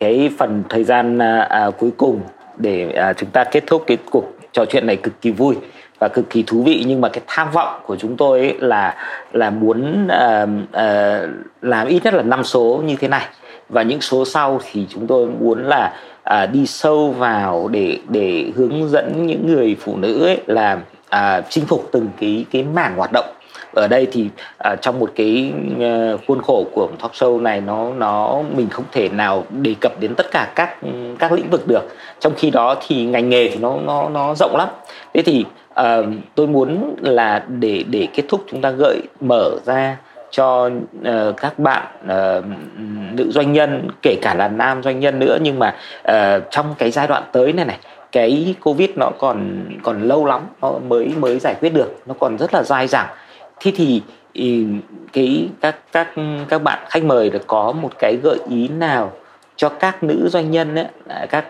Cái phần thời gian à, à, cuối cùng để à, chúng ta kết thúc cái cuộc trò chuyện này cực kỳ vui và cực kỳ thú vị. Nhưng mà cái tham vọng của chúng tôi ấy là là muốn uh, uh, làm ít nhất là năm số như thế này. Và những số sau thì chúng tôi muốn là uh, đi sâu vào để để hướng dẫn những người phụ nữ ấy là à, chinh phục từng cái cái mảng hoạt động. Ở đây thì à, trong một cái à, khuôn khổ của talk show này nó nó mình không thể nào đề cập đến tất cả các các lĩnh vực được. Trong khi đó thì ngành nghề thì nó nó nó rộng lắm. Thế thì à, tôi muốn là để để kết thúc chúng ta gợi mở ra cho uh, các bạn uh, nữ doanh nhân kể cả là nam doanh nhân nữa nhưng mà uh, trong cái giai đoạn tới này này cái covid nó còn còn lâu lắm nó mới mới giải quyết được nó còn rất là dai dẳng. Thế thì ừ, cái các các các bạn khách mời được có một cái gợi ý nào cho các nữ doanh nhân ấy, à, các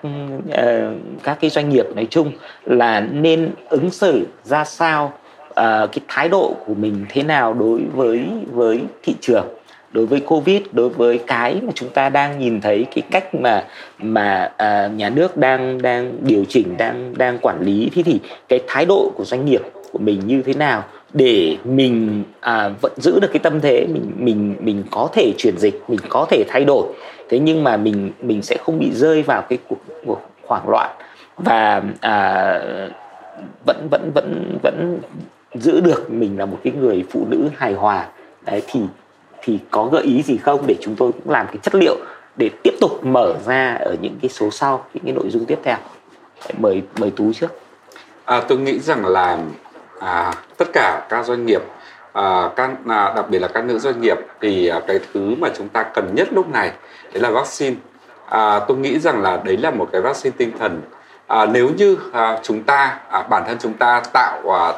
ờ, các cái doanh nghiệp nói chung là nên ứng xử ra sao ờ, cái thái độ của mình thế nào đối với với thị trường? Đối với covid đối với cái mà chúng ta đang nhìn thấy cái cách mà mà uh, nhà nước đang đang điều chỉnh đang đang quản lý thế thì cái thái độ của doanh nghiệp của mình như thế nào để mình à, vẫn giữ được cái tâm thế mình mình mình có thể chuyển dịch mình có thể thay đổi. Thế nhưng mà mình mình sẽ không bị rơi vào cái cuộc, cuộc hoảng loạn và à, vẫn vẫn vẫn vẫn giữ được mình là một cái người phụ nữ hài hòa. Đấy thì thì có gợi ý gì không để chúng tôi cũng làm cái chất liệu để tiếp tục mở ra ở những cái số sau những cái nội dung tiếp theo? Mời mời tú trước. À, tôi nghĩ rằng là à, tất cả các doanh nghiệp à, các à, đặc biệt là các nữ doanh nghiệp thì à, cái thứ mà chúng ta cần nhất lúc này đấy là vaccine. À, tôi nghĩ rằng là đấy là một cái vaccine tinh thần. À, nếu như à, chúng ta à, bản thân chúng ta tạo à,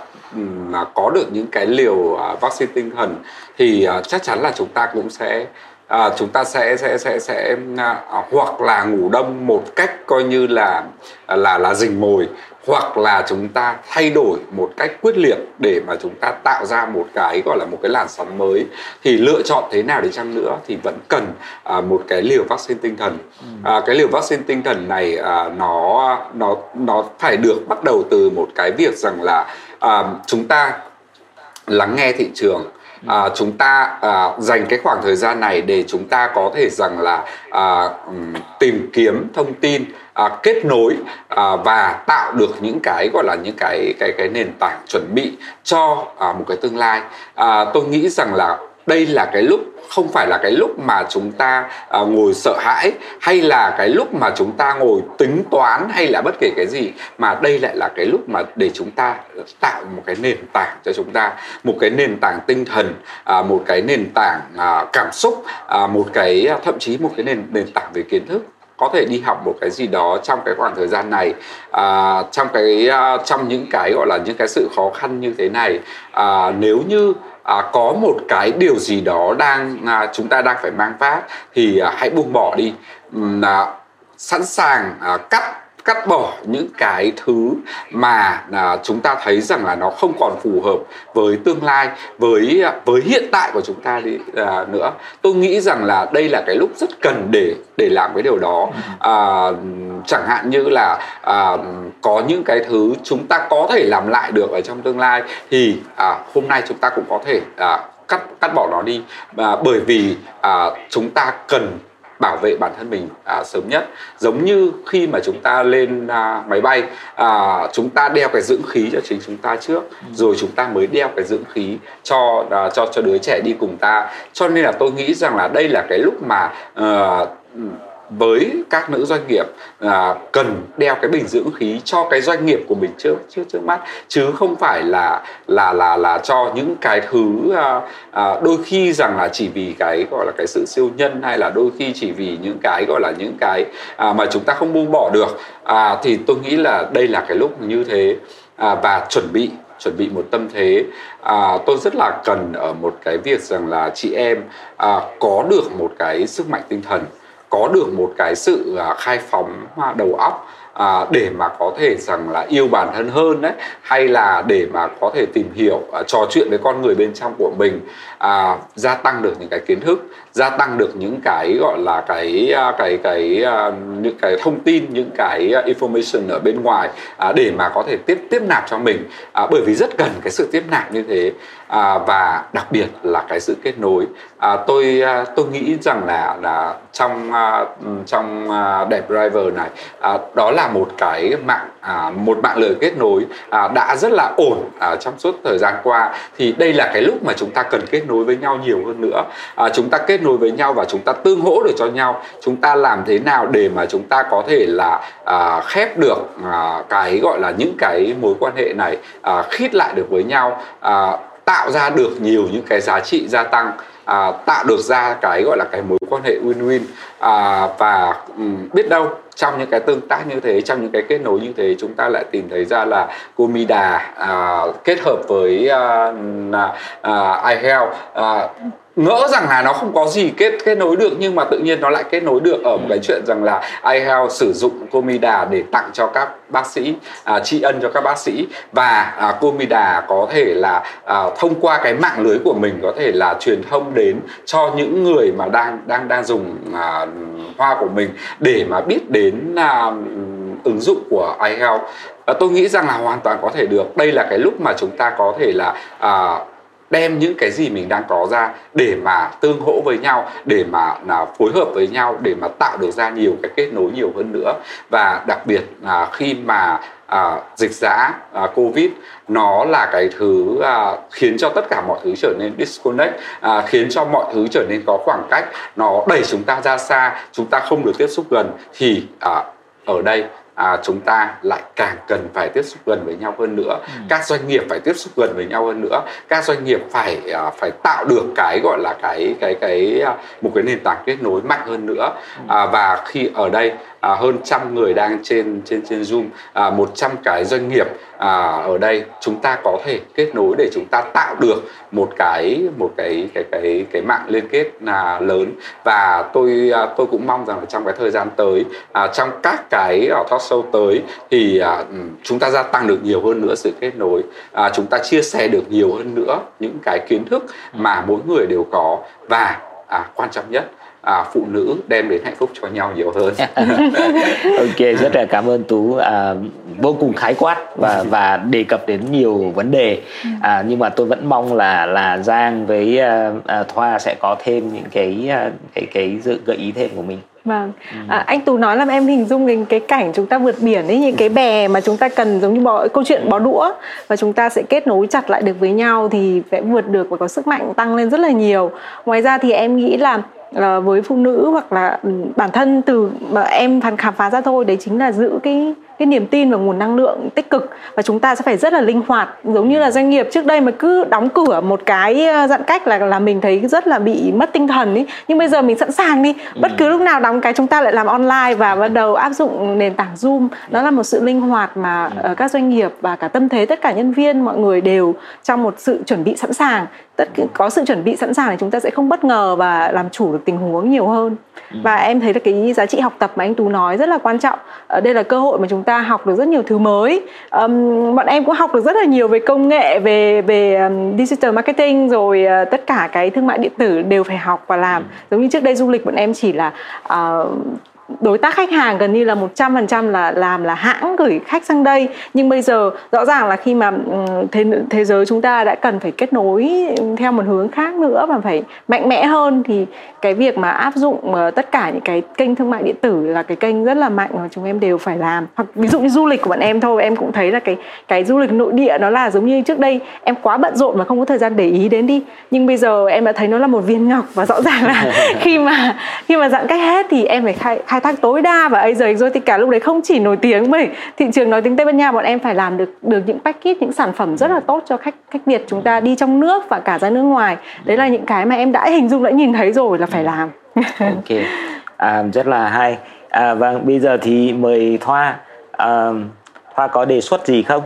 mà có được những cái liều à, vaccine tinh thần thì à, chắc chắn là chúng ta cũng sẽ à, chúng ta sẽ sẽ sẽ sẽ à, hoặc là ngủ đông một cách coi như là là là rình mồi hoặc là chúng ta thay đổi một cách quyết liệt để mà chúng ta tạo ra một cái gọi là một cái làn sóng mới thì lựa chọn thế nào đi chăng nữa thì vẫn cần à, một cái liều vaccine tinh thần ừ. à, cái liều vaccine tinh thần này à, nó nó nó phải được bắt đầu từ một cái việc rằng là à, chúng ta lắng nghe thị trường. À, chúng ta à, dành cái khoảng thời gian này để chúng ta có thể rằng là à, tìm kiếm thông tin à, kết nối à, và tạo được những cái gọi là những cái cái cái nền tảng chuẩn bị cho à, một cái tương lai. À, tôi nghĩ rằng là đây là cái lúc không phải là cái lúc mà chúng ta uh, ngồi sợ hãi hay là cái lúc mà chúng ta ngồi tính toán hay là bất kể cái gì mà đây lại là cái lúc mà để chúng ta tạo một cái nền tảng cho chúng ta một cái nền tảng tinh thần uh, một cái nền tảng uh, cảm xúc uh, một cái thậm chí một cái nền nền tảng về kiến thức. Có thể đi học một cái gì đó trong cái khoảng thời gian này à, trong cái uh, trong những cái gọi là những cái sự khó khăn như thế này à, nếu như à, có một cái điều gì đó đang à, chúng ta đang phải mang vác thì à, hãy buông bỏ đi. À, sẵn sàng à, cắt cắt bỏ những cái thứ mà à, chúng ta thấy rằng là nó không còn phù hợp với tương lai với à, với hiện tại của chúng ta đi à, nữa. Tôi nghĩ rằng là đây là cái lúc rất cần để để làm cái điều đó. À, chẳng hạn như là à, có những cái thứ chúng ta có thể làm lại được ở trong tương lai thì à, hôm nay chúng ta cũng có thể à, cắt cắt bỏ nó đi. À, bởi vì à, chúng ta cần bảo vệ bản thân mình à, sớm nhất. Giống như khi mà chúng ta lên à, máy bay à, chúng ta đeo cái dưỡng khí cho chính chúng ta trước rồi chúng ta mới đeo cái dưỡng khí cho à, cho cho đứa trẻ đi cùng ta. Cho nên là tôi nghĩ rằng là đây là cái lúc mà à, với các nữ doanh nghiệp à, cần đeo cái bình dưỡng khí cho cái doanh nghiệp của mình trước trước trước mắt. Chứ không phải là là là là cho những cái thứ à, à, đôi khi rằng là chỉ vì cái gọi là cái sự siêu nhân hay là đôi khi chỉ vì những cái gọi là những cái à, mà chúng ta không buông bỏ được. À, thì tôi nghĩ là đây là cái lúc như thế. À, và chuẩn bị chuẩn bị một tâm thế. À, tôi rất là cần ở một cái việc rằng là chị em à, có được một cái sức mạnh tinh thần có được một cái sự à, khai phóng à, đầu óc à, để mà có thể rằng là yêu bản thân hơn đấy hay là để mà có thể tìm hiểu à, trò chuyện với con người bên trong của mình à, gia tăng được những cái kiến thức gia tăng được những cái gọi là cái à, cái cái, cái những cái thông tin những cái à, information ở bên ngoài à, để mà có thể tiếp tiếp nạp cho mình. À, bởi vì rất cần cái sự tiếp nạp như thế. À, và đặc biệt là cái sự kết nối. À, tôi tôi nghĩ rằng là là trong trong đẹp driver này à, đó là một cái mạng à, một mạng lưới kết nối à, đã rất là ổn à, trong suốt thời gian qua. Thì đây là cái lúc mà chúng ta cần kết nối với nhau nhiều hơn nữa. À, chúng ta kết nối với nhau và chúng ta tương hỗ được cho nhau. Chúng ta làm thế nào để mà chúng ta có thể là à, khép được à, cái gọi là những cái mối quan hệ này à, khít lại được với nhau à, tạo ra được nhiều những cái giá trị gia tăng à, tạo được ra cái gọi là cái mối quan hệ win-win à, và um, biết đâu trong những cái tương tác như thế trong những cái kết nối như thế chúng ta lại tìm thấy ra là Comida à, kết hợp với à, à, à iHealth à, ngỡ rằng là nó không có gì kết kết nối được nhưng mà tự nhiên nó lại kết nối được ở một cái chuyện rằng là iHealth sử dụng Comida để tặng cho các bác sĩ à, tri ân cho các bác sĩ. Và à, Comida có thể là à, thông qua cái mạng lưới của mình có thể là truyền thông đến cho những người mà đang đang đang dùng à, hoa của mình để mà biết đến à, ứng dụng của iHealth. À, tôi nghĩ rằng là hoàn toàn có thể được. Đây là cái lúc mà chúng ta có thể là à, đem những cái gì mình đang có ra để mà tương hỗ với nhau để mà là phối hợp với nhau để mà tạo được ra nhiều cái kết nối nhiều hơn nữa. Và đặc biệt là khi mà à, dịch giã à, covid nó là cái thứ à, khiến cho tất cả mọi thứ trở nên disconnect à, khiến cho mọi thứ trở nên có khoảng cách nó đẩy chúng ta ra xa chúng ta không được tiếp xúc gần thì à, ở đây à, chúng ta lại càng cần phải tiếp xúc gần với nhau hơn nữa ừ. các doanh nghiệp phải tiếp xúc gần với nhau hơn nữa các doanh nghiệp phải à, phải tạo được cái gọi là cái cái cái à, một cái nền tảng kết nối mạnh hơn nữa ừ. à, và khi ở đây à, hơn trăm người đang trên trên trên zoom. À, 100 cái doanh nghiệp à, ở đây chúng ta có thể kết nối để chúng ta tạo được một cái một cái cái cái cái mạng liên kết là lớn. Và tôi à, tôi cũng mong rằng là trong cái thời gian tới à, trong các cái ở talk show tới thì à, chúng ta gia tăng được nhiều hơn nữa sự kết nối. À, chúng ta chia sẻ được nhiều hơn nữa những cái kiến thức mà mỗi người đều có. Và à, quan trọng nhất à, phụ nữ đem đến hạnh phúc cho nhau nhiều hơn. [laughs] ok, rất là cảm ơn Tú à, vô cùng khái quát và và đề cập đến nhiều vấn đề. À, nhưng mà tôi vẫn mong là là Giang với à, à, Thoa sẽ có thêm những cái à, cái cái dự gợi ý thêm của mình. Vâng, ừ. à, anh Tú nói làm em hình dung đến cái cảnh chúng ta vượt biển ấy, những cái bè mà chúng ta cần giống như bò, câu chuyện bó đũa và chúng ta sẽ kết nối chặt lại được với nhau thì sẽ vượt được và có sức mạnh tăng lên rất là nhiều. Ngoài ra thì em nghĩ là uh, với phụ nữ hoặc là ừ, bản thân từ mà em phản khám phá ra thôi đấy chính là giữ cái cái niềm tin và nguồn năng lượng tích cực. Và chúng ta sẽ phải rất là linh hoạt. Giống như là doanh nghiệp trước đây mà cứ đóng cửa một cái ờ, giãn cách là là mình thấy rất là bị mất tinh thần ấy nhưng bây giờ mình sẵn sàng đi. Bất cứ lúc nào đóng cái chúng ta lại làm online và bắt đầu áp dụng nền tảng zoom. Đó là một sự linh hoạt mà uh, các doanh nghiệp và cả tâm thế tất cả nhân viên mọi người đều trong một sự chuẩn bị sẵn sàng tất có sự chuẩn bị sẵn sàng thì chúng ta sẽ không bất ngờ và làm chủ được tình huống nhiều hơn ừ. và em thấy là cái giá trị học tập mà anh tú nói rất là quan trọng ở đây là cơ hội mà chúng ta học được rất nhiều thứ mới um, bọn em cũng học được rất là nhiều về công nghệ về về um, digital marketing rồi uh, tất cả cái thương mại điện tử đều phải học và làm ừ. giống như trước đây du lịch bọn em chỉ là uh, đối tác khách hàng gần như là 100% là làm là hãng gửi khách sang đây. Nhưng bây giờ rõ ràng là khi mà thế thế giới chúng ta đã cần phải kết nối theo một hướng khác nữa và phải mạnh mẽ hơn thì cái việc mà áp dụng ờ, tất cả những cái kênh thương mại điện tử là cái kênh rất là mạnh mà chúng em đều phải làm. Hoặc ví dụ như du lịch của bọn em thôi em cũng thấy là cái cái du lịch nội địa nó là giống như trước đây em quá bận rộn và không có thời gian để ý đến đi. Nhưng bây giờ em đã thấy nó là một viên ngọc và rõ ràng là [laughs] khi mà khi mà giãn cách hết thì em phải khai, khai thác tối đa và Asia Exotica lúc đấy không chỉ nổi tiếng bởi thị trường nói tiếng Tây Ban Nha bọn em phải làm được được những package những sản phẩm rất là tốt cho khách khách Việt chúng ta đi trong nước và cả ra nước ngoài. Đấy là những cái mà em đã hình dung đã nhìn thấy rồi là phải làm. Ok. [laughs] À, rất là hay. À, vâng bây giờ thì mời Thoa. À, Thoa có đề xuất gì không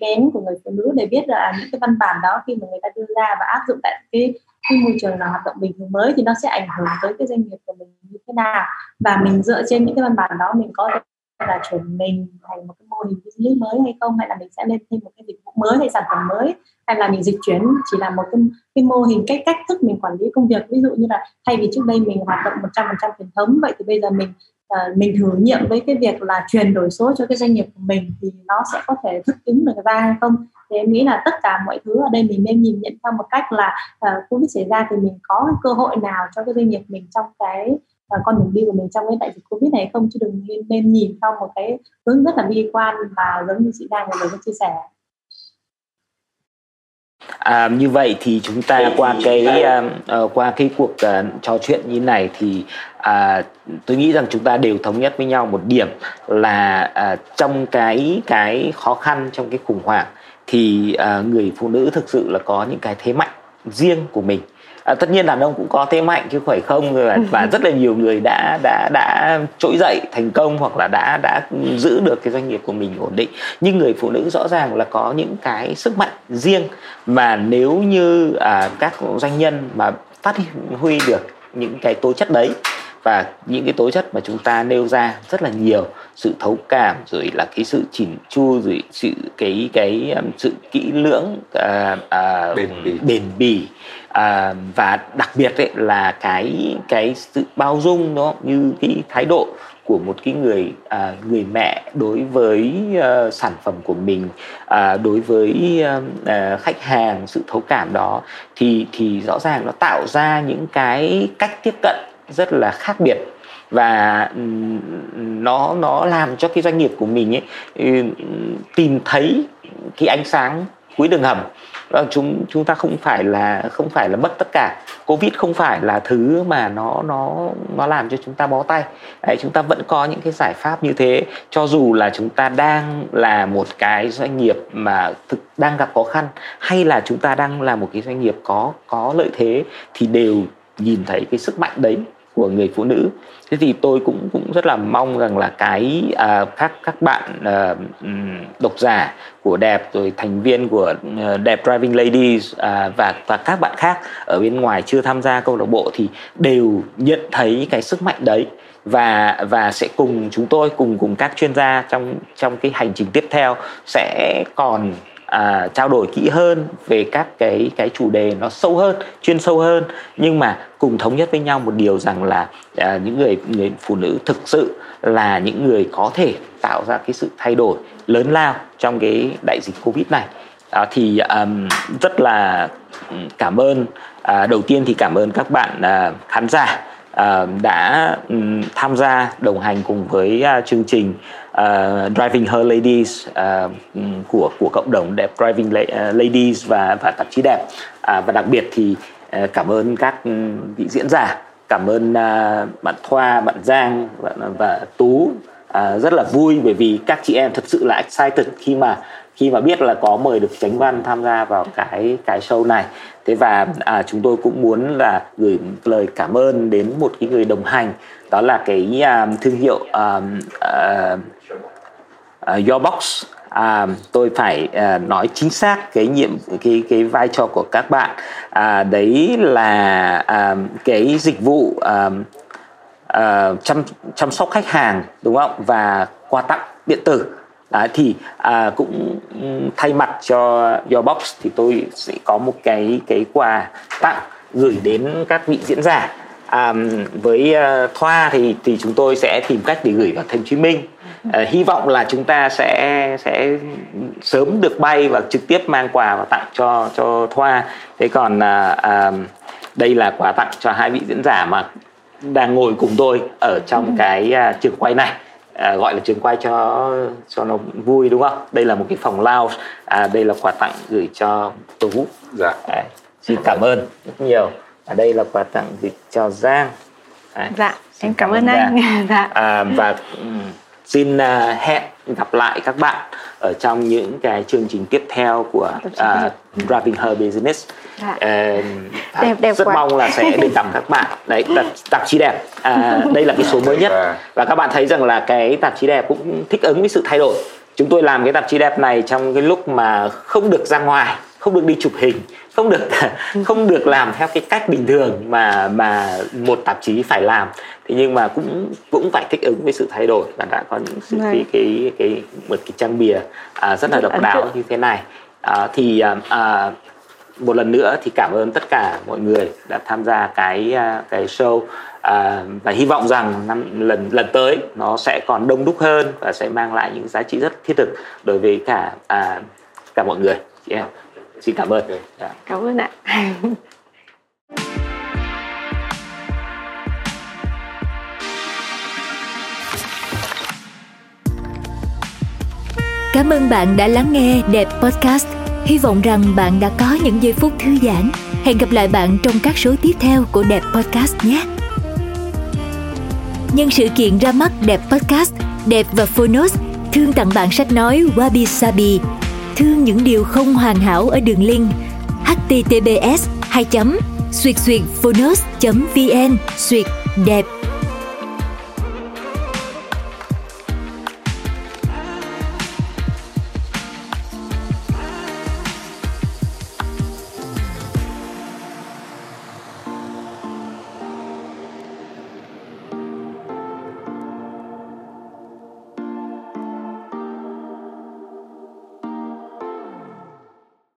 đến của người phụ nữ để biết là những cái văn bản đó khi mà người ta đưa ra và áp dụng tại cái, cái môi trường là hoạt động bình thường mới thì nó sẽ ảnh hưởng tới cái doanh nghiệp của mình như thế nào. Và mình dựa trên những cái văn bản đó mình có là chuyển mình thành một cái mô hình business mới hay không? Hay là mình sẽ lên thêm một cái dịch vụ mới hay sản phẩm mới? Hay là mình dịch chuyển chỉ là một cái, cái mô hình cách cách thức mình quản lý công việc? Ví dụ như là thay vì trước đây mình hoạt động 100% truyền thống vậy thì bây giờ mình uh, mình thử nghiệm với cái việc là chuyển đổi số cho cái doanh nghiệp của mình thì nó sẽ có thể thích ứng được ra hay không. Thì em nghĩ là tất cả mọi thứ ở đây mình nên nhìn nhận theo một cách là ờ, uh, covid xảy ra thì mình có cơ hội nào cho cái doanh nghiệp mình trong cái và con đường đi của mình trong cái đại dịch covid này không? Chứ đừng nên, nên nhìn theo một cái hướng rất là bi quan và giống như chị đang vừa chia sẻ. À, như vậy thì chúng ta qua cái uh, qua cái cuộc uh, trò chuyện như này thì à, tôi nghĩ rằng chúng ta đều thống nhất với nhau một điểm là à, trong cái cái khó khăn trong cái khủng hoảng thì à, người phụ nữ thực sự là có những cái thế mạnh riêng của mình à, tất nhiên đàn ông cũng có thế mạnh chứ phải không và, và rất là nhiều người đã đã đã trỗi dậy thành công hoặc là đã đã giữ được cái doanh nghiệp của mình ổn định. Nhưng người phụ nữ rõ ràng là có những cái sức mạnh riêng mà nếu như à, các doanh nhân mà phát huy được những cái tố chất đấy và những cái tố chất mà chúng ta nêu ra rất là nhiều sự thấu cảm rồi là cái sự chỉn chu rồi sự cái cái um, sự kỹ lưỡng uh, uh, bền bỉ, bền bỉ à, và đặc biệt ấy là cái cái sự bao dung đó như cái thái độ của một cái người à, người mẹ đối với à, sản phẩm của mình à, đối với à, khách hàng sự thấu cảm đó thì thì rõ ràng nó tạo ra những cái cách tiếp cận rất là khác biệt. Và nó nó làm cho cái doanh nghiệp của mình ấy tìm thấy cái ánh sáng cuối đường hầm. Vâng, chúng chúng ta không phải là không phải là mất tất cả. Covid không phải là thứ mà nó nó nó làm cho chúng ta bó tay. Đấy, chúng ta vẫn có những cái giải pháp như thế. Cho dù là chúng ta đang là một cái doanh nghiệp mà thực đang gặp khó khăn hay là chúng ta đang là một cái doanh nghiệp có có lợi thế thì đều nhìn thấy cái sức mạnh đấy của người phụ nữ. Thế thì tôi cũng cũng rất là mong rằng là cái à, các các bạn à, độc giả của đẹp rồi thành viên của uh, đẹp driving ladies à, và và các bạn khác ở bên ngoài chưa tham gia câu lạc bộ thì đều nhận thấy cái sức mạnh đấy. Và và sẽ cùng chúng tôi cùng cùng các chuyên gia trong trong cái hành trình tiếp theo sẽ còn à, trao đổi kỹ hơn về các cái cái chủ đề nó sâu hơn chuyên sâu hơn. Nhưng mà cùng thống nhất với nhau một điều rằng là à, những người người phụ nữ thực sự là những người có thể tạo ra cái sự thay đổi lớn lao trong cái đại dịch covid này. À, thì um, rất là cảm ơn. À, đầu tiên thì cảm ơn các bạn à, khán giả à, đã um, tham gia đồng hành cùng với à, chương trình uh, Driving Her Ladies uh, của của cộng đồng đẹp Driving ờ, Ladies và và tạp chí đẹp. Uh, và đặc biệt thì uh, cảm ơn các vị diễn giả cảm ơn uh, bạn Thoa bạn Giang và, và Tú. Uh, rất là vui bởi vì các chị em thật sự là excited khi mà khi mà biết là có mời được Chánh Văn tham gia vào cái cái show này. Thế và à, chúng tôi cũng muốn là gửi lời cảm ơn đến một cái người đồng hành đó là cái à, thương hiệu à, à, Ờ, Your Box. À, tôi phải à, nói chính xác cái nhiệm cái cái vai trò của các bạn. À, đấy là à, cái dịch vụ à, à, chăm chăm sóc khách hàng đúng không? Và quà tặng điện tử. À, thì à, cũng thay mặt cho Your Box thì tôi sẽ có một cái cái quà tặng gửi đến các vị diễn giả. À, với uh, Thoa thì thì chúng tôi sẽ tìm cách để gửi vào Thành Hồ Chí Minh à, hy vọng là chúng ta sẽ sẽ sớm được bay và trực tiếp mang quà và tặng cho cho Thoa. Thế còn à, à, đây là quà tặng cho hai vị diễn giả mà đang ngồi cùng tôi ở trong ừ. cái uh, trường quay này. À, gọi là trường quay cho cho nó vui đúng không? Đây là một cái phòng lounge. À, đây là quà tặng gửi cho tú dạ. à, xin cảm ơn rất nhiều. Ở đây là quà tặng gửi cho giang. À, dạ em cảm, cảm ơn anh. [laughs] Dạ. à, và um, xin uh, hẹn gặp lại các bạn ở trong những cái chương trình tiếp theo của uh, Driving Her Business. Dạ. uh, đẹp, đẹp rất quá. mong là sẽ [laughs] được gặp các bạn. Đấy tạp, tạp chí đẹp. À, đây là cái số mới nhất. Dạ. và các bạn thấy rằng là cái tạp chí đẹp cũng thích ứng với sự thay đổi. Chúng tôi làm cái tạp chí đẹp này trong cái lúc mà không được ra ngoài không được đi chụp hình không được [laughs] không được làm theo cái cách bình thường mà mà một tạp chí phải làm thế nhưng mà cũng cũng phải thích ứng với sự thay đổi và đã có những sự cái cái cái một cái trang bìa à, rất là độc đáo như thế này. À, thì à, à, một lần nữa thì cảm ơn tất cả mọi người đã tham gia cái à, cái show. À, và hy vọng rằng năm lần lần tới nó sẽ còn đông đúc hơn và sẽ mang lại những giá trị rất thiết thực đối với cả à, cả mọi người. Chị em xin cảm ơn. Dạ. cảm ơn ạ [laughs] Cảm ơn bạn đã lắng nghe Đẹp Podcast. Hy vọng rằng bạn đã có những giây phút thư giãn. Hẹn gặp lại bạn trong các số tiếp theo của Đẹp Podcast nhé. Nhân sự kiện ra mắt Đẹp Podcast, Đẹp và Phonos thương tặng bạn sách nói Wabi Sabi thương những điều không hoàn hảo ở đường link https 2 xuyệt xuyệt phonos vn xuyệt đẹp